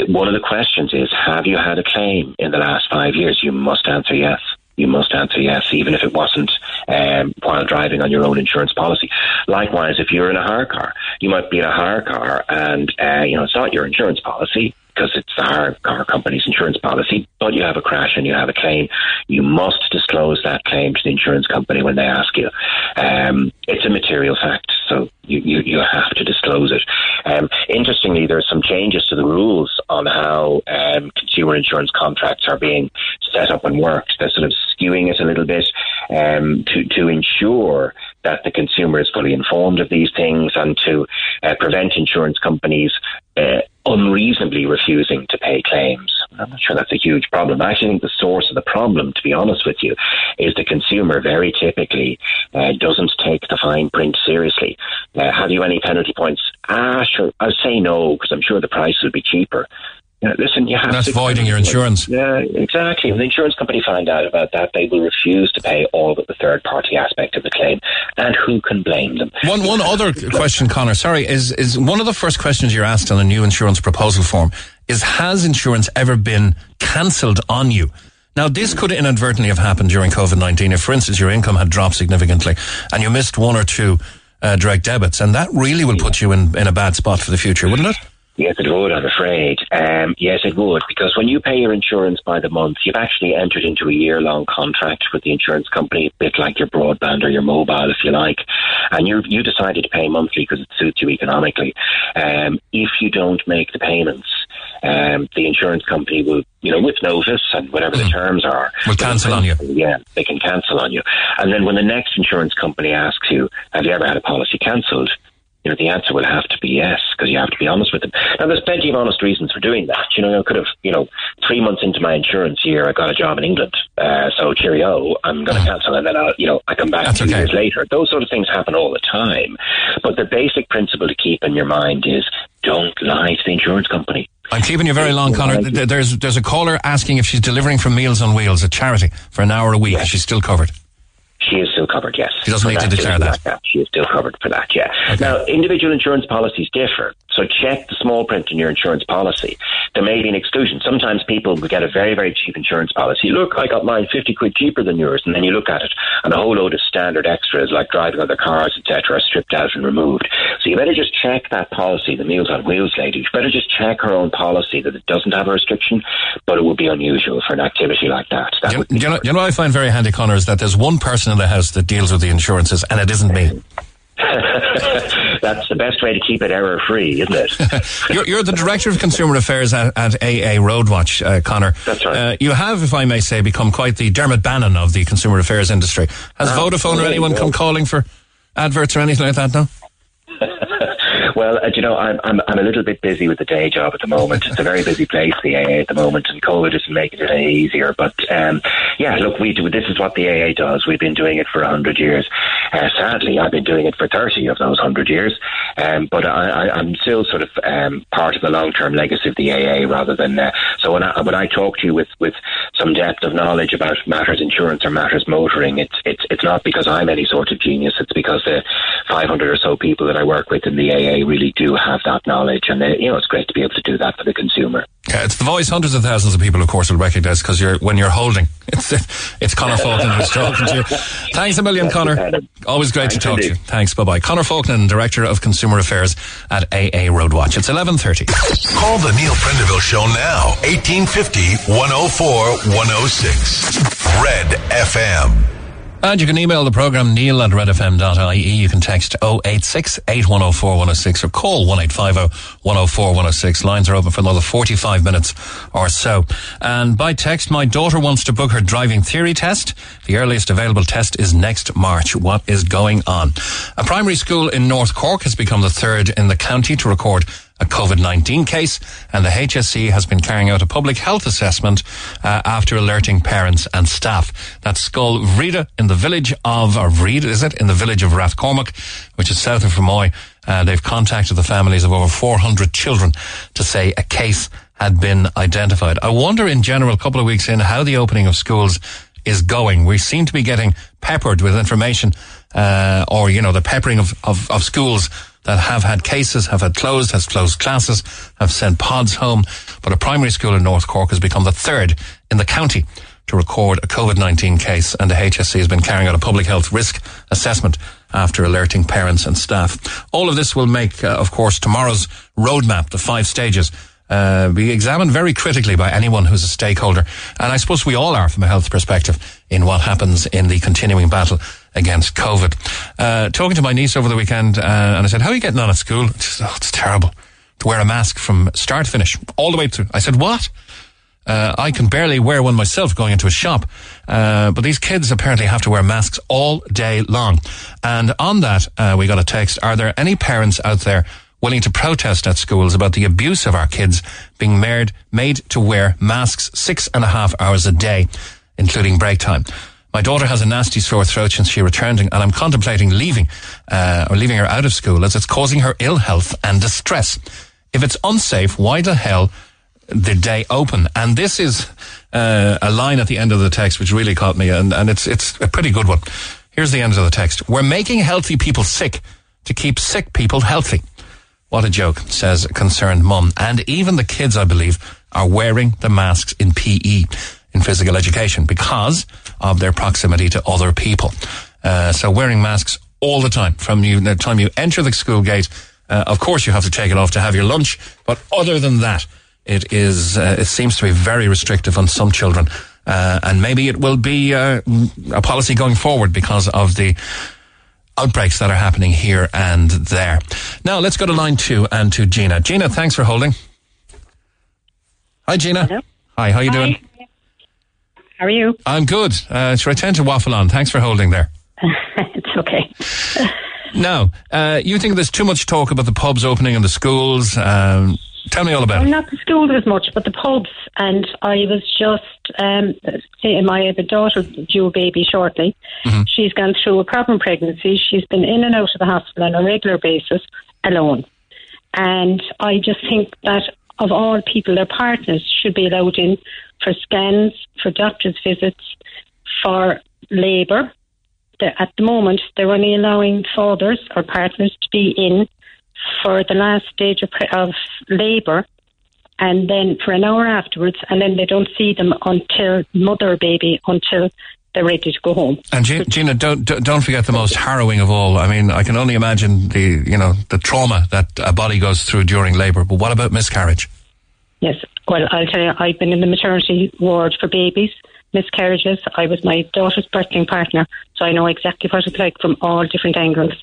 one of the questions is, have you had a claim in the last five years? You must answer yes. You must answer yes, even if it wasn't um, while driving on your own insurance policy. Likewise, if you're in a hire car, you might be in a hire car and uh, you know it's not your insurance policy because it's our, car company's insurance policy, but you have a crash and you have a claim, you must disclose that claim to the insurance company when they ask you. Um, it's a material fact, so you, you, you have to disclose it. Um, interestingly, there are some changes to the rules on how um, consumer insurance contracts are being set up and worked. They're sort of skewing it a little bit um, to, to ensure that the consumer is fully informed of these things and to uh, prevent insurance companies uh, unreasonably refusing to pay claims. I'm not sure that's a huge problem. I actually think the source of the problem, to be honest with you, is the consumer very typically uh, doesn't take the fine print seriously. Uh, have you any penalty points? Ah, sure. I'll say no because I'm sure the price will be cheaper. You know, listen, you have That's to voiding your insurance. Yeah, exactly. When the insurance company find out about that, they will refuse to pay all but the third party aspect of the claim. And who can blame them? One one other question, Conor. Sorry, is is one of the first questions you're asked on a new insurance proposal form is has insurance ever been cancelled on you? Now, this could inadvertently have happened during COVID nineteen. If, for instance, your income had dropped significantly and you missed one or two uh, direct debits, and that really will put you in in a bad spot for the future, wouldn't it? Yes, it would, I'm afraid. Um, yes, it would, because when you pay your insurance by the month, you've actually entered into a year long contract with the insurance company, a bit like your broadband or your mobile, if you like. And you you decided to pay monthly because it suits you economically. Um, if you don't make the payments, um, the insurance company will, you know, with notice and whatever the terms are, Will cancel on you. Yeah, they can cancel on you. And then when the next insurance company asks you, have you ever had a policy cancelled? You know, the answer will have to be yes, because you have to be honest with them. Now, there's plenty of honest reasons for doing that. You know, I could have, you know, three months into my insurance year, I got a job in England. Uh, so cheerio, I'm going to cancel, and then I'll, you know, I come back That's two okay. years later. Those sort of things happen all the time. But the basic principle to keep in your mind is don't lie to the insurance company. I'm keeping you very long, Conor. There's there's a caller asking if she's delivering from Meals on Wheels, a charity, for an hour a week. She's still covered. She is still covered, yes. She doesn't For need to declare something that. She is still covered for that, yeah. Now, individual insurance policies differ, so check the small print in your insurance policy. There may be an exclusion. Sometimes people will get a very, very cheap insurance policy. Look, I got mine 50 quid cheaper than yours, and then you look at it, and a whole load of standard extras like driving other cars, etc., are stripped out and removed. So you better just check that policy, the Meals on Wheels lady. You better just check her own policy that it doesn't have a restriction, but it would be unusual for an activity like that. That You, you know, you know what I find very handy, Conor, is that there's one person in the house that deals with the insurances, and it isn't me. That's the best way to keep it error free, isn't it? You're, you're the director of consumer affairs at, at AA Roadwatch, uh, Conor. That's right. Uh, you have, if I may say, become quite the Dermot Bannon of the consumer affairs industry. Has Oh, Vodafone or anyone come calling for adverts or anything like that? No. Well, uh, you know, I'm, I'm I'm a little bit busy with the day job at the moment. It's a very busy place, the AA at the moment, and COVID isn't making it any easier. But um, yeah, look, we do. This is what the AA does. We've been doing it for hundred years. Uh, sadly, I've been doing it for thirty of those hundred years. Um, but I, I'm still sort of um, part of the long-term legacy of the AA, rather than. Uh, so when I when I talk to you with with some depth of knowledge about matters insurance or matters motoring, it's it's it's not because I'm any sort of genius. It's because the 500 or so people that I work with in the AA really do have that knowledge, and uh, you know it's great to be able to do that for the consumer. Yeah, it's the voice hundreds of thousands of people, of course, will recognise because you're when you're holding. It's it's Conor Faughnan who's talking to you. Thanks a million, Conor. Always great to Thanks talk to you. Thanks. Bye bye. Conor Faughnan, director of consumer affairs at AA Roadwatch. It's eleven thirty. Call the Neil Prendeville Show now. 1850 104 106. Red FM. And you can email the program neil at redfm.ie. You can text 086 8104 106 or call 1850 104 106. Lines are open for another 45 minutes or so. And by text, my daughter wants to book her driving theory test. The earliest available test is next March. What is going on? A primary school in North Cork has become the third in the county to record a COVID-19 case and the HSE has been carrying out a public health assessment uh, after alerting parents and staff. That's Scoil Bhríde in the village of, or is it? In the village of Rathcormac, which is south of Fermoy. Uh, they've contacted the families of over 400 children to say a case had been identified. I wonder in general, a couple of weeks in, how the opening of schools is going. We seem to be getting peppered with information, uh, or, you know, the peppering of, of, of schools that have had cases, have had closed, has closed classes, have sent pods home. But a primary school in North Cork has become the third in the county to record a COVID 19 case, and the HSE has been carrying out a public health risk assessment after alerting parents and staff. All of this will make, uh, of course, tomorrow's roadmap, the five stages, uh, be examined very critically by anyone who's a stakeholder. And I suppose we all are from a health perspective in what happens in the continuing battle against COVID. Uh, talking to my niece over the weekend, uh, and I said, how are you getting on at school? Said, oh, it's terrible to wear a mask from start to finish, all the way through. I said, what? Uh, I can barely wear one myself going into a shop. Uh, but these kids apparently have to wear masks all day long. And on that, uh, we got a text. Are there any parents out there willing to protest at schools about the abuse of our kids being made, made to wear masks six and a half hours a day, including break time? My daughter has a nasty sore throat since she returned, and I'm contemplating leaving uh, or leaving her out of school as it's causing her ill health and distress. If it's unsafe, why the hell the day open? And this is uh, a line at the end of the text which really caught me, and, and it's it's a pretty good one. Here's the end of the text: We're making healthy people sick to keep sick people healthy. What a joke, says concerned mum. And even the kids, I believe, are wearing the masks in PE, in physical education, because of their proximity to other people. Uh, so wearing masks all the time from you, the time you enter the school gate. Uh, of course, you have to take it off to have your lunch, but other than that, it is. Uh, it seems to be very restrictive on some children, uh, and maybe it will be uh, a policy going forward because of the outbreaks that are happening here and there. Now, let's go to line two and to Gina. Gina, thanks for holding. Hi, Gina. Hello. Hi, how you Hi. doing? How are you? I'm good. Uh, should I tend to waffle on? Thanks for holding there. it's okay. Now, uh, you think there's too much talk about the pubs opening and the schools. Um, tell me all about Well, it. not the schools as much, but the pubs. And I was just um, saying, my daughter due a baby shortly. She's gone through a problem pregnancy. She's been in and out of the hospital on a regular basis alone. And I just think that of all people, their partners should be allowed in for scans, for doctor's visits, for labour. At the moment, they're only allowing fathers or partners to be in for the last stage of, of labour and then for an hour afterwards, and then they don't see them until mother baby until they're ready to go home. And Gina, don't don't forget the most harrowing of all. I mean, I can only imagine the you know the trauma that a body goes through during labour. But what about miscarriage? Yes. Well, I'll tell you, I've been in the maternity ward for babies, miscarriages. I was my daughter's birthing partner, so I know exactly what it's like from all different angles.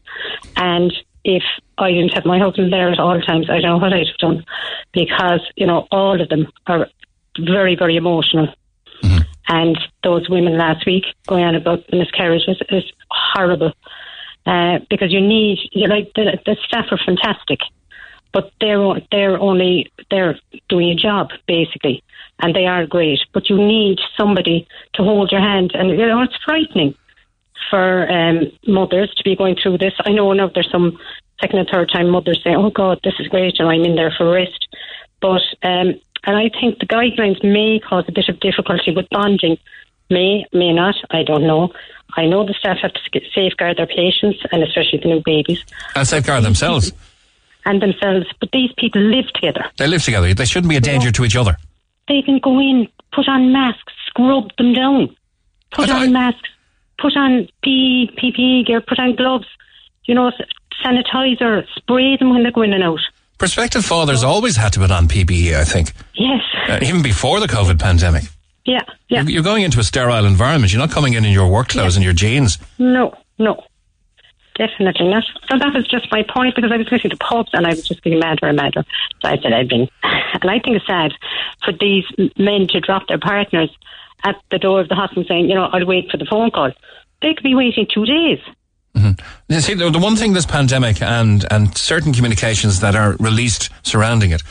And if I didn't have my husband there at all times, I don't know what I'd have done because, you know, all of them are very, very emotional. And those women last week going on about the miscarriages is horrible. Uh, because you need, you like the, the staff are fantastic, but they're they're only they're doing a job basically, and they are great. But you need somebody to hold your hand, and you know it's frightening for um, mothers to be going through this. I know now there's some second and third time mothers saying, "Oh God, this is great," and I'm in there for rest. But um, and I think the guidelines may cause a bit of difficulty with bonding. May may not. I don't know. I know the staff have to safeguard their patients and especially the new babies And safeguard themselves. and themselves. But these people live together. They live together. They shouldn't be a danger to each other. They can go in, put on masks, scrub them down, put on masks, put on PE, PPE gear, put on gloves, you know, sanitizer, spray them when they go in and out. Prospective fathers always had to put on PPE. I think Yes. uh, even before the COVID pandemic. Yeah. Yeah. You're, going into a sterile environment. You're not coming in in your work clothes and your jeans. No, no. Definitely not. So that was just my point because I was listening to pubs and I was just getting madder and madder. So I said I'd been. And I think it's sad for these men to drop their partners at the door of the hospital saying, you know, I'll wait for the phone call. They could be waiting two days. You see, the, the one thing this pandemic and, and certain communications that are released surrounding it,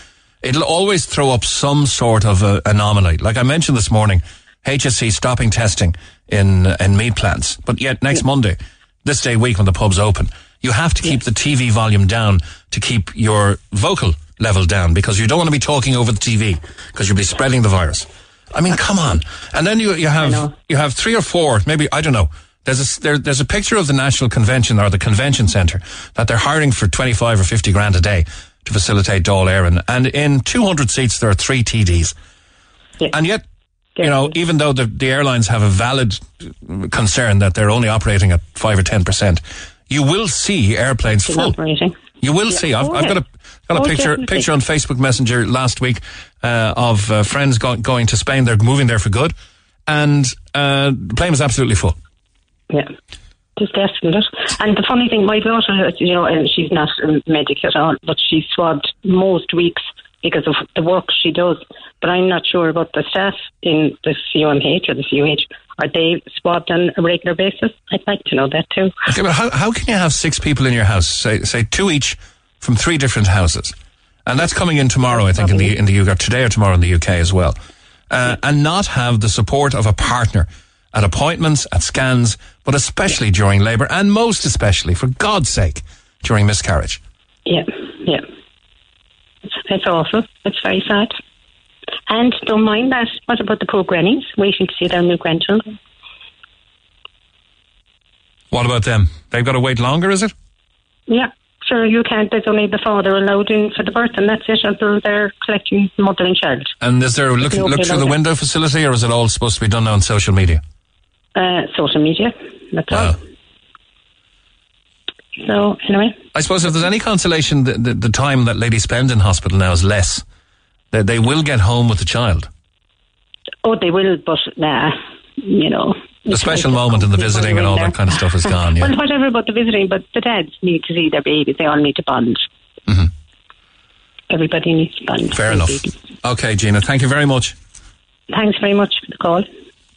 it'll always throw up some sort of a, anomaly. Like I mentioned this morning, HSE stopping testing in in meat plants, but yet next Monday, this day week when the pubs open, you have to keep the TV volume down to keep your vocal level down because you don't want to be talking over the TV because you'll be spreading the virus. I mean, come on. And then you you have you have three or four, maybe I don't know. There's a there, there's a picture of the national convention or the convention centre that they're hiring for twenty five or fifty grand a day to facilitate Dáil Éireann, and in two hundred seats there are three TDs, and yet you know, even though the, the airlines have a valid concern that they're only operating at five or ten percent, you will see airplanes full. operating. You will Yeah. see. I've, Oh, I've got a got a Oh, picture definitely. picture on Facebook Messenger last week uh, of uh, friends go- going to Spain. They're moving there for good, and uh, the plane was absolutely full. Yeah. Just desperate. And the funny thing, my daughter, you know, and she's not a medic at all, but she's swabbed most weeks because of the work she does. But I'm not sure about the staff in the CUMH or the CUH. Are they swabbed on a regular basis? I'd like to know that too. Okay, but how, how can you have six people in your house? Say say two each from three different houses, and that's coming in tomorrow. I think in the in the UK, today or tomorrow in the UK as well, uh, and not have the support of a partner at appointments, at scans, but especially during labour, and most especially, for God's sake, during miscarriage. Yeah, yeah. It's, it's awful. It's very sad. And don't mind that. What about the poor grannies waiting to see their new grandchildren? What about them? They've got to wait longer, is it? Yeah, sure. You can't. There's only the father allowed in for the birth, and that's it until they're collecting mother and child. And is there a look, look through the window facility, or is it all supposed to be done on social media? Uh, social media. That's all. So anyway, I suppose if there's any consolation, the, the, the time that ladies spend in hospital now is less. They, they will get home with the child. oh, they will, but nah, you know. The special moment and the visiting and all that kind of stuff is gone. Yeah. Well, whatever about the visiting, but the dads need to see their babies. They all need to bond. Everybody needs to bond. Mm-hmm. Fair enough. babies. Okay, Gina. Thank you very much. Thanks very much for the call.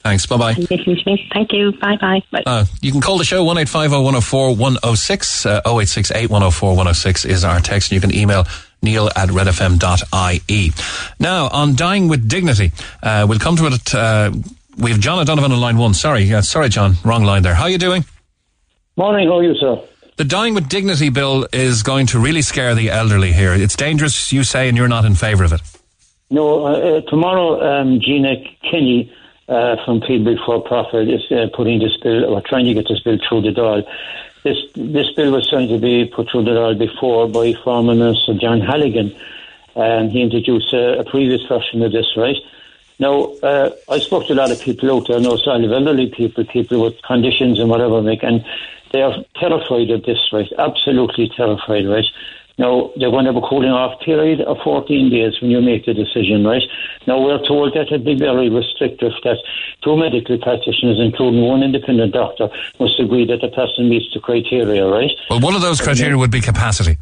Thanks. Bye bye. And to me. Thank you. Bye bye. Bye. Uh, you can call the show 1850104-106. Uh, 0868-104-106 is our text. You can email neil at redfm.ie. Now, on Dying with Dignity, uh, we'll come to it. Uh, we have John O'Donovan on line one. Sorry. Yeah, sorry, John. Wrong line there. How are you doing? Morning, how are you, sir? The Dying with Dignity bill is going to really scare the elderly here. It's dangerous, you say, and you're not in favour of it. No, uh, uh, tomorrow, um, Gino Kenny uh, from People Before Profit is uh, putting this bill, or trying to get this bill through the door. This this bill was trying to be put through the door before by former Minister John Halligan. and he introduced a, a previous version of this, right? Now, uh, I spoke to a lot of people out there, no, so of elderly people, people with conditions and whatever, Mick, and they are terrified of this, right? Absolutely terrified, right? Now, they're going to have a cooling off period of 14 days when you make the decision, right? Now, we're told that it'd be very restrictive, that two medical practitioners, including one independent doctor, must agree that the person meets the criteria, right? Well, one of those criteria would be capacity.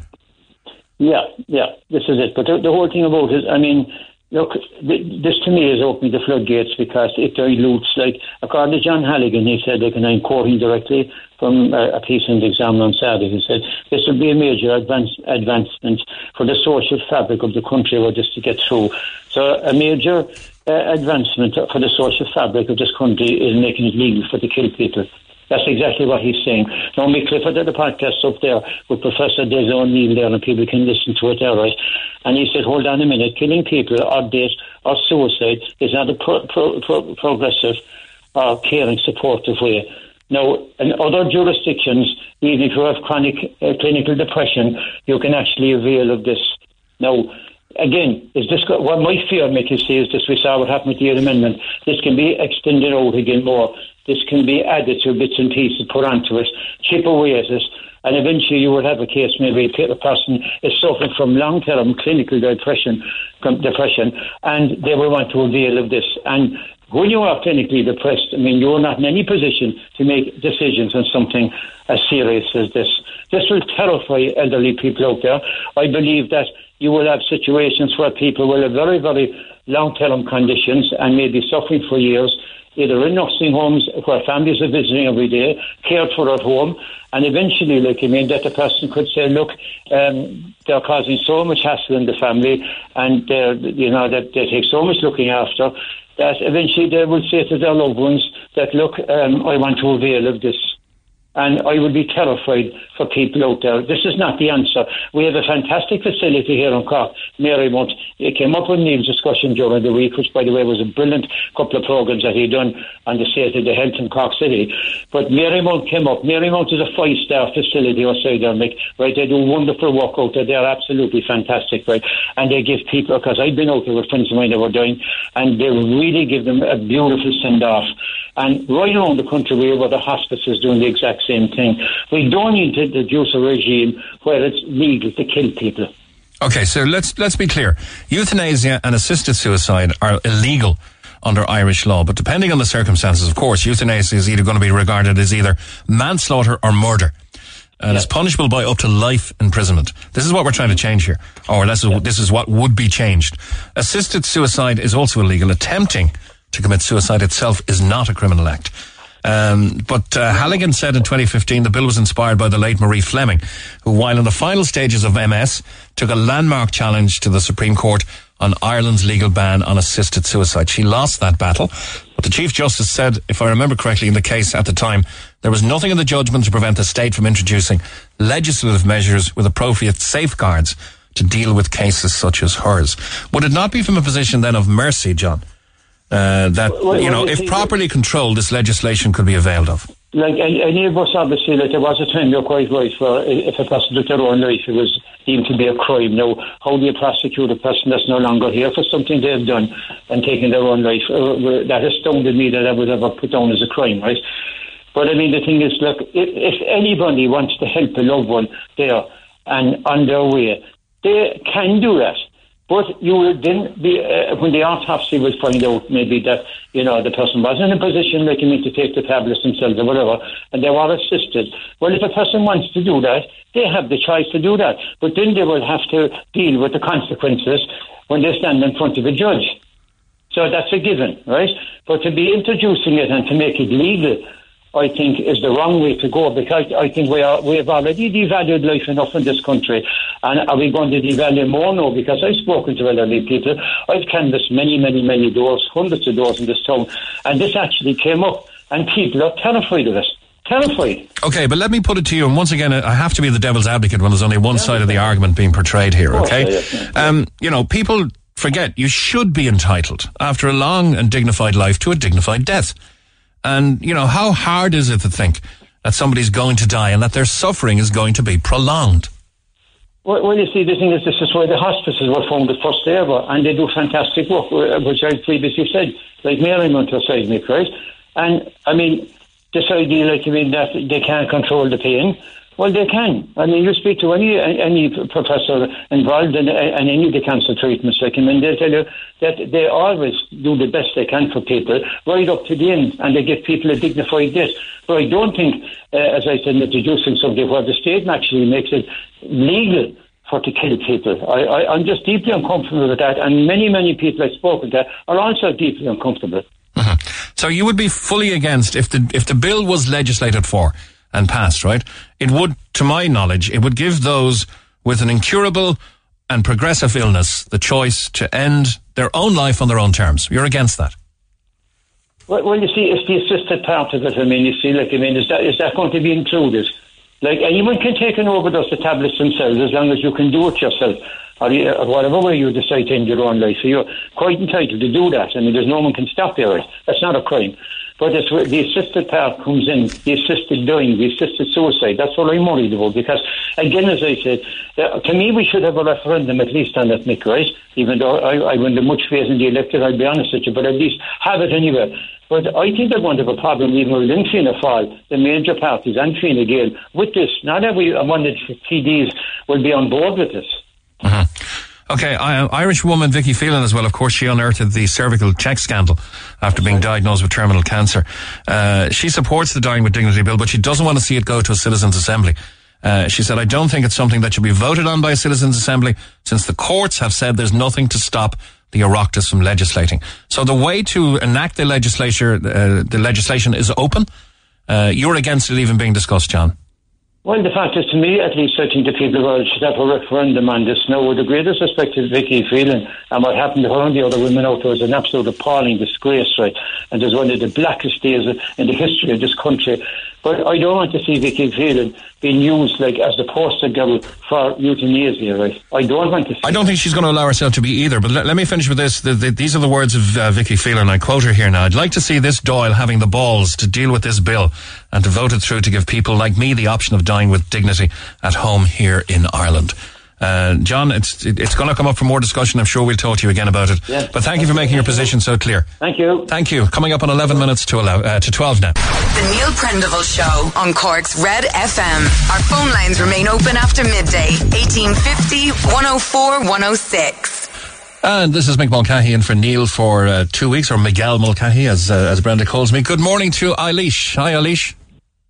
Yeah, yeah, this is it. But the, the whole thing about it, I mean, look, th- this to me is opening the floodgates because it dilutes, like, according to John Halligan, he said, like, and I'm quoting directly from uh, a piece in the Examiner on Saturday, he said, this will be a major advance, advancement for the social fabric of the country were this to get through. So a major uh, advancement for the social fabric of this country is making it legal for the kill people. That's exactly what he's saying. Now, Clifford did a podcast up there with Professor Des O'Neill there, and people can listen to it there, right? And he said, hold on a minute, killing people or death or suicide is not a pro- pro- pro- progressive or caring, supportive way. Now, in other jurisdictions, even if you have chronic uh, clinical depression, you can actually avail of this. Now, again, is this what my fear, Mick, is is this? We saw what happened with the Amendment. This can be extended out again more. This can be added to bits and pieces, put onto it, chip away at it, and eventually you will have a case. Maybe a person is suffering from long-term clinical depression, depression, and they will want to avail of this. And when you are clinically depressed, I mean, you're not in any position to make decisions on something as serious as this. This will terrify elderly people out there. I believe that you will have situations where people will have very, very long-term conditions and may be suffering for years, either in nursing homes where families are visiting every day, cared for at home, and eventually, like I mean, that the person could say, look, um, they're causing so much hassle in the family, and they're, you know that they take so much looking after that eventually they will say to their loved ones that, look, um, I want to avail of this. And I would be terrified for people out there. This is not the answer. We have a fantastic facility here in Cork, Marymount. It came up with Neil's discussion during the week, which, by the way, was a brilliant couple of programmes that he done on the state of the health in Cork City. But Marymount came up. Marymount is a five-star facility outside there, Mick. Right? They do wonderful work out there. They're absolutely fantastic, right? And they give people, because I've been out there with friends of mine that were dying, and they really give them a beautiful send-off. And right around the country, we have other hospices doing the exact same thing. We don't need to introduce a regime where it's legal to kill people. Okay, so let's let's be clear. Euthanasia and assisted suicide are illegal under Irish law, but depending on the circumstances, of course, euthanasia is either going to be regarded as either manslaughter or murder. And it's punishable by up to life imprisonment. This is what we're trying to change here. Or this is, this is what would be changed. Assisted suicide is also illegal. Attempting to commit suicide itself is not a criminal act. Um, but uh, Halligan said in 2015 the bill was inspired by the late Marie Fleming, who, while in the final stages of MS, took a landmark challenge to the Supreme Court on Ireland's legal ban on assisted suicide. She lost that battle, but the Chief Justice said, if I remember correctly in the case at the time, there was nothing in the judgment to prevent the state from introducing legislative measures with appropriate safeguards to deal with cases such as hers. Would it not be from a position then of mercy, John? Uh, that Well, you know, if properly controlled, this legislation could be availed of. Like any, of us, obviously, like there was a time you're quite right where if a person took their own life, it was deemed to be a crime. Now, how do you prosecute a person that's no longer here for something they've done and taking their own life? Uh, that astounded me that I would ever put down as a crime, right? But I mean, the thing is, look, if, if anybody wants to help a loved one there and on their way, they can do that. But you will then be, uh, when the autopsy will find out maybe that, you know, the person was in a position like you mean to take the tablets themselves or whatever, and they were assisted. Well, if a person wants to do that, they have the choice to do that. But then they will have to deal with the consequences when they stand in front of a judge. So that's a given, right? But to be introducing it and to make it legal, I think is the wrong way to go because I think we are we have already devalued life enough in this country, and are we going to devalue more now? Because I've spoken to elderly people, I've canvassed many, many, many doors, hundreds of doors in this town, and this actually came up, and people are terrified of it. Terrified. Okay, but let me put it to you, and once again, I have to be the devil's advocate when there's only one side of the argument being portrayed here, okay? yeah, yeah. Um, you know, people forget you should be entitled, after a long and dignified life, to a dignified death. And, you know, how hard is it to think that somebody's going to die and that their suffering is going to be prolonged? Well, well, you see, the thing is, this is why the hospices were founded first ever, and they do fantastic work, uh, which I previously said, like Marymount or Seismic, right? And, I mean, this idea, like, I mean, that they can't control the pain, well, they can. I mean, you speak to any any professor involved in, in any of the cancer treatments, like, mean, they'll tell you that they always do the best they can for people, right up to the end, and they give people a dignified death. But I don't think, uh, as I said, in introducing something where the state actually makes it legal for to kill people. I, I, I'm just deeply uncomfortable with that, and many, many people I've spoken to are also deeply uncomfortable. So you would be fully against if the if the bill was legislated for and passed, right? It would, to my knowledge, it would give those with an incurable and progressive illness the choice to end their own life on their own terms. You're against that. Well, well, you see, it's the assisted part of it. I mean, you see, like, I mean, is that is that going to be included? Like, anyone can take an overdose of tablets themselves as long as you can do it yourself, or, uh, or whatever way you decide to end your own life. So you're quite entitled to do that. I mean, there's no one can stop you. That's not a crime. But it's where the assisted part comes in, the assisted dying, the assisted suicide. That's what I'm worried about because, again, as I said, uh, to me, we should have a referendum at least on that, Mick, right? Even though I, I wouldn't have much faith in the electorate, I'll be honest with you, but at least have it anyway. But I think they're going to have a problem even within Fianna Fáil, the major parties and Fine Gael, with this. Not every one of the TDs will be on board with this. Okay, Irish woman Vicky Phelan as well. Of course, she unearthed the cervical check scandal after being diagnosed with terminal cancer. Uh, she supports the Dying with Dignity bill, but she doesn't want to see it go to a citizens' assembly. Uh, she said, "I don't think it's something that should be voted on by a citizens' assembly, since the courts have said there's nothing to stop the Oireachtas from legislating. So the way to enact the legislature, uh, the legislation is open. Uh, you're against it even being discussed, John." Well, the fact is, to me, at least, I think the people of Ireland should have a referendum on this. Now, with the greatest respect to Vicky Phelan and what happened to her and the other women out there was an absolute appalling disgrace, right? And there's one of the blackest days in the history of this country. But I don't want to see Vicky Phelan being used like as the poster girl for euthanasia, right? I don't want to see I don't think she's going to allow herself to be either. But let, let me finish with this. The, the, these are the words of uh, Vicky Phelan. I quote her here now. I'd like to see this Dáil having the balls to deal with this bill and to vote it through to give people like me the option of dying with dignity at home here in Ireland. Uh, John, it's it's going to come up for more discussion. I'm sure we'll talk to you again about it. Yeah. But thank you for making your position so clear. Thank you. Thank you. Coming up on 11 minutes to, allow, uh, to 12 now. The Neil Prendeville Show on Cork's Red FM. Our phone lines remain open after midday. 1850 104 106. And this is Mick Mulcahy in for Neil for uh, two weeks, or Miguel Mulcahy, as, uh, as Brenda calls me. Good morning to Eilish. Hi, Eilish.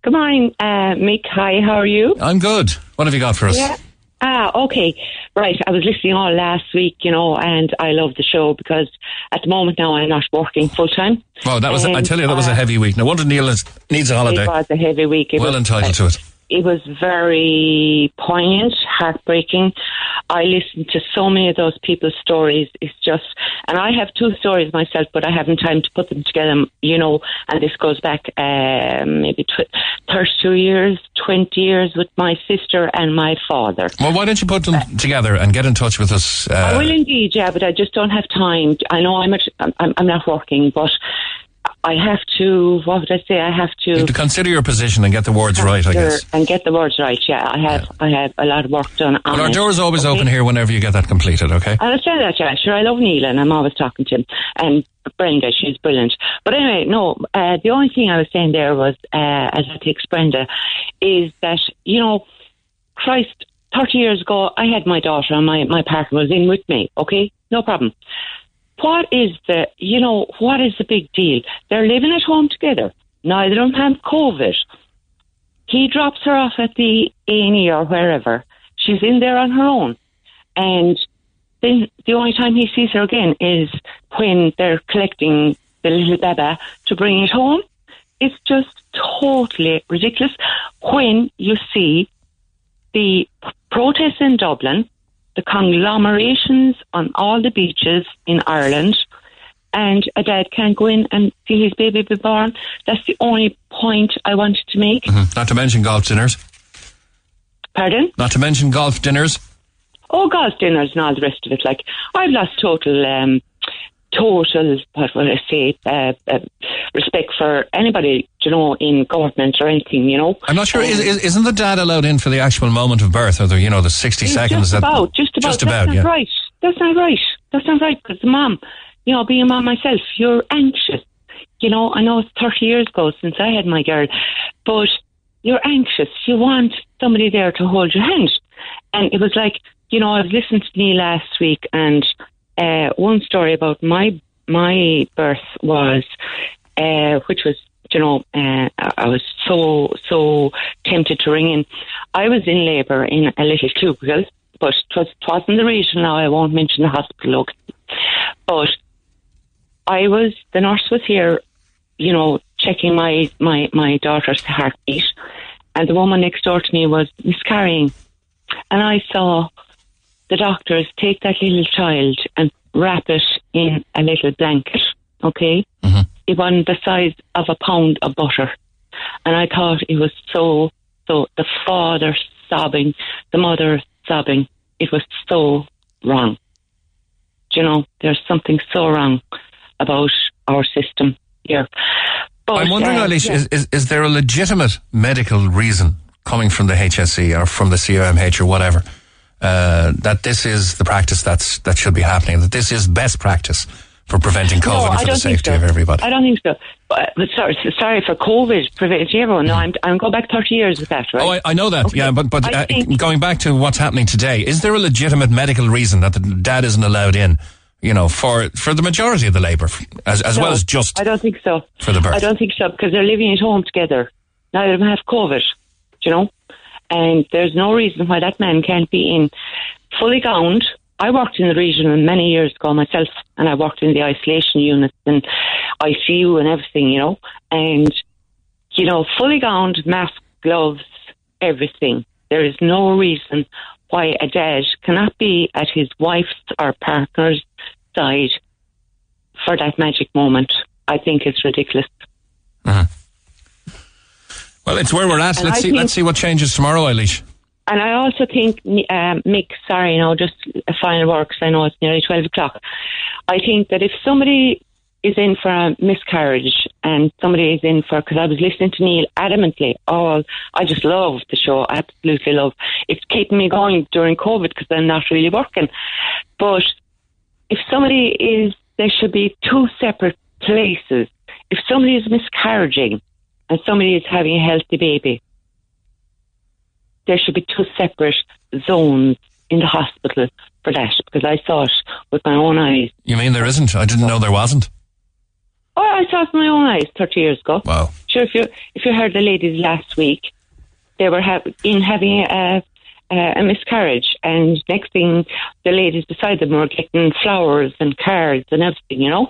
Good morning, uh, Mick. Hi, how are you? I'm good. What have you got for us? Yeah. Ah, okay. Right. I was listening all last week, you know, and I love the show because at the moment now I'm not working full time. Well, that was, I tell you, that was a uh, heavy week. No wonder Neil is, needs a holiday. It was a heavy week. It well was, entitled to it. It was very poignant, heartbreaking. I listened to so many of those people's stories. It's just, and I have two stories myself, but I haven't time to put them together, you know, and this goes back um, maybe tw- 32 years, 20 years with my sister and my father. Well, why don't you put them together and get in touch with us? I Uh, will indeed, yeah, but I just don't have time. I know I'm, at, I'm, I'm not working, but I have to, what would I say? I have to. to consider your position and get the words right, I guess. And get the words right, yeah. I have, I have a lot of work done on Well, our it. door's always Okay? open here whenever you get that completed, okay? I'll understand that, yeah. Sure, I love Neil and I'm always talking to him. And Brenda, she's brilliant. But anyway, no, uh, the only thing I was saying there was, uh, as I takes Brenda, is that, you know, Christ, 30 years ago, I had my daughter and my, my partner was in with me, okay? No problem. What is the, you know, what is the big deal? They're living at home together. Neither of them have COVID. He drops her off at the A&E or wherever. She's in there on her own. And then the only time he sees her again is when they're collecting the little baba to bring it home. It's just totally ridiculous when you see the protests in Dublin, the conglomerations on all the beaches in Ireland, and a dad can't go in and see his baby be born. That's the only point I wanted to make. Mhm. Not to mention golf dinners. Pardon? Not to mention golf dinners. Oh, golf dinners and all the rest of it. Like I've lost total, um, total, what will I say, uh, uh, respect for anybody, you know, in government or anything, you know. I'm not sure. Is, is, isn't the dad allowed in for the actual moment of birth, or the you know the 60 seconds? just that, about, just about. Just That's about, not yeah. right. That's not right. That's not right. Because the mom, you know, being a mom myself, you're anxious. You know, I know it's 30 years ago since I had my girl, but you're anxious. You want somebody there to hold your hand. And it was like, you know, I was listening to Neil last week, and uh, one story about my my birth was, uh, which was, you know, uh, I was so so tempted to ring in. I was in labour in a little cubicle, but it was, wasn't the region. Now I won't mention the hospital, but I was the nurse was here, you know, checking my my my daughter's heartbeat, and the woman next door to me was miscarrying, and I saw the doctors take that little child and wrap it in a little blanket. Okay, it wasn't the size of a pound of butter, and I thought it was so so. The father sobbing, the mother sobbing. It was so wrong. Do you know, there's something so wrong about our system here. But, I'm wondering, uh, Eilish, yeah. is, is, is there a legitimate medical reason coming from the HSE or from the CUMH or whatever uh, that this is the practice that's that should be happening? That this is best practice for preventing No, COVID and for the safety so. of everybody? I don't think so. But, but sorry, sorry for COVID preventing everyone. No, I'm I'm going back 30 years with that, right? Oh, I, I know that. Yeah, but but uh, going back to what's happening today, is there a legitimate medical reason that the dad isn't allowed in? You know, for for the majority of the labour, as as No, well as just I don't think so. for the birth. I don't think so because they're living at home together. Neither of them have COVID, do you know? And there's no reason why that man can't be in fully gowned. I worked in the region many years ago myself, and I worked in the isolation units and ICU and everything, you know. And, you know, fully gowned, mask, gloves, everything. There is no reason why a dad cannot be at his wife's or partner's side for that magic moment. I think it's ridiculous. Well, Well, it's where we're at. And let's I see. let's see what changes tomorrow, Eilish. And I also think, um, Mick, sorry, know, just a final word 'cause I know it's nearly 12 o'clock. I think that if somebody is in for a miscarriage and somebody is in for, because I was listening to Neil adamantly, oh, I just love the show, absolutely love. It's keeping me going during COVID because I'm not really working. But if somebody is, there should be two separate places. If somebody is miscarriaging and somebody is having a healthy baby, there should be two separate zones in the hospital for that because I saw it with my own eyes. You mean there isn't? I didn't know there wasn't. Oh, I saw it with my own eyes thirty years ago. Wow. Sure, if you if you heard the ladies last week, they were ha- in having a, a, a miscarriage, and next thing, the ladies beside them were getting flowers and cards and everything. You know,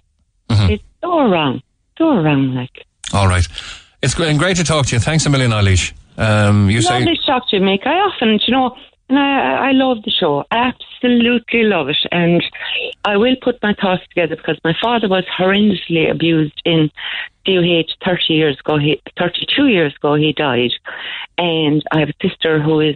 mm-hmm. it's so wrong, so wrong. Like All right. It's been great to talk to you. Thanks a million, Eilish. Um, you say to talk to you, Mick. I often, you know, and I, I love the show. I absolutely love it. And I will put my thoughts together because my father was horrendously abused in DOH 30 years ago. He, 32 years ago, he died. And I have a sister who is,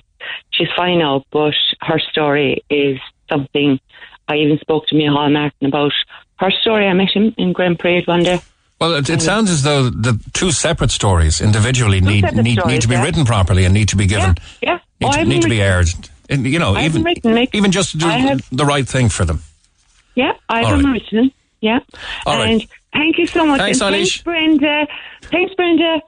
she's fine now, but her story is something I even spoke to Micheál Martin about. Her story, I met him in Grand Parade one day. Well, it, it sounds as though the two separate stories individually need need, need stories, to be yeah. written properly and need to be given Yeah. need, Oh, to, need to be aired. And, you know, I even even just to do have- the right thing for them. Yeah, I have right. written. Yeah. All right. and thank you so much. Thanks, and. Thanks, Brenda. Thanks, Brenda.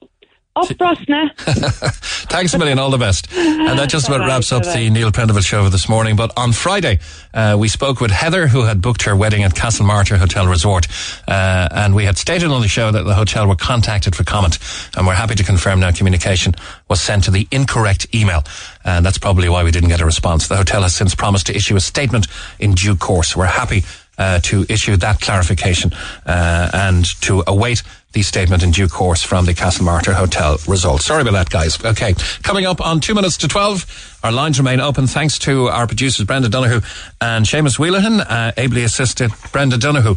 Up Brosna. Thanks a million. All the best. And that just about wraps up the Neil Prendeville show for this morning. But on Friday, uh, we spoke with Heather, who had booked her wedding at Castlemartyr Hotel Resort. Uh, and we had stated on the show that the hotel were contacted for comment. And we're happy to confirm now communication was sent to the incorrect email. And that's probably why we didn't get a response. The hotel has since promised to issue a statement in due course. We're happy uh, to issue that clarification uh, and to await the statement in due course from the Castlemartyr Hotel results. Sorry about that, guys. Okay, coming up on two minutes to 12, our lines remain open thanks to our producers Brenda Donahue and Seamus Wheelahan, uh, ably assisted Brenda Donahue.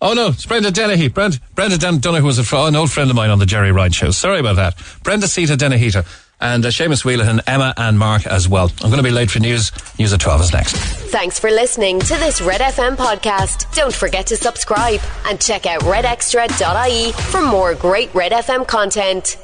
Oh no, it's Brenda Dennehy. Brenda, Brenda Dan Donahue was a, an old friend of mine on the Gerry Ryan show. Sorry about that. Brenda Sita Denahita and uh, Seamus Wheelahan, Emma and Mark as well. I'm going to be late for news. News at 12 is next. Thanks for listening to this Red FM podcast. Don't forget to subscribe and check out redextra.ie for more great Red FM content.